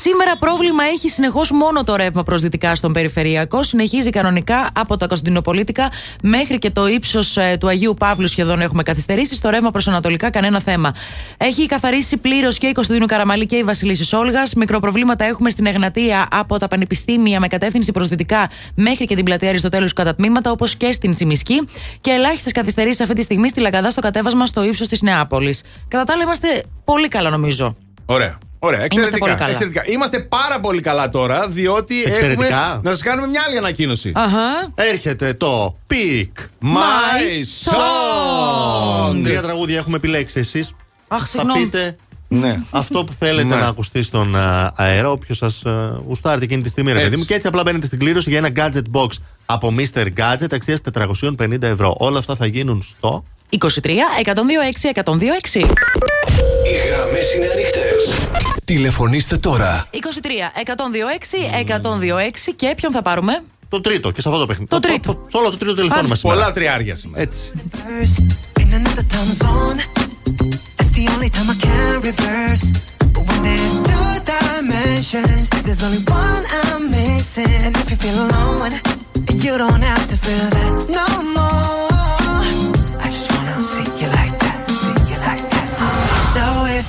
Σήμερα πρόβλημα έχει συνεχώς μόνο το ρεύμα προς δυτικά στον περιφερειακό. Συνεχίζει κανονικά από τα Κωνσταντινοπολίτικα μέχρι και το ύψος του Αγίου Παύλου σχεδόν έχουμε καθυστερήσει. Στο ρεύμα προς Ανατολικά κανένα θέμα. Έχει καθαρίσει πλήρως και η Κωνσταντίνου Καραμαλή και η Βασιλίσης Όλγας. Μικροπροβλήματα έχουμε στην Εγνατία από τα πανεπιστήμια με κατεύθυνση προς δυτικά μέχρι και την πλατεία Αριστοτέλους κατά τμήματα, όπως και στην Τσιμισκή. Και ελάχιστες καθυστερήσεις αυτή τη στιγμή στη Λαγκαδά στο κατέβασμα στο ύψος της Νεάπολης. Κατά τα άλλα, είμαστε πολύ καλά νομίζω. Ωραία. Ωραία, εξαιρετικά. πολύ καλά. εξαιρετικά. Είμαστε πάρα πολύ καλά τώρα, διότι Εξαιρετικά. έχουμε να σας κάνουμε μια άλλη ανακοίνωση. Αχα. Έρχεται το Pick My Song. Τρία τραγούδια έχουμε επιλέξει εσείς. Αχ, Θα συγγνώμη. πείτε Ναι. αυτό που θέλετε Ναι. να ακουστεί στον α, αέρα, όποιος σας γουστάρει εκείνη τη στιγμή, ρε Έτσι. παιδί μου. Και έτσι απλά μπαίνετε στην κλήρωση για ένα gadget box από Mr. Gadget αξίας 450 ευρώ. Όλα αυτά θα γίνουν στο. 23 126 126. Οι γραμμές είναι ανοιχτές. Τηλεφωνήστε τώρα. 23 126 126 και ποιον θα πάρουμε; Το τρίτο και σε αυτό το παιχνίδι. Το τρίτο. Σε όλο το τρίτο τηλεφώνημα σήμερα. Πολλά τριάρια σήμερα. Έτσι. in another time zone. It's the only time I can reverse. But when there's two dimensions, there's only one I'm missing. And if you feel alone, you don't have to feel that no more.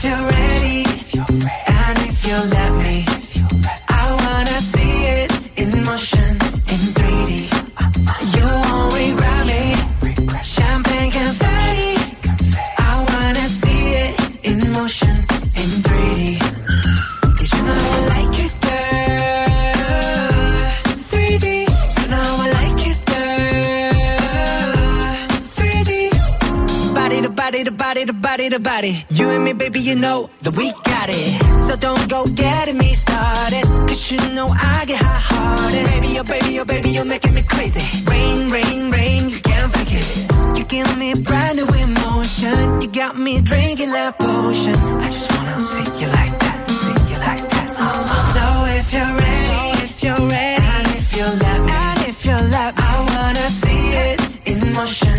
You're body to body to body. You and me, baby, you know that we got it. So don't go getting me started. Cause you know I get hot hearted. Baby, oh baby, oh baby, you're making me crazy. Rain, rain, rain, you can't fake it. You give me brand new emotion. You got me drinking that potion. I just wanna see you like that, see you like that. So if you're ready, if you're ready, and if you let me, and if you let me, I wanna see it in motion,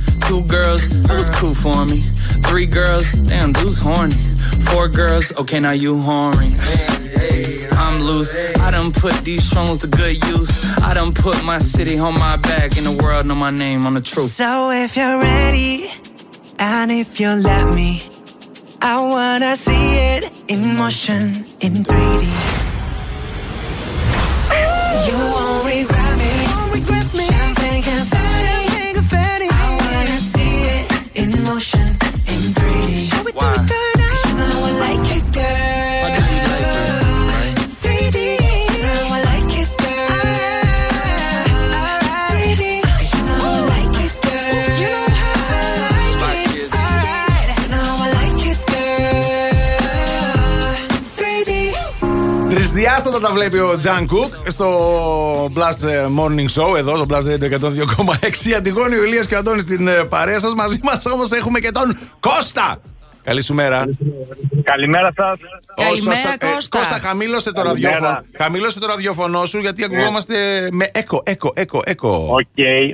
Two girls, that was cool for me. Three girls, damn, dude's horny. Four girls, okay, now you horny. I'm loose. I done put these songs to good use. I done put my city on my back, and the world know my name on the truth. So if you're ready, and if you let me, I wanna see it in motion in 3D. Τα βλέπει ο Τζαν Κουκ στο Plus ε, Morning Show εδώ, στο Plus Radio 102,6. Αντιγόνη ο Ηλίας και ο Αντώνης στην ε, παρέα σας. Μαζί μας όμως έχουμε και τον Κώστα. Καλή σου μέρα. Καλημέρα σας. Καλημέρα, ε, Κώστα. Κώστα, χαμήλωσε το, Καλημέρα. ραδιόφωνο, χαμήλωσε το ραδιόφωνο σου γιατί ακουγόμαστε με echo, echo, echo, echo. OK,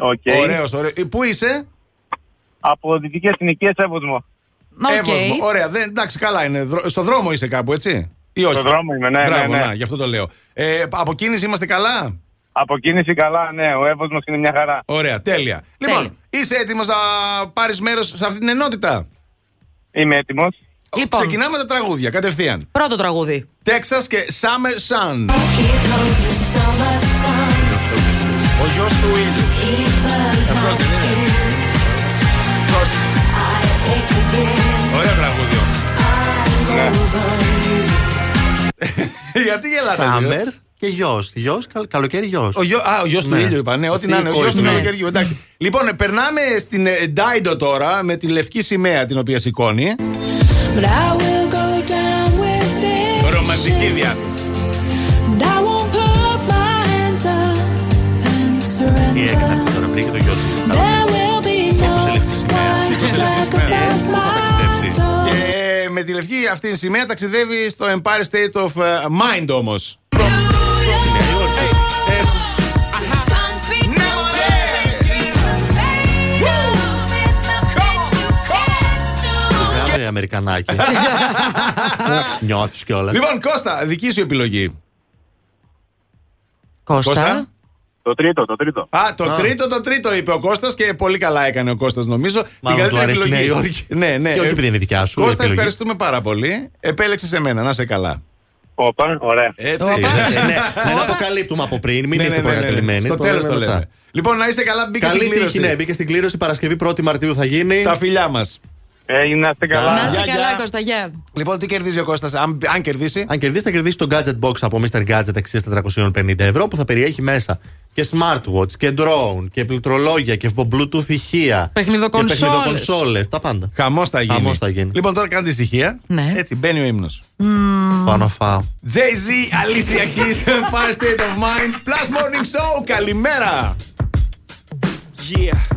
ok. Ωραίος, ωραίος. Ε, Πού είσαι; Από δυτικές συνοικίες Εύοσμο. Εύοσμο. Ωραία, δεν, εντάξει, καλά είναι. Δρο- Στο δρόμο είσαι κάπου, έτσι; Ή όχι. Στο δρόμο είμαι, ναι, Μπράβο, ναι, ναι. να, γι' αυτό το λέω. Ε, από κίνηση είμαστε καλά; Από κίνηση καλά, ναι. Ο Εύωσμο είναι μια χαρά. Ωραία, τέλεια. Λοιπόν, είσαι έτοιμος να πάρεις μέρος σε αυτή την ενότητα; Είμαι έτοιμος. Λοιπόν. Ξεκινάμε τα τραγούδια κατευθείαν. Πρώτο τραγούδι. Texas και Summer Sun. Ο γιος του ήλιου. Αυτό δεν είναι. Ωραία τραγούδι. Ναι. Γιατί γελάτε. δύο; Summer και γιος. Γιος, καλοκαίρι γιος. Ο γιο, α, ο γιος του Ναι. ήλιου είπα. Ναι, ό,τι Αυτή να η είναι. Ο κόρη γιος του του. καλοκαιριού. Εντάξει. Λοιπόν, ε, περνάμε στην ε, Dido τώρα με τη λευκή σημαία την οποία σηκώνει. But I will go down with it. Ρομαντική διάθεση. And I won't put my hands up and Τι surrender. έκανε αυτό τώρα, βρήκε το τη λευκή αυτή τη σημαία ταξιδεύει στο Empire State of ε, Mind όμως. Μεγάλο Αμερικανάκι. Νιώθεις κιόλας. Λοιπόν, Κώστα, δική σου επιλογή. Κώστα. Το τρίτο, το τρίτο. Α, το τρίτο, το τρίτο είπε ο Κώστας και πολύ καλά έκανε ο Κώστας νομίζω. Μάλλον του αρέσει η Νέα Υόρκη. Ναι, ναι. Και όχι επειδή είναι δικιά σου Κώστας, επιλογή. ευχαριστούμε πάρα πολύ. Επέλεξες εμένα, να σε καλά. Όπα, ωραία. Έτσι. Ε, ναι, ναι, Δεν αποκαλύπτουμε από πριν, μην Ναι, είστε ναι, ναι, ναι. προκατελημένοι. Στο τέλος το λέμε μετά. λέμε. Λοιπόν, να είσαι καλά, μπήκε στην Καλή τύχη, κλήρωση. ναι, μπήκε στην κλήρωση Παρασκευή 1η Μαρτίου θα γίνει. Τα φιλιά μας. Ε, να είστε καλά. Να είσαι Γεια, καλά, γεια. Κώστα, γεια. Λοιπόν, τι κερδίζει ο Κώστας, αν, αν κερδίσει; Αν κερδίσει, θα κερδίσει το Gadget Box από Mr. Gadget αξία 450 ευρώ που θα περιέχει μέσα και smartwatch και drone και πληκτρολόγια και bluetooth ηχεία. Παιχνιδοκονσόλες. Και παιχνιδοκονσόλες, τα πάντα. Χαμός θα γίνει. Χαμός θα γίνει. Λοιπόν, τώρα κάντε ησυχία. Ναι. Έτσι, μπαίνει ο ύμνος. Πάω να φάω. Jay-Z, Alicia Keys, Fire State of Mind, Plus Morning Show. Καλημέρα. Yeah.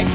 next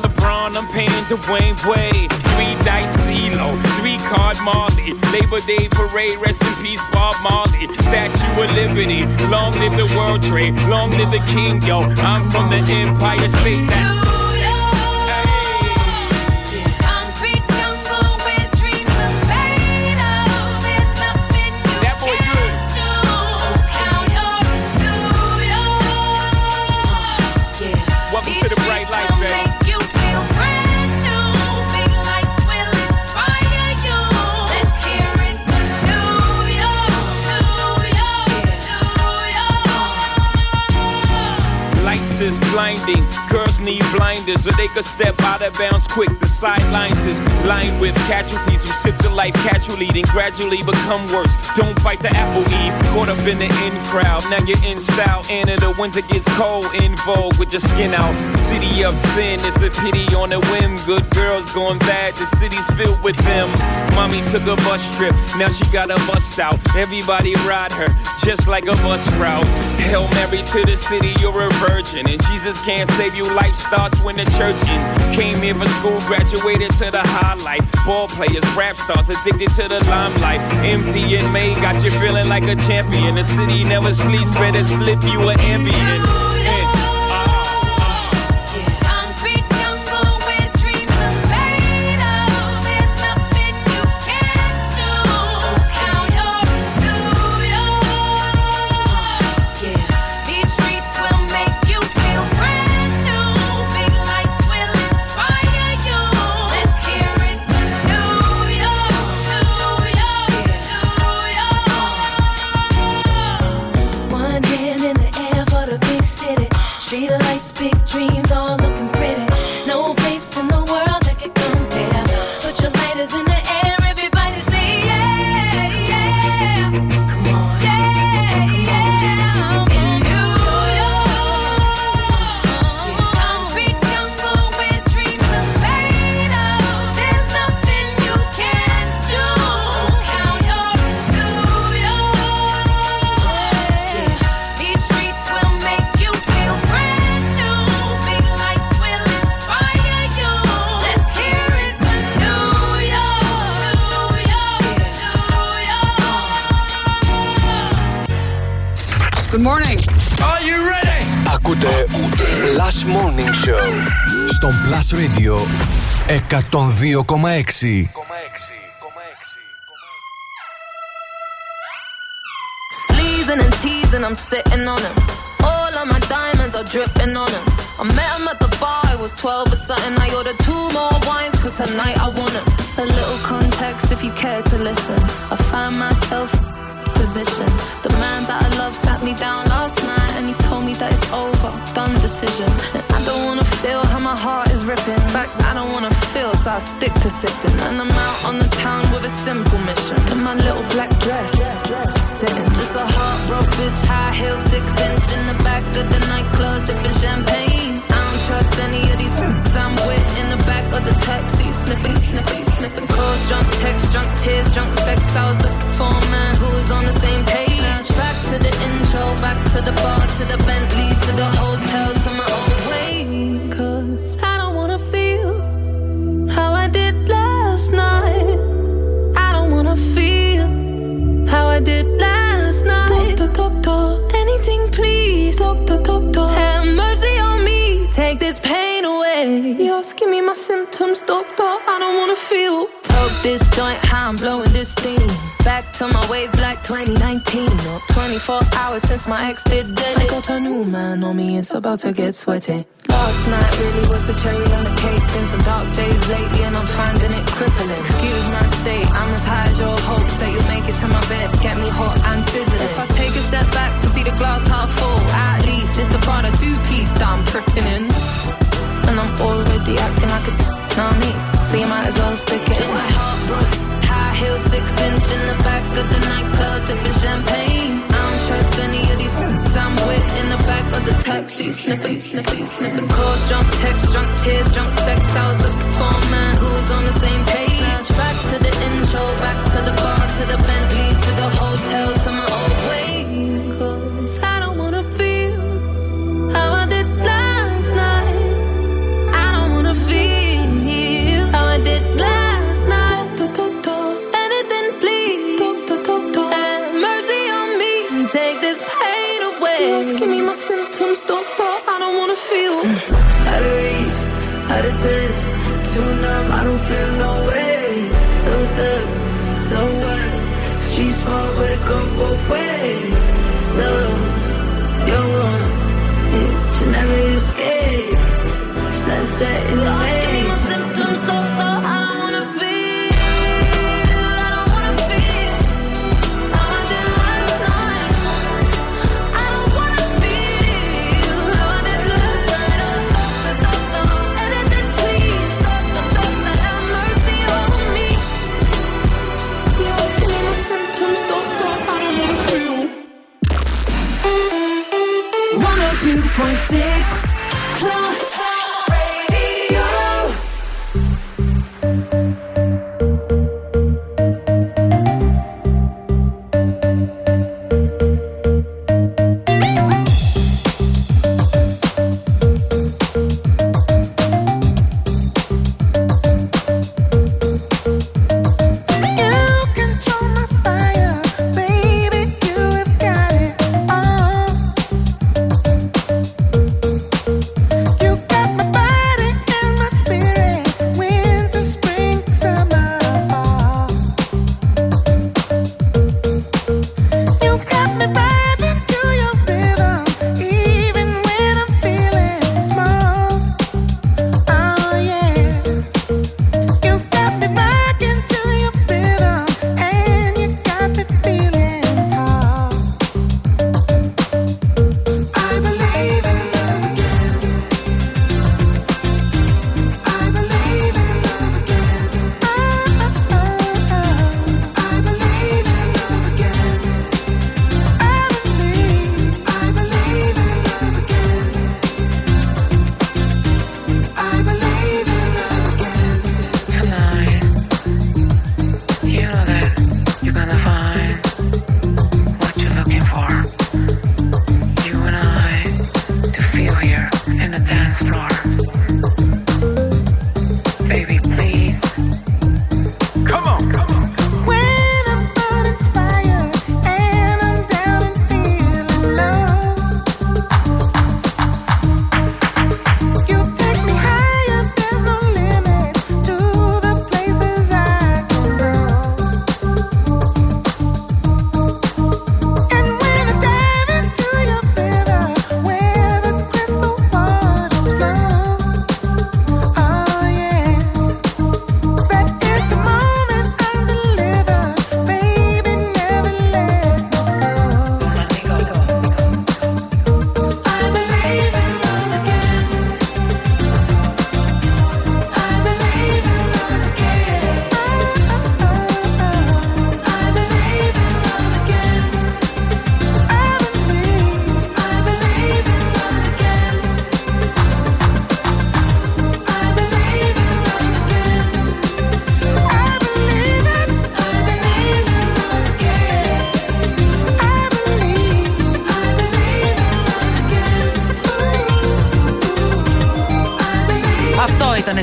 LeBron, I'm paying Dwayne Wade. Three dice CeeLo, three card Marley. Labor Day parade, rest in peace, Bob Marley. Statue of Liberty, long live the World Trade, long live the King, yo. I'm from the Empire State. That's so they could step out of bounds quick. The sidelines is lined with casualties who sip the life casually, then gradually become worse. Don't bite the apple eve. Caught up in the in crowd. Now you're in style. And in the winter gets cold. In vogue with your skin out. City of sin. It's a pity on a whim. Good girls going bad. The city's filled with them. Mommy took a bus trip. Now she got a bust out. Everybody ride her just like a bus route. Hail Mary to the city, you're a virgin. And Jesus can't save you. Life starts when the church in. Came here for school, graduated to the highlight. Ball players, rap stars, addicted to the limelight. Empty and May got you feeling like a champion. The city never sleeps, better slip you an ambient. 102,6. Sleezing and teasing, I'm sitting on him. All of my diamonds are dripping on him. I met him at the bar, I was 12 or something. I ordered two more wines, cause tonight I want him. A little context if you care to listen. I find myself position. The man that I love sat me down last night and he told me that it's over, done decision. And I don't wanna feel how my heart is ripping. In fact, I don't wanna feel, so I stick to sipping. And I'm out on the town with a simple mission. In my little black dress, sitting. Just a heartbroken bitch, high heel, six inch in the back of the nightclub, sipping champagne. I don't trust any of these I'm with in the back of the taxi, sniffing, sniffing, sniffing calls, drunk texts, drunk tears, drunk sex. I was looking for a man who was on the same page. Back to the intro, back to the bar, to the Bentley, to the hotel, to my own way. Cause I don't wanna feel how I did last night. I don't wanna feel how I did last night. Doctor, doctor, anything please. Doctor, doctor, have mercy on me. Take this pain away. You're asking me my symptoms, doctor. I don't wanna feel. Toke this joint, how I'm blowing this steam. Back to my ways like 2019 or 24 hours since my ex did dead. I got a new man on me, it's about to get sweaty. Last night really was the cherry on the cake. Been some dark days lately, and I'm finding it crippling. Excuse my state, I'm as high as your hopes that you'll make it to my bed. Get me hot and sizzling. If I take a step back to see the glass half full, at least it's the Prada two piece that I'm tripping in. And I'm already acting like a know me, so you might as well stick it. Just like heartbroken, high heel, six inch in the back of the nightclub, sipping champagne. I don't trust any of these I'm with in the back of the taxi, sniffing, sniffing, sniffing calls, drunk texts, drunk tears, drunk sex. I was looking for a man who was on the same page. Pain away. Me my symptoms, doctor. I don't wanna feel. Out of reach, out of touch, too numb, I don't feel no way. So stuck, so what? Street smart, but it go both ways. So, you're one, yeah, should never escape. Sunset in the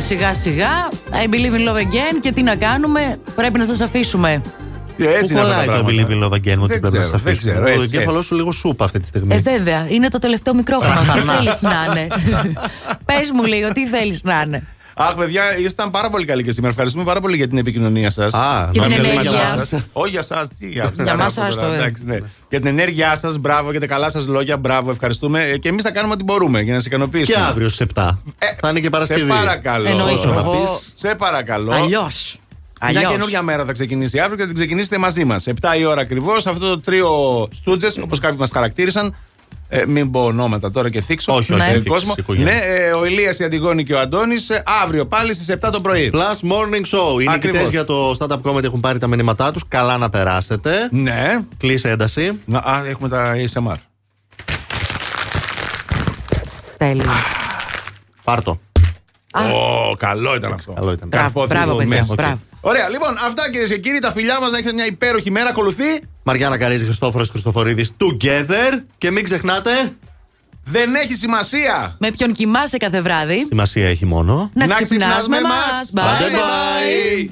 σιγά σιγά. I believe in love again. Και τι να κάνουμε, πρέπει να σας αφήσουμε. Πού κολλάει το Believe in Love Again μου ότι Δεν πρέπει να ξέρω, σας δεν αφήσουμε. ξέρω, Το έτσι, εγκέφαλό έτσι. σου λίγο σούπα αυτή τη στιγμή. Ε, βέβαια, είναι το τελευταίο μικρόφωνο. Τι Αχανάς. θέλεις να είναι; Πες μου λίγο, τι θέλεις να είναι; Αχ, παιδιά, ήσταν πάρα πολύ καλοί και σήμερα. Ευχαριστούμε πάρα πολύ για την επικοινωνία σας. Α, Και την νόμιζα ενέργειά για σας. μας. Όχι για εσά, τι για Για μας, άστο, ε. Εντάξει, ναι. Για την ενέργειά σας, μπράβο, για τα καλά σας λόγια, μπράβο, ευχαριστούμε. Ε, Και εμείς θα κάνουμε ό,τι μπορούμε για να σε Και ικανοποιήσουμε. αύριο στις 7. Θα είναι και Παρασκευή. Σε παρακαλώ. Εννοείται, να εγώ- πεις. Σε παρακαλώ. Αλλιώς. Μια καινούργια μέρα θα ξεκινήσει αύριο και θα την ξεκινήσετε μαζί μας. 7 η ώρα ακριβώς. Αυτό το τρίο στούτζε, όπως κάποιοι μας χαρακτήρισαν. Ε, μην πω ονόματα τώρα και θίξω. Όχι, όχι, ε, δεν θίξεις κόσμο. οικογένεια. Ναι, ε, ο Ηλίας, η Αντιγόνη και ο Αντώνης αύριο πάλι στις 7 το πρωί. Plus Morning Show. Οι Ακριβώς. νικητέ για το Stand Up Comedy έχουν πάρει τα μηνύματά τους. Καλά να περάσετε. Ναι. Κλείσε ένταση. Να, α, έχουμε τα ASMR. Τέλειο. Πάρτο. Ω, καλό ήταν αυτό. Καλό ήταν. Μπράβο, Καρφώθηκε μπράβο, εδώ παιδιά, μέσα. μπράβο. Ωραία, λοιπόν, αυτά κυρίες και κύριοι, τα φιλιά μας να έχετε μια υπέροχη μέρα. Ακολουθεί. Μαριάννα Καρίζη, Χριστόφορος Χριστοφορίδης. Together. Και μην ξεχνάτε. Δεν έχει σημασία. Με ποιον κοιμάσαι κάθε βράδυ. Σημασία έχει μόνο. Να, Να ξυπνάς ξυπνάς με με μας. μας. Bye Bye bye. bye.